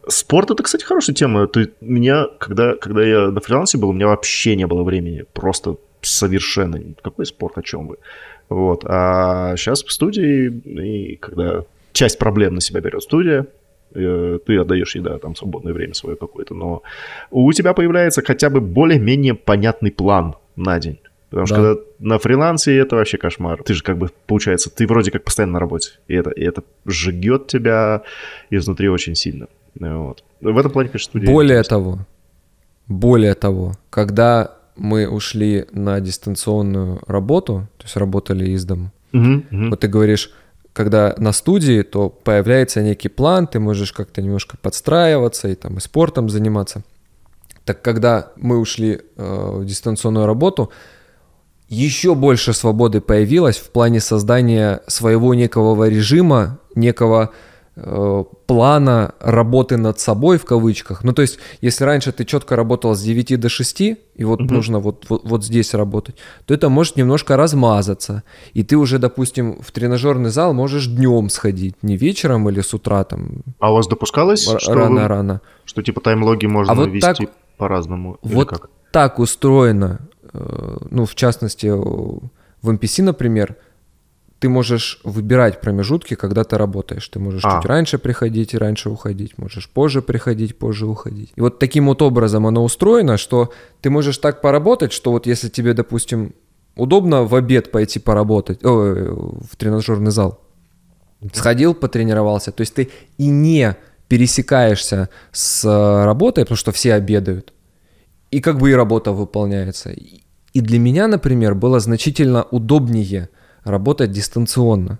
Спорт это, кстати, хорошая тема. Ты, меня, когда, когда я на фрилансе был, у меня вообще не было времени. Просто совершенно. Какой спорт, о чем вы? Вот. А сейчас в студии, и когда часть проблем на себя берет студия, Э, ты отдаешь ей, да, там свободное время свое какое-то, но у тебя появляется хотя бы более-менее понятный план на день. Потому да. что когда на фрилансе это вообще кошмар. Ты же как бы, получается, ты вроде как постоянно на работе. И это, и это жгет тебя изнутри очень сильно. Вот. В этом плане, конечно, студия... Более того, более того, когда мы ушли на дистанционную работу, то есть работали из дома, угу, угу. вот ты говоришь, когда на студии, то появляется некий план, ты можешь как-то немножко подстраиваться и там и спортом заниматься. Так когда мы ушли э, в дистанционную работу, еще больше свободы появилось в плане создания своего некого режима, некого э, плана работы над собой в кавычках. Ну, то есть, если раньше ты четко работал с 9 до 6, и вот угу. нужно вот, вот, вот здесь работать, то это может немножко размазаться. И ты уже, допустим, в тренажерный зал можешь днем сходить, не вечером или с утра там. А у вас допускалось, рано-рано? Что, что типа таймлоги можно а вот вести так, по-разному? Вот как? так устроено Э, ну, в частности, в MPC, например, ты можешь выбирать промежутки, когда ты работаешь. Ты можешь а. чуть раньше приходить и раньше уходить, можешь позже приходить, позже уходить. И вот таким вот образом оно устроено, что ты можешь так поработать, что вот если тебе, допустим, удобно в обед пойти поработать, о, в тренажерный зал, сходил, потренировался, то есть ты и не пересекаешься с работой, потому что все обедают, и как бы и работа выполняется. И для меня, например, было значительно удобнее работать дистанционно.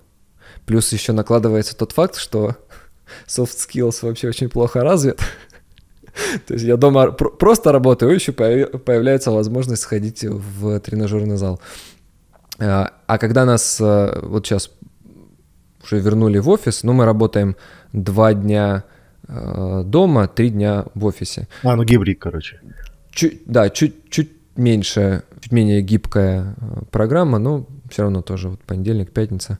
Плюс еще накладывается тот факт, что soft skills вообще очень плохо развит. То есть я дома просто работаю, еще появляется возможность сходить в тренажерный зал. А, а когда нас э, вот сейчас уже вернули в офис, ну мы работаем два дня э, дома, три дня в офисе. А, ну гибрид, короче. Чуть, да, чуть, чуть меньше, чуть менее гибкая э, программа, но все равно тоже вот понедельник, пятница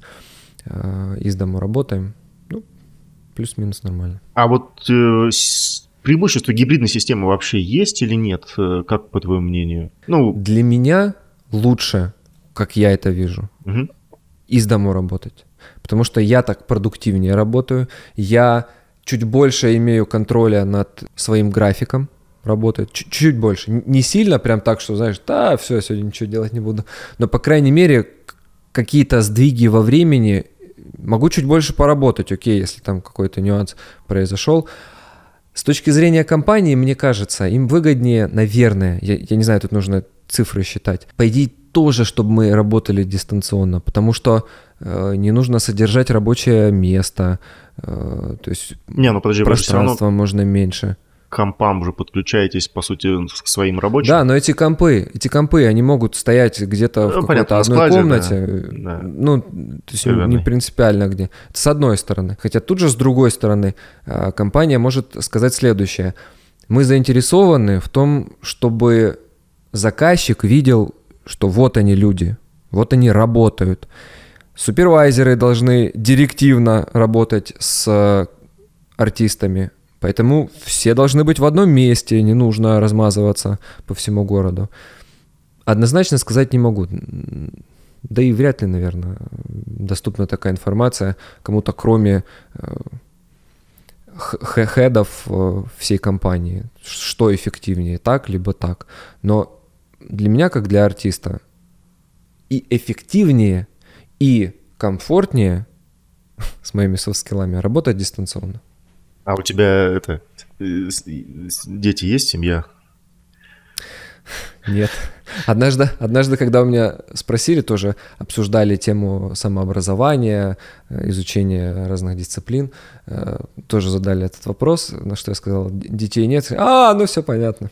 э, из дома работаем. Ну, плюс-минус нормально. А вот э, преимущество гибридной системы вообще есть или нет? Э, как по твоему мнению? Ну, Для меня лучше, как я это вижу, угу. из дома работать. Потому что я так продуктивнее работаю, я чуть больше имею контроля над своим графиком, работает чуть-чуть больше. Не сильно прям так, что, знаешь, да, все, сегодня ничего делать не буду. Но, по крайней мере, какие-то сдвиги во времени могу чуть больше поработать, окей, если там какой-то нюанс произошел. С точки зрения компании, мне кажется, им выгоднее, наверное, я, я не знаю, тут нужно цифры считать, по тоже, чтобы мы работали дистанционно, потому что э, не нужно содержать рабочее место, то есть не, ну подожди, пространства равно... можно меньше компам уже подключаетесь, по сути, к своим рабочим. Да, но эти компы, эти компы, они могут стоять где-то ну, в какой-то одной складе, комнате. Да, да. Ну, то есть не принципиально где. Это с одной стороны. Хотя тут же с другой стороны а, компания может сказать следующее. Мы заинтересованы в том, чтобы заказчик видел, что вот они люди, вот они работают. Супервайзеры должны директивно работать с артистами, Поэтому все должны быть в одном месте, не нужно размазываться по всему городу. Однозначно сказать не могу. Да и вряд ли, наверное, доступна такая информация кому-то, кроме э, хедов э, всей компании. Что эффективнее, так либо так. Но для меня, как для артиста, и эффективнее, и комфортнее с моими софт-скиллами работать дистанционно. А у тебя это дети есть, семья? Нет. Однажды, однажды, когда у меня спросили, тоже обсуждали тему самообразования, э, изучения разных дисциплин, э, тоже задали этот вопрос, на что я сказал, детей нет. А, ну все понятно.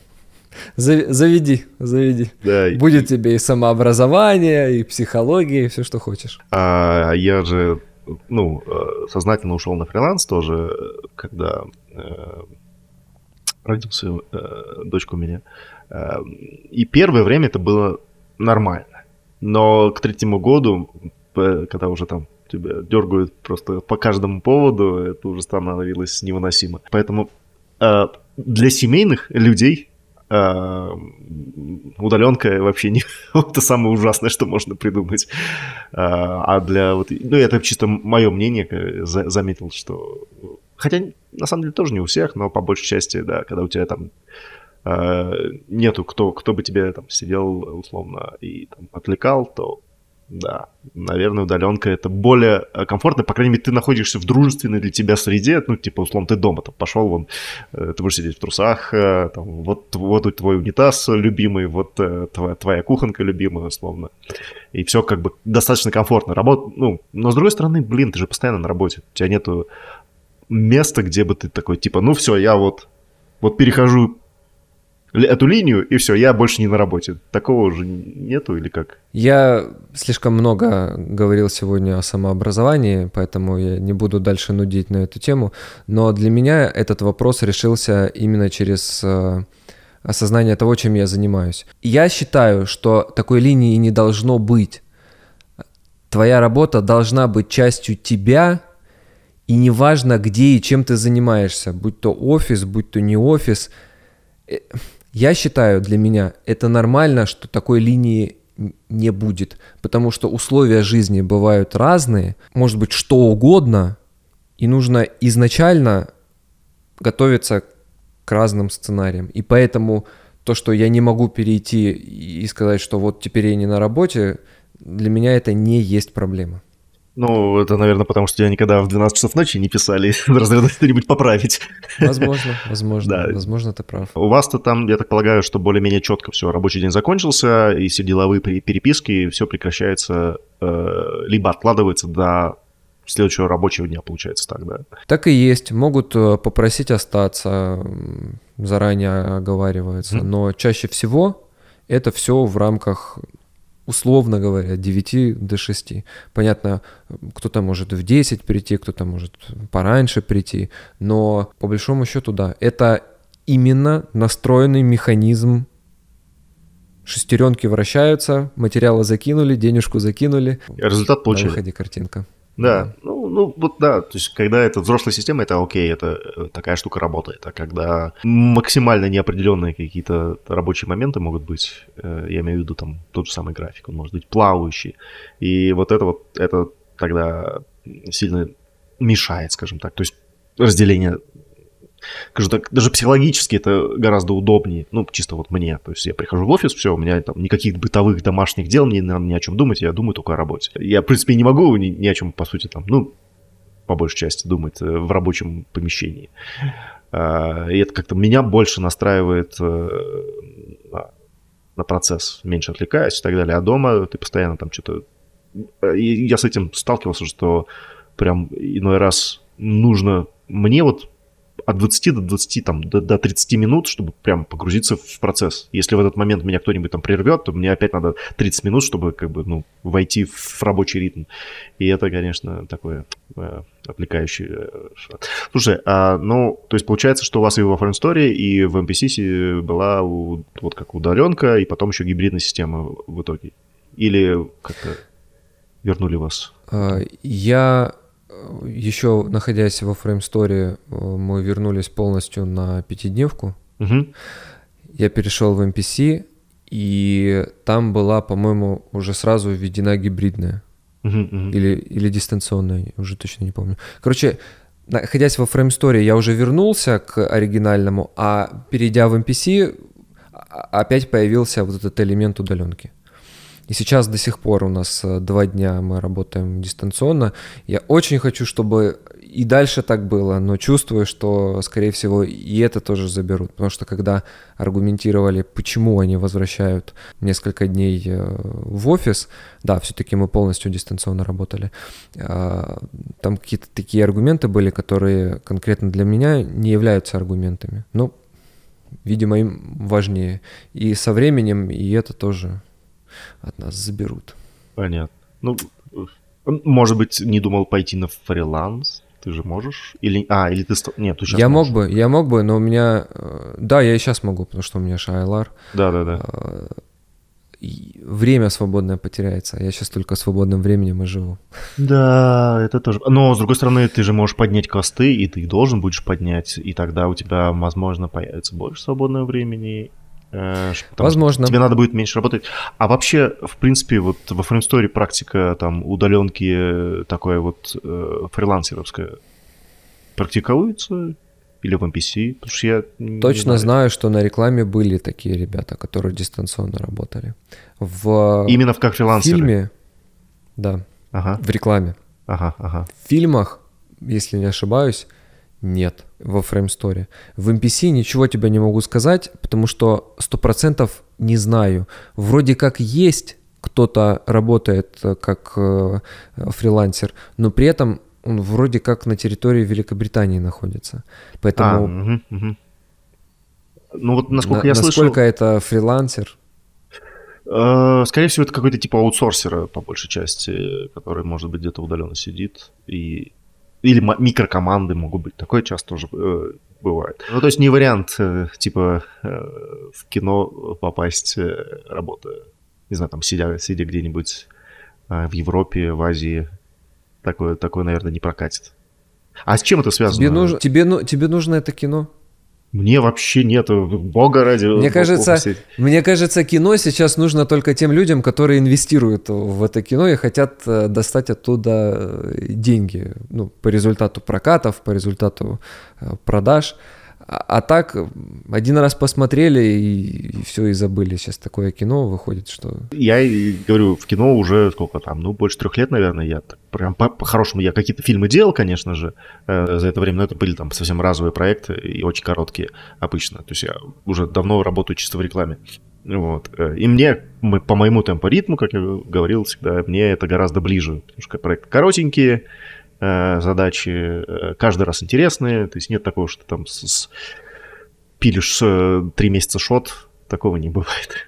Заведи, заведи. Да. Будет тебе и самообразование, и психология, и все, что хочешь. А я же ну, э, сознательно ушел на фриланс тоже, когда э, родился э, дочка у меня. Э, и первое время это было нормально. Но к третьему году, когда уже там тебя дергают просто по каждому поводу, это уже становилось невыносимо. Поэтому э, для семейных людей а, удаленка вообще не это самое ужасное, что можно придумать. А, а для вот, ну это чисто мое мнение, заметил, что хотя на самом деле тоже не у всех, но по большей части, да, когда у тебя там а, нету кто, кто бы тебе там сидел условно и там отвлекал, то да, наверное, удаленка это более э, комфортно. По крайней мере, ты находишься в дружественной для тебя среде. Ну, типа, условно, ты дома там пошел, вон, э, ты будешь сидеть в трусах, э, там, вот, вот твой унитаз любимый, вот твоя, твоя кухонка любимая, условно. И все как бы достаточно комфортно. Работа, ну, но с другой стороны, блин, ты же постоянно на работе. У тебя нету места, где бы ты такой, типа, ну все, я вот, вот перехожу эту линию, и все, я больше не на работе. Такого уже нету или как? Я слишком много говорил сегодня о самообразовании, поэтому я не буду дальше нудить на эту тему. Но для меня этот вопрос решился именно через э, осознание того, чем я занимаюсь. Я считаю, что такой линии не должно быть. Твоя работа должна быть частью тебя, и неважно, где и чем ты занимаешься, будь то офис, будь то не офис. Я считаю, для меня это нормально, что такой линии не будет, потому что условия жизни бывают разные, может быть что угодно, и нужно изначально готовиться к разным сценариям. И поэтому то, что я не могу перейти и сказать, что вот теперь я не на работе, для меня это не есть проблема. Ну, это, наверное, потому что тебя никогда в 12 часов ночи не писали разряда что-нибудь поправить. Возможно, возможно, да. возможно, ты прав. У вас-то там, я так полагаю, что более-менее четко все, рабочий день закончился, и все деловые переписки, все прекращается, э, либо откладывается до следующего рабочего дня, получается так, да? Так и есть. Могут э, попросить остаться, заранее оговаривается, mm. но чаще всего это все в рамках условно говоря, 9 до 6. Понятно, кто-то может в 10 прийти, кто-то может пораньше прийти, но по большому счету, да, это именно настроенный механизм шестеренки вращаются, материалы закинули, денежку закинули. Результат получили. На выходе картинка. Да, ну, ну вот да, то есть когда это взрослая система, это окей, это э, такая штука работает. А когда максимально неопределенные какие-то рабочие моменты могут быть, э, я имею в виду там тот же самый график, он может быть плавающий. И вот это вот, это тогда сильно мешает, скажем так. То есть разделение скажу так, даже психологически это гораздо удобнее, ну, чисто вот мне. То есть я прихожу в офис, все, у меня там никаких бытовых домашних дел, мне не надо ни о чем думать, я думаю только о работе. Я, в принципе, не могу ни, ни о чем, по сути, там, ну, по большей части думать э, в рабочем помещении. А, и это как-то меня больше настраивает э, на процесс, меньше отвлекаюсь и так далее. А дома ты постоянно там что-то... И я с этим сталкивался, что прям иной раз нужно мне вот от 20 до 20, там, до, до 30 минут, чтобы прям погрузиться в процесс. Если в этот момент меня кто-нибудь там прервет, то мне опять надо 30 минут, чтобы как бы, ну, войти в рабочий ритм. И это, конечно, такое э, отвлекающее. Слушай, а, ну, то есть получается, что у вас и во Story, и в MPC была вот как удаленка, и потом еще гибридная система в итоге? Или как-то вернули вас? А, я еще находясь во Frame Story, э, мы вернулись полностью на пятидневку. Угу. Я перешел в MPC, и там была, по-моему, уже сразу введена гибридная. Угу, угу. Или, или дистанционная, уже точно не помню. Короче, находясь во Frame Story, я уже вернулся к оригинальному, а перейдя в MPC, опять появился вот этот элемент удаленки. И сейчас до сих пор у нас э, два дня мы работаем дистанционно. Я очень хочу, чтобы и дальше так было, но чувствую, что, скорее всего, и это тоже заберут. Потому что когда аргументировали, почему они возвращают несколько дней э, в офис, да, все-таки мы полностью дистанционно работали, а, там какие-то такие аргументы были, которые конкретно для меня не являются аргументами. Ну, видимо, им важнее. И со временем, и это тоже от нас заберут. Понятно. Ну, может быть, не думал пойти на фриланс? Ты же можешь? Или, а, или ты... Нет, ты сейчас Я можешь. мог бы, я мог бы, но у меня... Э, да, я и сейчас могу, потому что у меня Шайлар. Да-да-да. Э, время свободное потеряется. Я сейчас только свободным временем и живу. Да, это тоже. Но, с другой стороны, ты же можешь поднять косты, и ты должен будешь поднять, и тогда у тебя, возможно, появится больше свободного времени, Э, Возможно. Тебе надо будет меньше работать. А вообще, в принципе, вот во фреймсторе практика там удаленки такое вот э, фрилансеровская практикуется или в MPC? Потому что я Точно знаю. знаю, что на рекламе были такие ребята, которые дистанционно работали. В Именно в как фрилансеры? фильме, да, ага. в рекламе. Ага, ага. В фильмах, если не ошибаюсь, нет во FrameStory. В MPC ничего тебе не могу сказать, потому что 100% не знаю. Вроде как есть кто-то работает э, как э, фрилансер, но при этом он вроде как на территории Великобритании находится. Поэтому... А, угу, угу. Ну вот насколько На, я насколько слышал... Насколько это фрилансер? Э, скорее всего, это какой-то типа аутсорсера, по большей части, который, может быть, где-то удаленно сидит. И... Или микрокоманды могут быть. Такое часто тоже э, бывает. Ну, то есть не вариант, э, типа, в кино попасть, работая, не знаю, там, сидя, сидя где-нибудь в Европе, в Азии. Такое, такое, наверное, не прокатит. А с чем это связано? Тебе, нужно, тебе, ну, тебе нужно это кино? Мне вообще нет, бога ради. Мне кажется, мне кажется, кино сейчас нужно только тем людям, которые инвестируют в это кино и хотят э, достать оттуда э, деньги, ну, по результату прокатов, по результату э, продаж. А, а так, один раз посмотрели и, и все, и забыли. Сейчас такое кино выходит, что... Я говорю, в кино уже сколько там, ну, больше трех лет, наверное, я прям по-хорошему, я какие-то фильмы делал, конечно же, э, за это время, но это были там совсем разовые проекты и очень короткие обычно. То есть я уже давно работаю чисто в рекламе. Вот. Э, и мне, по моему темпоритму, как я говорил всегда, мне это гораздо ближе, потому что проекты коротенькие, задачи э, каждый раз интересные, то есть нет такого, что там с, с, пилишь три месяца шот, такого не бывает.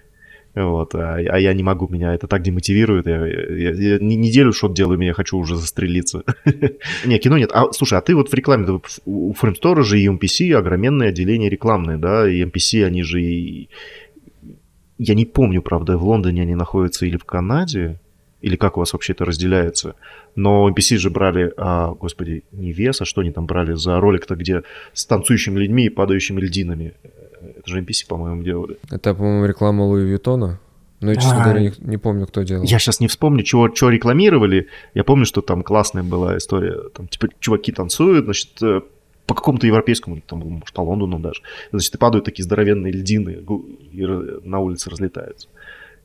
Вот, а, а я не могу, меня это так демотивирует. Я, я, я неделю шот делаю, меня хочу уже застрелиться. не, кино нет. А слушай, а ты вот в рекламе, у Framestore же и MPC огроменное отделение рекламное, да, и MPC, они же и... Я не помню, правда, в Лондоне они находятся или в Канаде, или как у вас вообще это разделяется. Но NPC же брали, а, господи, не вес, а что они там брали за ролик-то, где с танцующими людьми и падающими льдинами. Это же NPC, по-моему, делали. Это, по-моему, реклама Луи Виттона. Ну, я, честно а, говоря, не, не помню, кто делал. Я сейчас не вспомню, чего, чего рекламировали. Я помню, что там классная была история. Там, типа, чуваки танцуют, значит, э, по какому-то европейскому, там, может, по Лондону даже. Значит, и падают такие здоровенные льдины, и на улице разлетаются.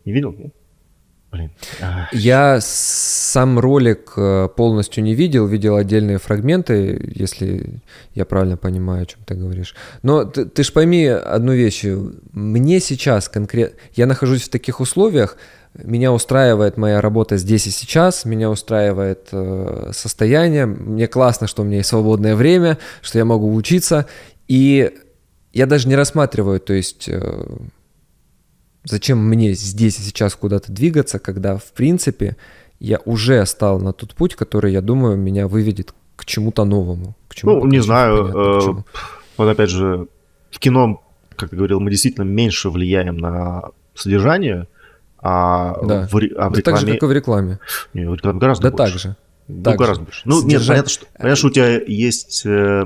Не видел? Ну, Я сам ролик э, полностью не видел, видел отдельные фрагменты, если я правильно понимаю, о чем ты говоришь. Но ты, ты ж пойми одну вещь. Мне сейчас конкретно... Я нахожусь в таких условиях, меня устраивает моя работа здесь и сейчас, меня устраивает э, состояние, мне классно, что у меня есть свободное время, что я могу учиться, и я даже не рассматриваю, то есть... Э, Зачем мне здесь и сейчас куда-то двигаться, когда, в принципе, я уже стал на тот путь, который, я думаю, меня выведет к чему-то новому. К чему ну, не знаю. Понятно, э, вот опять же, в кино, как я говорил, мы действительно меньше влияем на содержание, а, да. в, а в да рекламе... так же, как и в рекламе. Не, в рекламе гораздо да больше. так же. Ну, так гораздо же. больше. Ну, Сдержать... нет, понятно, что, понятно, что у тебя есть э,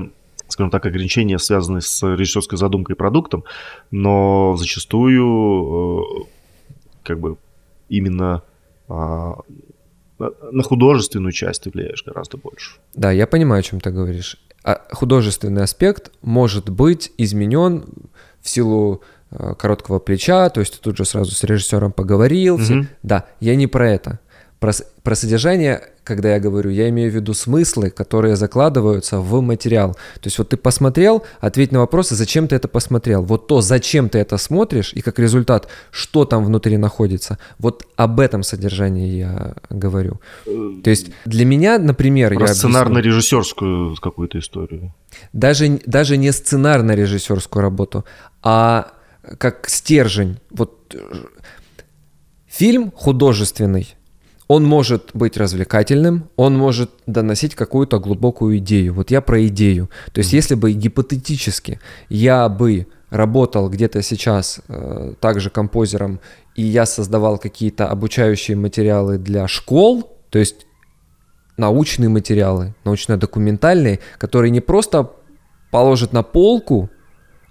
скажем так, ограничения, связанные с режиссерской задумкой и продуктом, но зачастую э, как бы именно а, на художественную часть ты влияешь гораздо больше. Да, я понимаю, о чем ты говоришь. А художественный аспект может быть изменен в силу э, короткого плеча, то есть ты тут же сразу с режиссером поговорил. Угу. Все. Да, я не про это. Про, про содержание, когда я говорю, я имею в виду смыслы, которые закладываются в материал. То есть вот ты посмотрел, ответь на вопросы, зачем ты это посмотрел. Вот то, зачем ты это смотришь, и как результат, что там внутри находится. Вот об этом содержании я говорю. То есть для меня, например... Про сценарно-режиссерскую какую-то историю. Даже, даже не сценарно-режиссерскую работу, а как стержень. Вот э, фильм художественный, он может быть развлекательным, он может доносить какую-то глубокую идею. Вот я про идею. То есть, mm-hmm. если бы гипотетически я бы работал где-то сейчас э, также композером, и я создавал какие-то обучающие материалы для школ, то есть научные материалы, научно-документальные, которые не просто положат на полку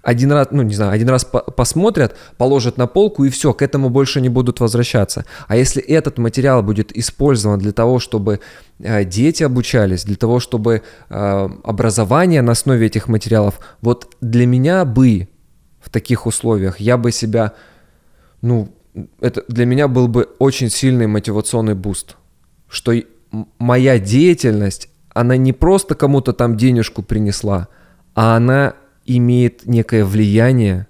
один раз, ну не знаю, один раз по посмотрят, положат на полку и все, к этому больше не будут возвращаться. А если этот материал будет использован для того, чтобы э, дети обучались, для того, чтобы э, образование на основе этих материалов, вот для меня бы в таких условиях я бы себя, ну, это для меня был бы очень сильный мотивационный буст, что моя деятельность, она не просто кому-то там денежку принесла, а она имеет некое влияние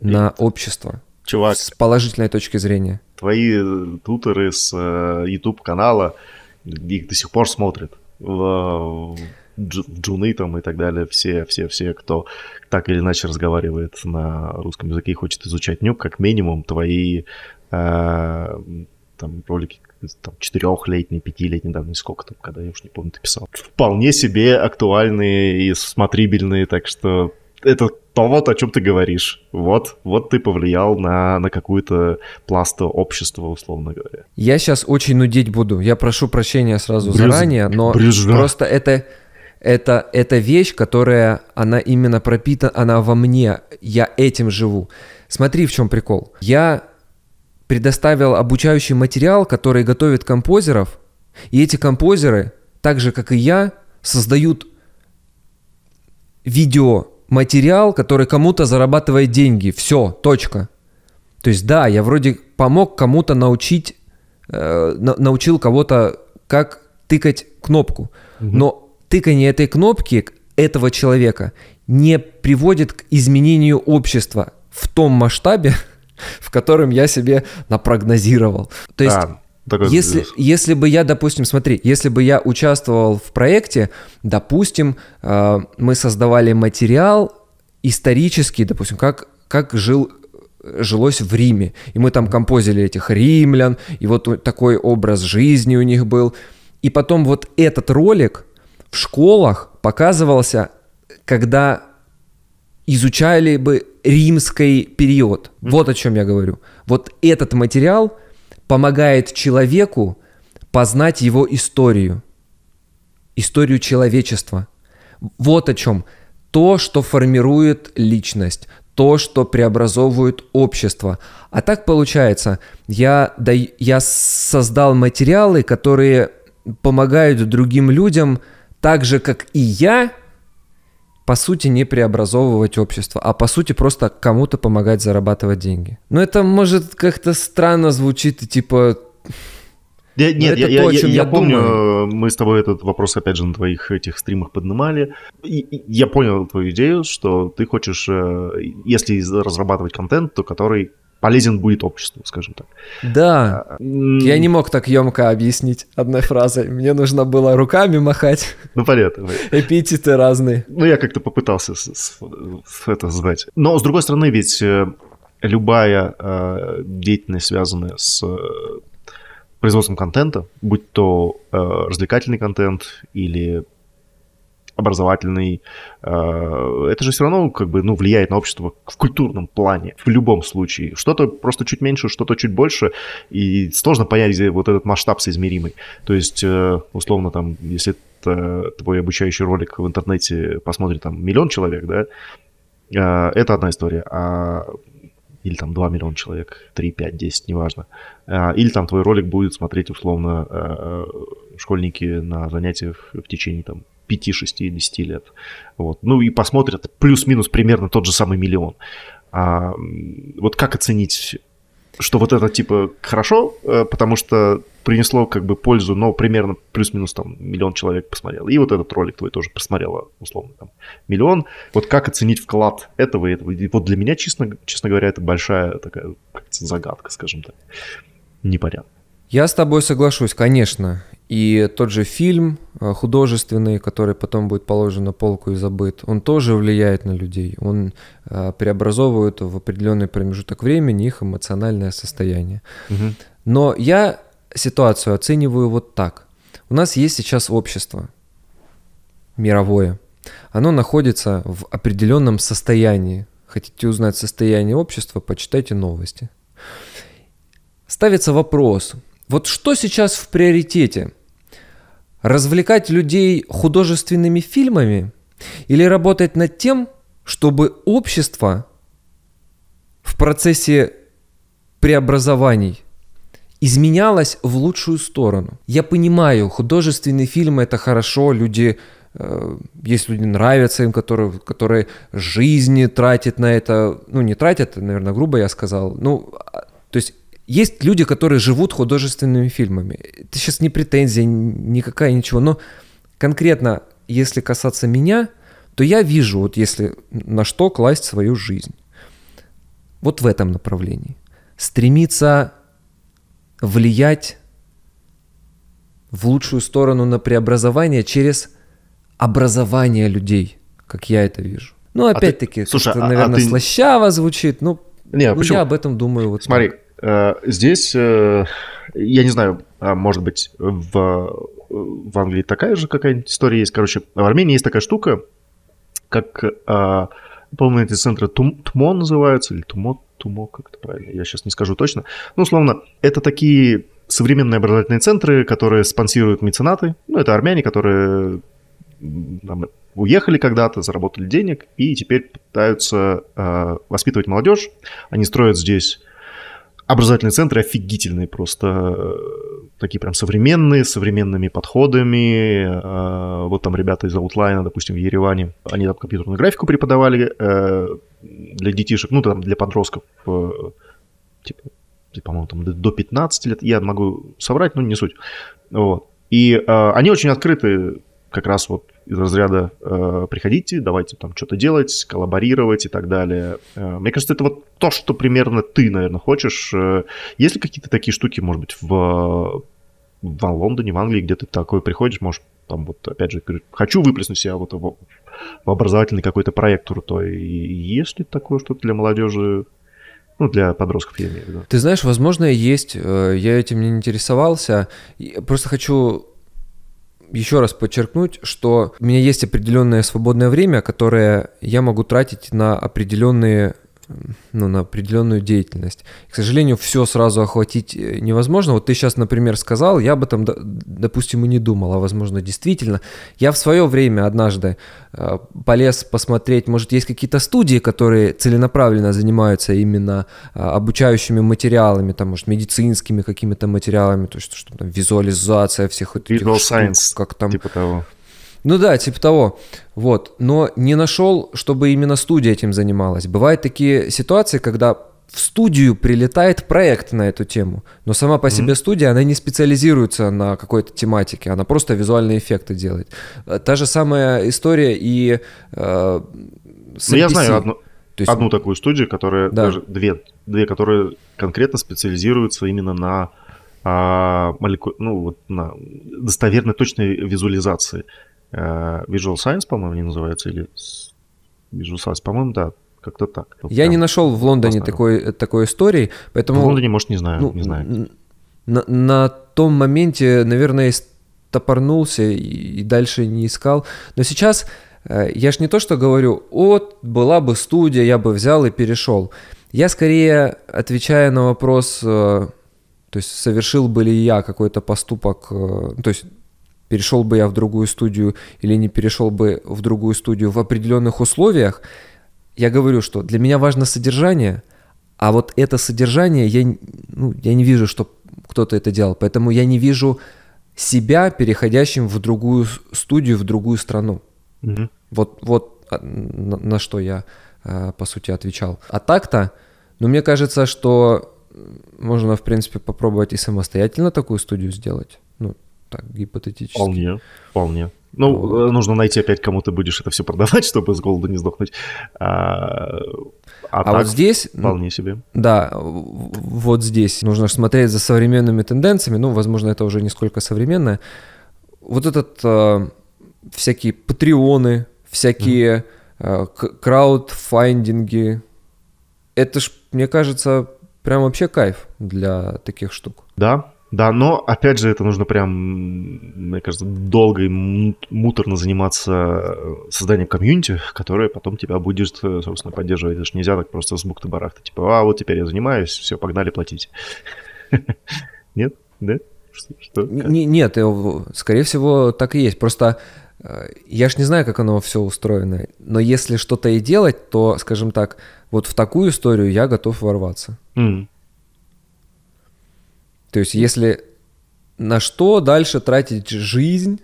на общество. Чувак. С положительной точки зрения. Твои э, туторы с э, YouTube канала их до сих пор смотрят. В, джуны там и так далее, все, все, все, кто так или иначе разговаривает на русском языке и хочет изучать нюк, как минимум твои э, там ролики там, четырехлетней, пятилетней давности, сколько там, когда я уж не помню, ты писал. Вполне себе актуальные и смотрибельные, так что это то вот, о чем ты говоришь. Вот, вот ты повлиял на, на какую-то пласт общества, условно говоря. Я сейчас очень нудить буду. Я прошу прощения сразу Брюз... заранее, но Брюзга. просто это, это, это вещь, которая, она именно пропитана, она во мне. Я этим живу. Смотри, в чем прикол. Я предоставил обучающий материал, который готовит композеров, и эти композеры, так же, как и я, создают видеоматериал, который кому-то зарабатывает деньги. Все, точка. То есть да, я вроде помог кому-то научить, э, на, научил кого-то, как тыкать кнопку. Угу. Но тыкание этой кнопки этого человека не приводит к изменению общества в том масштабе, в котором я себе напрогнозировал. То есть... А. если, если бы я, допустим, смотри, если бы я участвовал в проекте, допустим, э, мы создавали материал исторический, допустим, как, как жил жилось в Риме. И мы там композили этих римлян, и вот такой образ жизни у них был. И потом вот этот ролик в школах показывался, когда изучали бы римский период. Mm-hmm. Вот о чем я говорю. Вот этот материал помогает человеку познать его историю, историю человечества. Вот о чем. То, что формирует личность, то, что преобразовывает общество. А так получается, я, да, я создал материалы, которые помогают другим людям так же, как и я – по сути, не преобразовывать общество, а по сути просто кому-то помогать зарабатывать деньги. Но это может как-то странно звучит, и типа... Я, нет, я, я, то, я, я, я помню, думаю. мы с тобой этот вопрос, опять же, на твоих этих стримах поднимали. И, я понял твою идею, что ты хочешь, э, если разрабатывать контент, то который полезен будет обществу, скажем так. Да. А, я не мог так емко объяснить одной фразой. Мне нужно было руками махать. Ну, понятно. Эпитеты разные. Ну, я как-то попытался это сдать. Но, с другой стороны, ведь э, любая э, деятельность, связанная с э, производством контента, будь то э, развлекательный контент или образовательный, э, это же все равно как бы, ну, влияет на общество в культурном плане, в любом случае. Что-то просто чуть меньше, что-то чуть больше, и сложно понять, где вот этот масштаб соизмеримый. То есть, э, условно, там, если твой обучающий ролик в интернете посмотрит там миллион человек, да, э, это одна история, а или там 2 миллиона человек, 3, 5, 10, неважно. Или там твой ролик будет смотреть условно школьники на занятиях в течение там 5, 6 или 10 лет. Вот. Ну и посмотрят плюс-минус примерно тот же самый миллион. А, вот как оценить, что вот это типа хорошо, э, потому что принесло как бы пользу, но примерно плюс-минус там миллион человек посмотрел. И вот этот ролик твой тоже посмотрело, условно, там миллион. Вот как оценить вклад этого и этого? И вот для меня, честно, честно говоря, это большая такая загадка, скажем так. Непонятно. Я с тобой соглашусь, конечно. И тот же фильм э, художественный, который потом будет положен на полку и забыт, он тоже влияет на людей. Он э, преобразовывает в определенный промежуток времени их эмоциональное состояние. Угу. Но я ситуацию оцениваю вот так. У нас есть сейчас общество мировое. Оно находится в определенном состоянии. Хотите узнать состояние общества, почитайте новости. Ставится вопрос, вот что сейчас в приоритете? Развлекать людей художественными фильмами или работать над тем, чтобы общество в процессе преобразований изменялось в лучшую сторону. Я понимаю, художественные фильмы это хорошо, люди э, есть люди нравятся им, которые, которые жизни тратят на это, ну не тратят, наверное, грубо я сказал, ну а, то есть есть люди, которые живут художественными фильмами. Это сейчас не претензия, никакая, ничего. Но конкретно, если касаться меня, то я вижу, вот если на что класть свою жизнь. Вот в этом направлении. Стремиться влиять в лучшую сторону на преобразование через образования людей, как я это вижу. Ну, опять-таки, а ты, слушай, это, наверное, а ты... слащаво звучит, ну, не, ну я об этом думаю. Вот Смотри, э, здесь, э, я не знаю, а может быть, в, в Англии такая же какая-нибудь история есть. Короче, в Армении есть такая штука, как, э, по-моему, эти центры Тум, ТМО называются, или ТУМО, ТУМО, как это правильно, я сейчас не скажу точно. Ну, условно, это такие современные образовательные центры, которые спонсируют меценаты. Ну, это армяне, которые там, уехали когда-то, заработали денег и теперь пытаются э, воспитывать молодежь. Они строят здесь образовательные центры офигительные, просто э, такие прям современные, с современными подходами. Э, вот там ребята из Outline, допустим, в Ереване, они там компьютерную графику преподавали э, для детишек, ну там для подростков, э, типа, по-моему, там до 15 лет. Я могу соврать, но не суть. Вот. И они очень открыты как раз вот из разряда э, приходите, давайте там что-то делать, коллаборировать и так далее. Э, мне кажется, это вот то, что примерно ты, наверное, хочешь. Э, есть ли какие-то такие штуки, может быть, в, в Лондоне, в Англии, где ты такой приходишь, можешь там вот, опять же, хочу выплеснуть себя вот в, в образовательный какой-то проект крутой. И есть ли такое что-то для молодежи ну, для подростков, я имею в виду. Ты знаешь, возможно, есть. Э, я этим не интересовался. Просто хочу еще раз подчеркнуть, что у меня есть определенное свободное время, которое я могу тратить на определенные ну, на определенную деятельность. К сожалению, все сразу охватить э, невозможно. Вот ты сейчас, например, сказал, я об этом, допустим, и не думал, а возможно, действительно. Я в свое время однажды э, полез посмотреть, может, есть какие-то студии, которые целенаправленно занимаются именно э, обучающими материалами, там, может, медицинскими какими-то материалами, то есть, что там, визуализация всех этих Visual штук, science, как там... типа того. Ну да, типа того. Вот. Но не нашел, чтобы именно студия этим занималась. Бывают такие ситуации, когда в студию прилетает проект на эту тему, но сама по mm-hmm. себе студия, она не специализируется на какой-то тематике, она просто визуальные эффекты делает. Э, та же самая история и э, с Ну, я знаю одну, То есть, одну такую студию, которая, да. даже две, две, которые конкретно специализируются именно на а, молеку... ну, вот на достоверной точной визуализации. Э, Visual Science, по-моему, они называются, или Visual Science, по-моему, да, как-то так. Я не нашел в Лондоне такой, такой истории, поэтому... В Лондоне, может, не знаю, ну, не знаю. На, на том моменте, наверное, стопорнулся и, и дальше не искал. Но сейчас э, я ж не то, что говорю, вот, была бы студия, я бы взял и перешел. Я скорее, отвечая на вопрос, э, то есть совершил бы ли я какой-то поступок, то есть перешел бы я в другую студию или не перешел бы в другую студию в определенных условиях, я говорю, что для меня важно содержание, а вот это содержание я, ну, я не вижу, что кто-то это делал, поэтому я не вижу себя переходящим в другую студию, в другую страну. Угу. Вот, вот а, на, на что я, а, по сути, отвечал. А так-то, ну, мне кажется, что можно, в принципе, попробовать и самостоятельно такую студию сделать. Ну, так, гипотетически. Вполне, вполне. Ну, вот. Э, нужно найти опять, кому ты будешь это все продавать, чтобы с голода не сдохнуть. А, а, а вот здесь... Вполне себе. Да, вот здесь нужно смотреть за современными тенденциями. Ну, возможно, это уже не сколько современное. Вот этот э, всякие патреоны, всякие э, краудфайндинги. Это ж, мне кажется, прям вообще кайф для таких штук. Да, да, но, опять же, это нужно прям, мне кажется, долго и муторно заниматься созданием комьюнити, которое потом тебя будет, собственно, поддерживать. Это же нельзя так просто с бухты барахта. Типа, а, вот теперь я занимаюсь, все, погнали платить. Нет? Да? Что? Нет, э, скорее всего, так и есть. Просто э, я ж не знаю, как оно все устроено. Но если что-то и делать, то, скажем так, вот в такую историю я готов ворваться. Mm. То есть если на что дальше тратить жизнь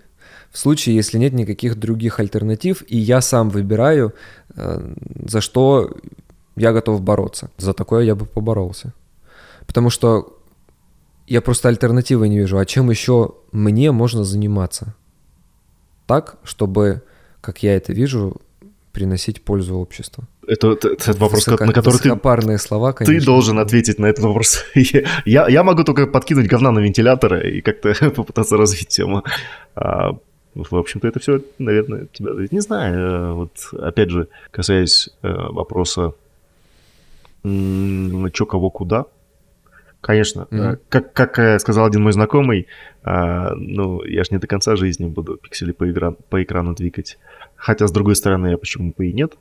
в случае, если нет никаких других альтернатив, и я сам выбираю, э, за что я готов бороться. За такое я бы поборолся. Потому что я просто альтернативы не вижу. А чем еще мне можно заниматься? Так, чтобы, как я это вижу, приносить пользу обществу. Это, это, это вопрос, Высоко, на который ты, слова, конечно. ты должен ответить на этот вопрос. я, я могу только подкинуть говна на вентиляторы и как-то попытаться развить тему. А, В общем-то, это все, наверное, тебя... Не знаю, э, вот опять же, касаясь э, вопроса, что, кого, куда, Конечно. Mm-hmm. Как, как сказал один мой знакомый, ну, я ж не до конца жизни буду пиксели по, экран, по экрану двигать. Хотя, с другой стороны, я почему бы и нет.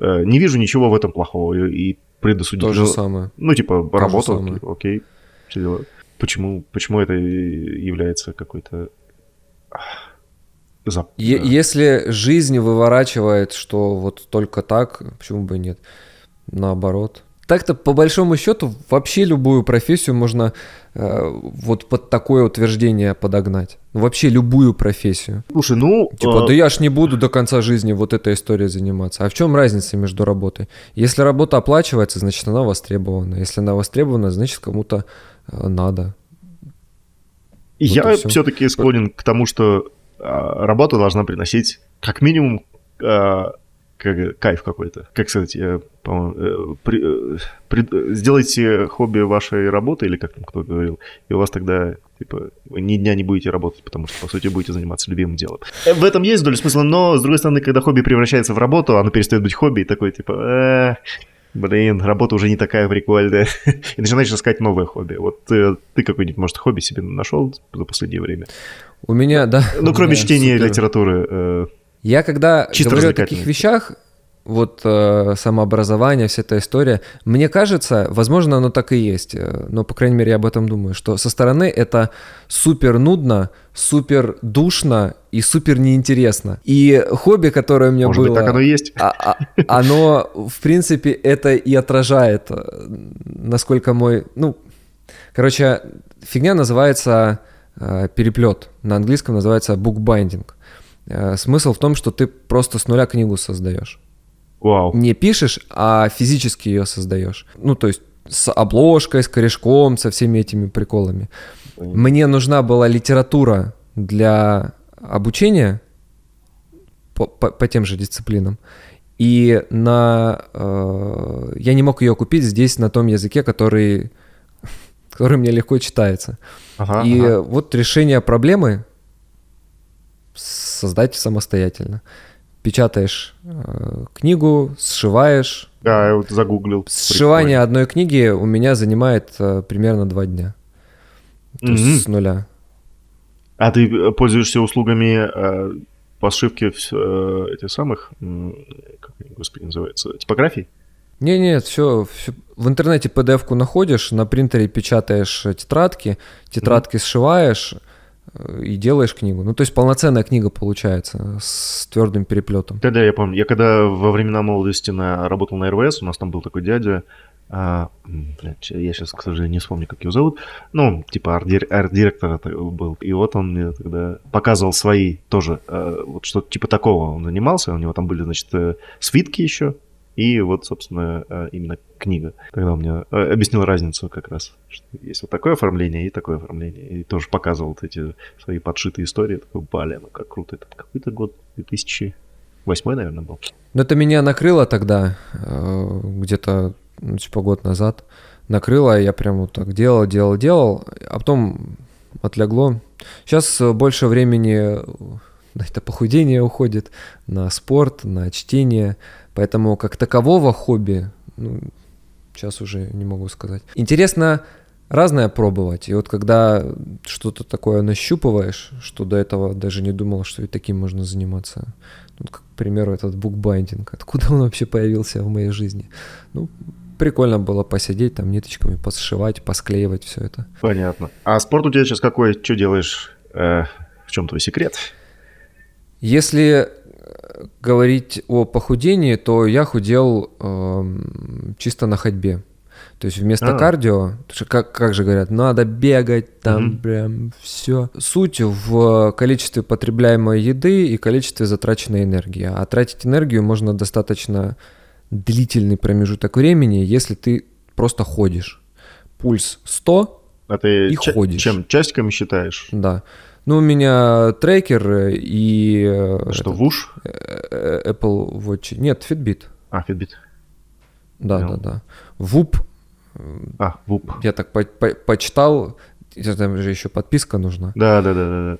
Не вижу ничего в этом плохого и предосудить. То же самое. Ну, типа, То работа, окей, окей, все дела. Почему, почему это является какой-то Зап... Если жизнь выворачивает, что вот только так, почему бы и нет? Наоборот. Так-то, по большому счету, вообще любую профессию можно э, вот под такое утверждение подогнать. Вообще любую профессию. Слушай, ну... Типа, э... да я ж не буду до конца жизни вот этой историей заниматься. А в чем разница между работой? Если работа оплачивается, значит, она востребована. Если она востребована, значит, кому-то э, надо. Вот я все-таки склонен к тому, что а, работа должна приносить как минимум а, как, кайф какой-то. Как сказать, я, по-моему, э, при, э, при, сделайте хобби вашей работы, или как там кто говорил, и у вас тогда, типа, вы ни дня не будете работать, потому что, по сути, будете заниматься любимым делом. Э, в этом есть доля смысла, но, с другой стороны, когда хобби превращается в работу, оно перестает быть хобби, и такой, типа, блин, работа уже не такая прикольная. и начинаешь искать новое хобби. Вот ты, ты какой-нибудь, может, хобби себе нашел за последнее время? У меня, да. Ну, кроме чтения супер. литературы. Э, Я когда Чисто говорю о таких вещах, вот э, самообразование, вся эта история, мне кажется, возможно, оно так и есть, э, но, по крайней мере, я об этом думаю, что со стороны это супер нудно, супер душно и супер неинтересно. И хобби, которое у меня Может было... Быть, так оно и есть. А, а, оно, в принципе, это и отражает, э, насколько мой... Ну, короче, фигня называется э, переплет. На английском называется bookbinding. Э, смысл в том, что ты просто с нуля книгу создаешь. Вау. Не пишешь, а физически ее создаешь. Ну, то есть с обложкой, с корешком, со всеми этими приколами. Понятно. Мне нужна была литература для обучения по, по, по тем же дисциплинам. И на, э, я не мог ее купить здесь на том языке, который, который мне легко читается. Ага, и ага. вот решение проблемы создать самостоятельно печатаешь э, книгу, сшиваешь. Да, я вот загуглил. Сшивание Прикольно. одной книги у меня занимает э, примерно два дня. То mm-hmm. есть с нуля. А ты э, пользуешься услугами э, по сшивке э, этих самых, э, как они, господи, называется, типографий? Не, нет, все, все в интернете PDF-ку находишь, на принтере печатаешь тетрадки, тетрадки mm-hmm. сшиваешь, и делаешь книгу. Ну, то есть полноценная книга получается с твердым переплетом. Да-да, я помню. Я когда во времена молодости на, работал на РВС, у нас там был такой дядя, а, блядь, я сейчас, к сожалению, не вспомню, как его зовут. Ну, типа арт-директор был. И вот он мне тогда показывал свои тоже, а, вот что-то типа такого он занимался. У него там были, значит, э, свитки еще, и вот, собственно, э, именно книга. Тогда он мне э, объяснил разницу как раз, что есть вот такое оформление и такое оформление. И тоже показывал вот эти свои подшитые истории. Такой, блин, ну как круто. Это какой-то год 2008, наверное, был. Ну, это меня накрыло тогда, э, где-то, ну, типа, год назад. Накрыло, я прям вот так делал, делал, делал, а потом отлегло. Сейчас больше времени на это похудение уходит, на спорт, на чтение, Поэтому как такового хобби, ну, сейчас уже не могу сказать. Интересно разное пробовать. И вот когда что-то такое нащупываешь, что до этого даже не думал, что и таким можно заниматься. Ну, как, к примеру, этот букбайндинг. Откуда он вообще появился в моей жизни? Ну, прикольно было посидеть, там ниточками посшивать, посклеивать все это. Понятно. А спорт у тебя сейчас какой? Что делаешь? Э, в чем твой секрет? Если говорить о похудении, то я худел э, чисто на ходьбе. То есть вместо а. кардио, как, как же говорят, надо бегать, там угу. прям все. Суть в количестве потребляемой еды и количестве затраченной энергии. А тратить энергию можно достаточно длительный промежуток времени, если ты просто ходишь. Пульс 100 а ты и ч- ходишь. Чем? Часиками считаешь? Да. Ну, у меня трекер и... Э, Что, Вуш? Э, Apple Watch. Нет, Fitbit. А, Fitbit. Да, Понял. да, да. Вуп. А, Вуп. Я так по по почитал, там же еще подписка нужна. Да, да, да, да.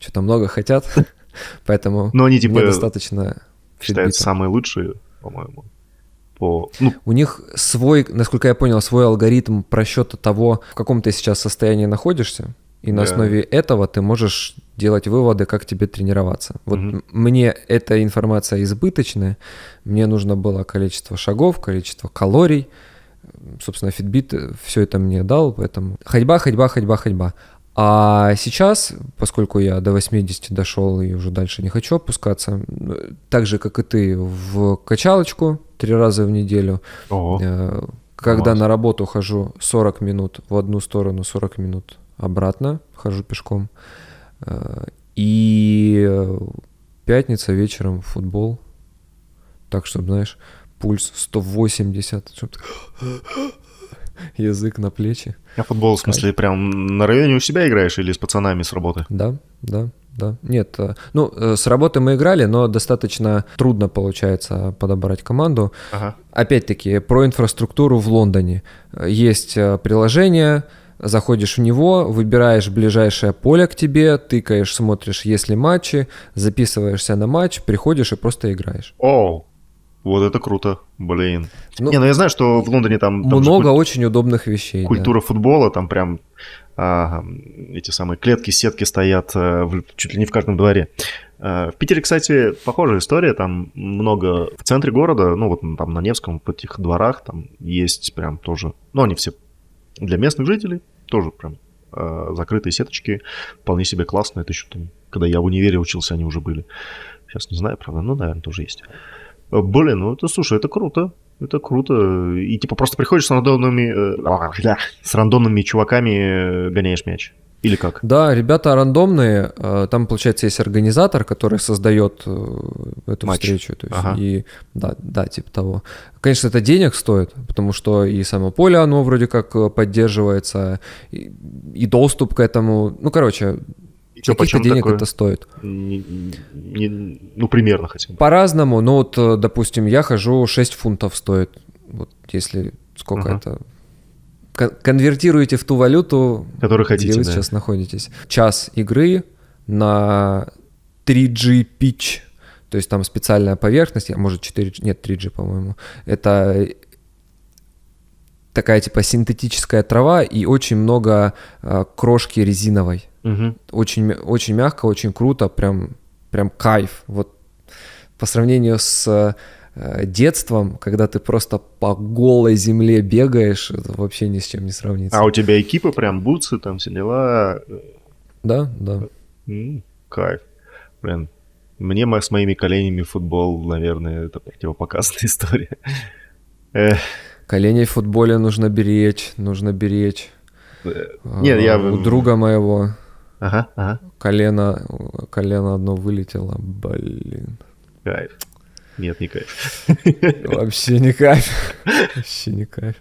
что-то много хотят, поэтому Но они типа достаточно считаются самые лучшие, по-моему. По, ну... У них свой, насколько я понял, свой алгоритм просчета того, в каком ты сейчас состоянии находишься, и на да. основе этого ты можешь делать выводы, как тебе тренироваться. Вот угу. мне эта информация избыточная, мне нужно было количество шагов, количество калорий, собственно, Fitbit все это мне дал, поэтому ходьба, ходьба, ходьба, ходьба. А сейчас, поскольку я до 80 дошел и уже дальше не хочу опускаться, так же, как и ты, в качалочку три раза в неделю. Ого. Э, когда Класс. на работу хожу 40 минут в одну сторону, 40 минут обратно, хожу пешком. Э, и пятница вечером футбол. Так, чтобы, знаешь, пульс 180, чтобы язык на плечи. А футбол, в смысле, прям на районе у себя играешь или с пацанами с работы? Да, да, да. Нет, э, ну, э, с работы мы играли, но достаточно трудно получается подобрать команду. Ага. Опять-таки, про инфраструктуру в Лондоне. Есть приложение, заходишь в него, выбираешь ближайшее поле к тебе, тыкаешь, смотришь, есть ли матчи, записываешься на матч, приходишь и просто играешь. Оу, вот это круто, блин. Ну, не, ну я знаю, что в Лондоне там... там много куль... очень удобных вещей. Культура да. футбола, там прям а, эти самые клетки, сетки стоят а, в, чуть ли не в каждом дворе. А, в Питере, кстати, похожая история, там много в центре города, ну вот там на Невском, в этих дворах, там есть прям тоже, ну они все для местных жителей, тоже прям а, закрытые сеточки, вполне себе классно, это еще там, когда я в универе учился, они уже были. Сейчас не знаю, правда, ну, наверное, тоже есть. Э, блин, ну это, слушай, это круто. Это круто. И типа просто приходишь с рандомными, э, с рандомными чуваками, э, гоняешь мяч. Или как? Да, ребята рандомные. Э, там, получается, есть организатор, который создает эту Матч. встречу. То есть, ага. И да, да, типа того. Конечно, это денег стоит, потому что и само поле, оно вроде как поддерживается, и, и доступ к этому. Ну, короче, что, Каких денег такое? это стоит? Не, не, ну, примерно хотя бы. По-разному. Ну, вот, э, допустим, я хожу 6 фунтов стоит. Вот если сколько uh-huh. это... конвертируете в ту валюту, Которую хотите, где вы да. сейчас находитесь. Час игры на 3G pitch. То есть там специальная поверхность, а может 4G, нет, 3G, по-моему. Это такая типа синтетическая трава и очень много э, крошки резиновой. Угу. Очень, очень мягко, очень круто, прям, прям кайф. Вот по сравнению с детством, когда ты просто по голой земле бегаешь, это вообще ни с чем не сравнится. А у тебя экипы прям бутсы, там все дела? Да, да. М-м, кайф. Блин, мне с моими коленями футбол, наверное, это противопоказанная история. Эх. Коленей в футболе нужно беречь, нужно беречь. Э, нет, я... У друга моего ага, ага. колено, колено одно вылетело, блин. Кайф. Нет, не кайф. Вообще не кайф. Вообще не кайф.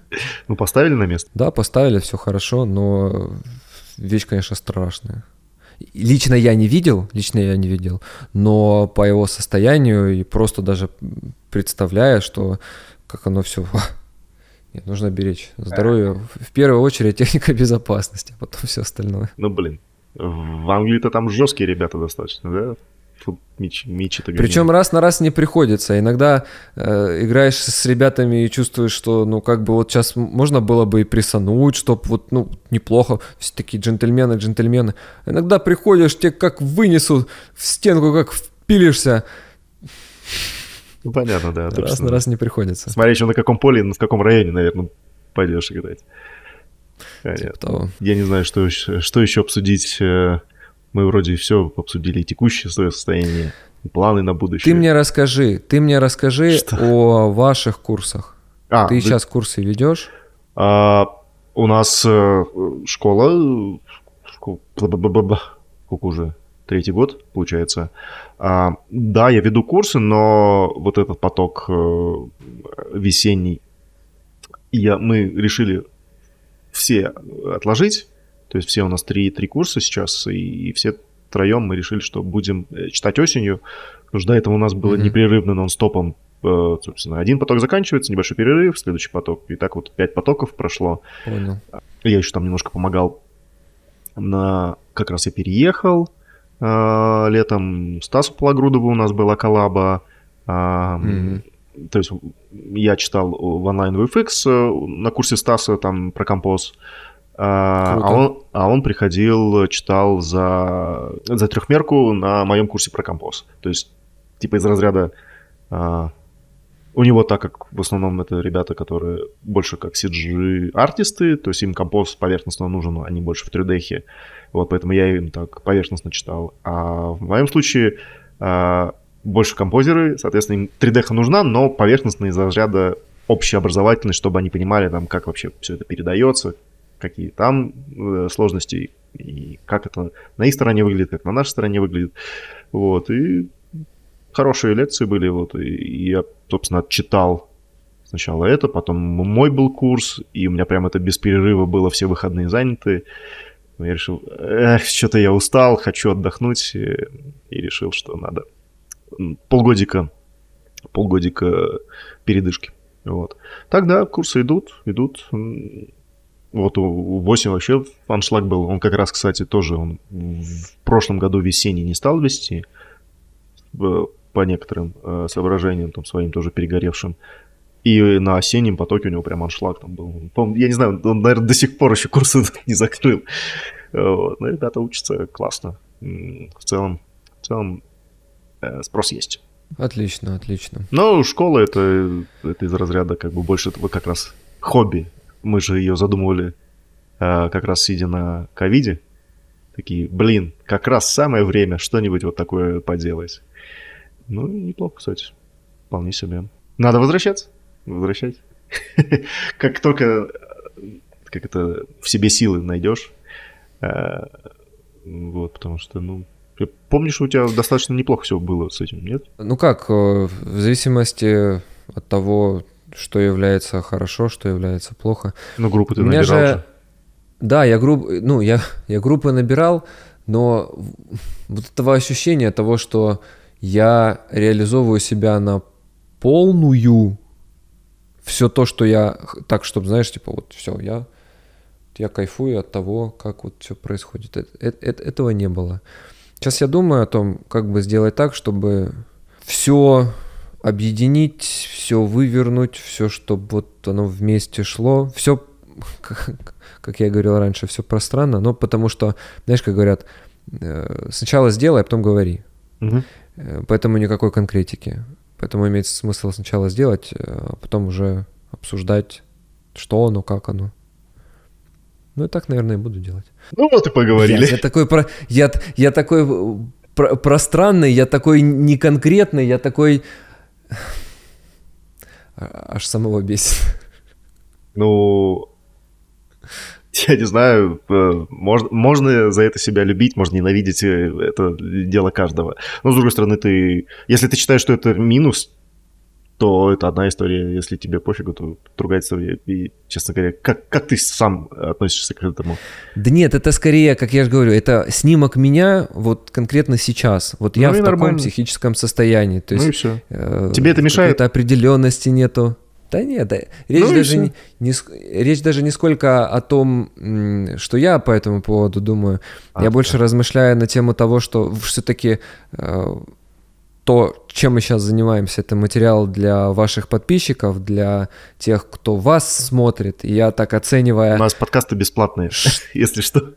Ну, поставили на место? Да, поставили, все хорошо, но вещь, конечно, страшная. Лично я не видел, лично я не видел, но по его состоянию и просто даже представляя, что как оно все нет, нужно беречь здоровье. В первую очередь техника безопасности, а потом все остальное. Ну, блин. В Англии-то там жесткие ребята достаточно, да? Мич, мич Причем раз на раз не приходится. Иногда э, играешь с ребятами и чувствуешь, что, ну, как бы вот сейчас можно было бы и присануть, чтобы вот, ну, неплохо. Все такие джентльмены, джентльмены. Иногда приходишь, тебе как вынесут в стенку, как впилишься. Ну, понятно, да. Раз на раз не приходится. Смотри еще на каком поле, в каком районе, наверное, пойдешь играть. Типа того. Я не знаю, что, что еще обсудить. Мы вроде все обсудили, текущее свое состояние, планы на будущее. Ты мне расскажи, ты мне расскажи что? о ваших курсах. А, ты да... сейчас курсы ведешь? А, у нас э, школа, школа, сколько уже, третий год, получается. А, да, я веду курсы, но вот этот поток э, весенний, я, мы решили все отложить. То есть все у нас три, три курса сейчас, и, и все втроем мы решили, что будем э, читать осенью. Потому что до этого у нас было mm-hmm. непрерывно нон-стопом э, собственно, один поток заканчивается, небольшой перерыв, следующий поток. И так вот пять потоков прошло. Понял. Я еще там немножко помогал на... Как раз я переехал, э, летом. Стасу Пологрудову у нас была коллаба. Mm-hmm. То есть я читал в онлайн VFX на курсе Стаса там про композ. А, а он, а он приходил, читал за, за трехмерку на моем курсе про композ. То есть, типа из разряда... А, у него, так как в основном это ребята, которые больше как CG-артисты, то есть им композ поверхностно нужен, они больше в 3D. Вот, поэтому я им так поверхностно читал. А в моем случае а, больше композеры, соответственно, им 3D нужна, но поверхностно из разряда общеобразовательность, чтобы они понимали, там, как вообще все это передается, какие там э, сложности и как это на их стороне выглядит, как на нашей стороне выглядит. Вот, и хорошие лекции были, вот, и я, собственно, читал сначала это, потом мой был курс, и у меня прям это без перерыва было, все выходные заняты. Я решил, что-то я устал, хочу отдохнуть, и, и решил, что надо полгодика, полгодика передышки. Вот. Тогда курсы идут, идут. Вот у 8 вообще аншлаг был. Он как раз, кстати, тоже он в прошлом году весенний не стал вести по некоторым э, соображениям, там, своим тоже перегоревшим. И на осеннем потоке у него прям аншлаг там был. Я не знаю, он, наверное, до сих пор еще курсы не закрыл. Вот. Но ребята учатся классно. В целом, в целом э, спрос есть. Отлично, отлично. Но школа это, это из разряда как бы больше этого как раз хобби. Мы же ее задумывали э, как раз сидя на ковиде. Такие, блин, как раз самое время что-нибудь вот такое поделать. Ну, неплохо, кстати. Вполне себе. Надо возвращаться. Возвращать. Как только как это в себе силы найдешь. Э, вот, потому что, ну, помнишь, у тебя достаточно неплохо все было с этим, нет? Ну как, э, в зависимости от того, что является хорошо, что является плохо. Ну, группы ты набирал же... же. Да, я, групп... ну, я, я группы набирал, но вот этого ощущения того, что я реализовываю себя на полную, все то, что я, так, чтобы, знаешь, типа, вот все, я, я кайфую от того, как вот все происходит. Это, это, этого не было. Сейчас я думаю о том, как бы сделать так, чтобы все объединить, все вывернуть, все, чтобы вот оно вместе шло. Все, как я говорил раньше, все пространно, но потому что, знаешь, как говорят, э, сначала сделай, а потом говори. Угу. Поэтому никакой конкретики. Поэтому имеет смысл сначала сделать, э, а потом уже обсуждать, что оно, как оно. Ну и так, наверное, и буду делать. Ну вот и поговорили. Я, я такой, про, я, я такой про, пространный, я такой неконкретный, я такой... Аж самого бесит. Ну, я не знаю, э, можно, можно за это себя любить, можно ненавидеть, э, это дело каждого. Но, с другой стороны, ты, если ты считаешь, что это минус, то это одна история. Если тебе пофигу, то другая история. И, честно говоря, как, как ты сам относишься к этому? Да нет, это скорее, как я же говорю, это снимок меня вот конкретно сейчас. Вот ну я в таком нормально. психическом состоянии. То есть, ну и все. Э, тебе это мешает? Определенности нету. Да нет, да, речь, ну даже не, не, речь даже не сколько о том, что я по этому поводу думаю. А, я да. больше размышляю на тему того, что все-таки э, то, чем мы сейчас занимаемся, это материал для ваших подписчиков, для тех, кто вас смотрит. И я так оценивая... У нас подкасты бесплатные, если что.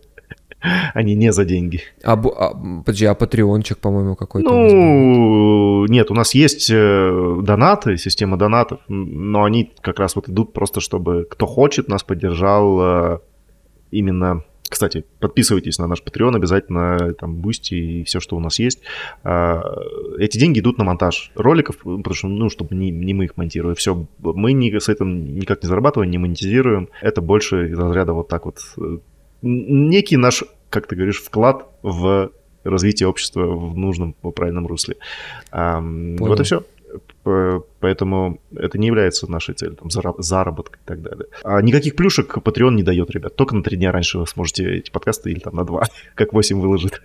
Они не за деньги. А, а, подожди, а патреончик, по-моему, какой-то? Ну, нет, у нас есть э, донаты, система донатов, но они как раз вот идут просто, чтобы кто хочет, нас поддержал э, именно кстати, подписывайтесь на наш Patreon обязательно, там, Boosty и все, что у нас есть. А, эти деньги идут на монтаж роликов, потому что, ну, чтобы не, не мы их монтируем. Все, мы не, с этим никак не зарабатываем, не монетизируем. Это больше из разряда вот так вот э, некий наш, как ты говоришь, вклад в развитие общества в нужном, в правильном русле. Понял. Вот и все. Поэтому это не является нашей целью, там, заработка и так далее. А никаких плюшек Patreon не дает, ребят. Только на три дня раньше вы сможете эти подкасты или там на два, как 8 выложит.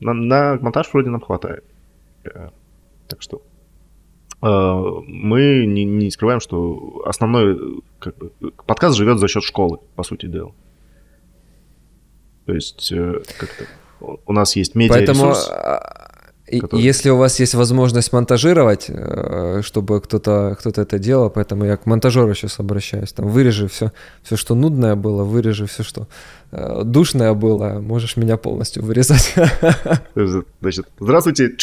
На, на монтаж вроде нам хватает. Э, так что э, мы не, не скрываем, что основной как бы, подкаст живет за счет школы, по сути дела. То есть, э, как-то... у нас есть медиаресурс. Поэтому а, Который... Если у вас есть возможность монтажировать, э, чтобы кто-то кто это делал, поэтому я к монтажеру сейчас обращаюсь. Там вырежи все, все, что нудное было, вырежи все, что э, душное было, можешь меня полностью вырезать. Значит, здравствуйте,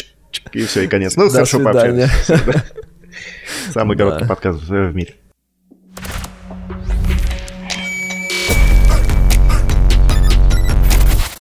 и все, и конец. Ну, До хорошо пообщались. Самый короткий подкаст в мире.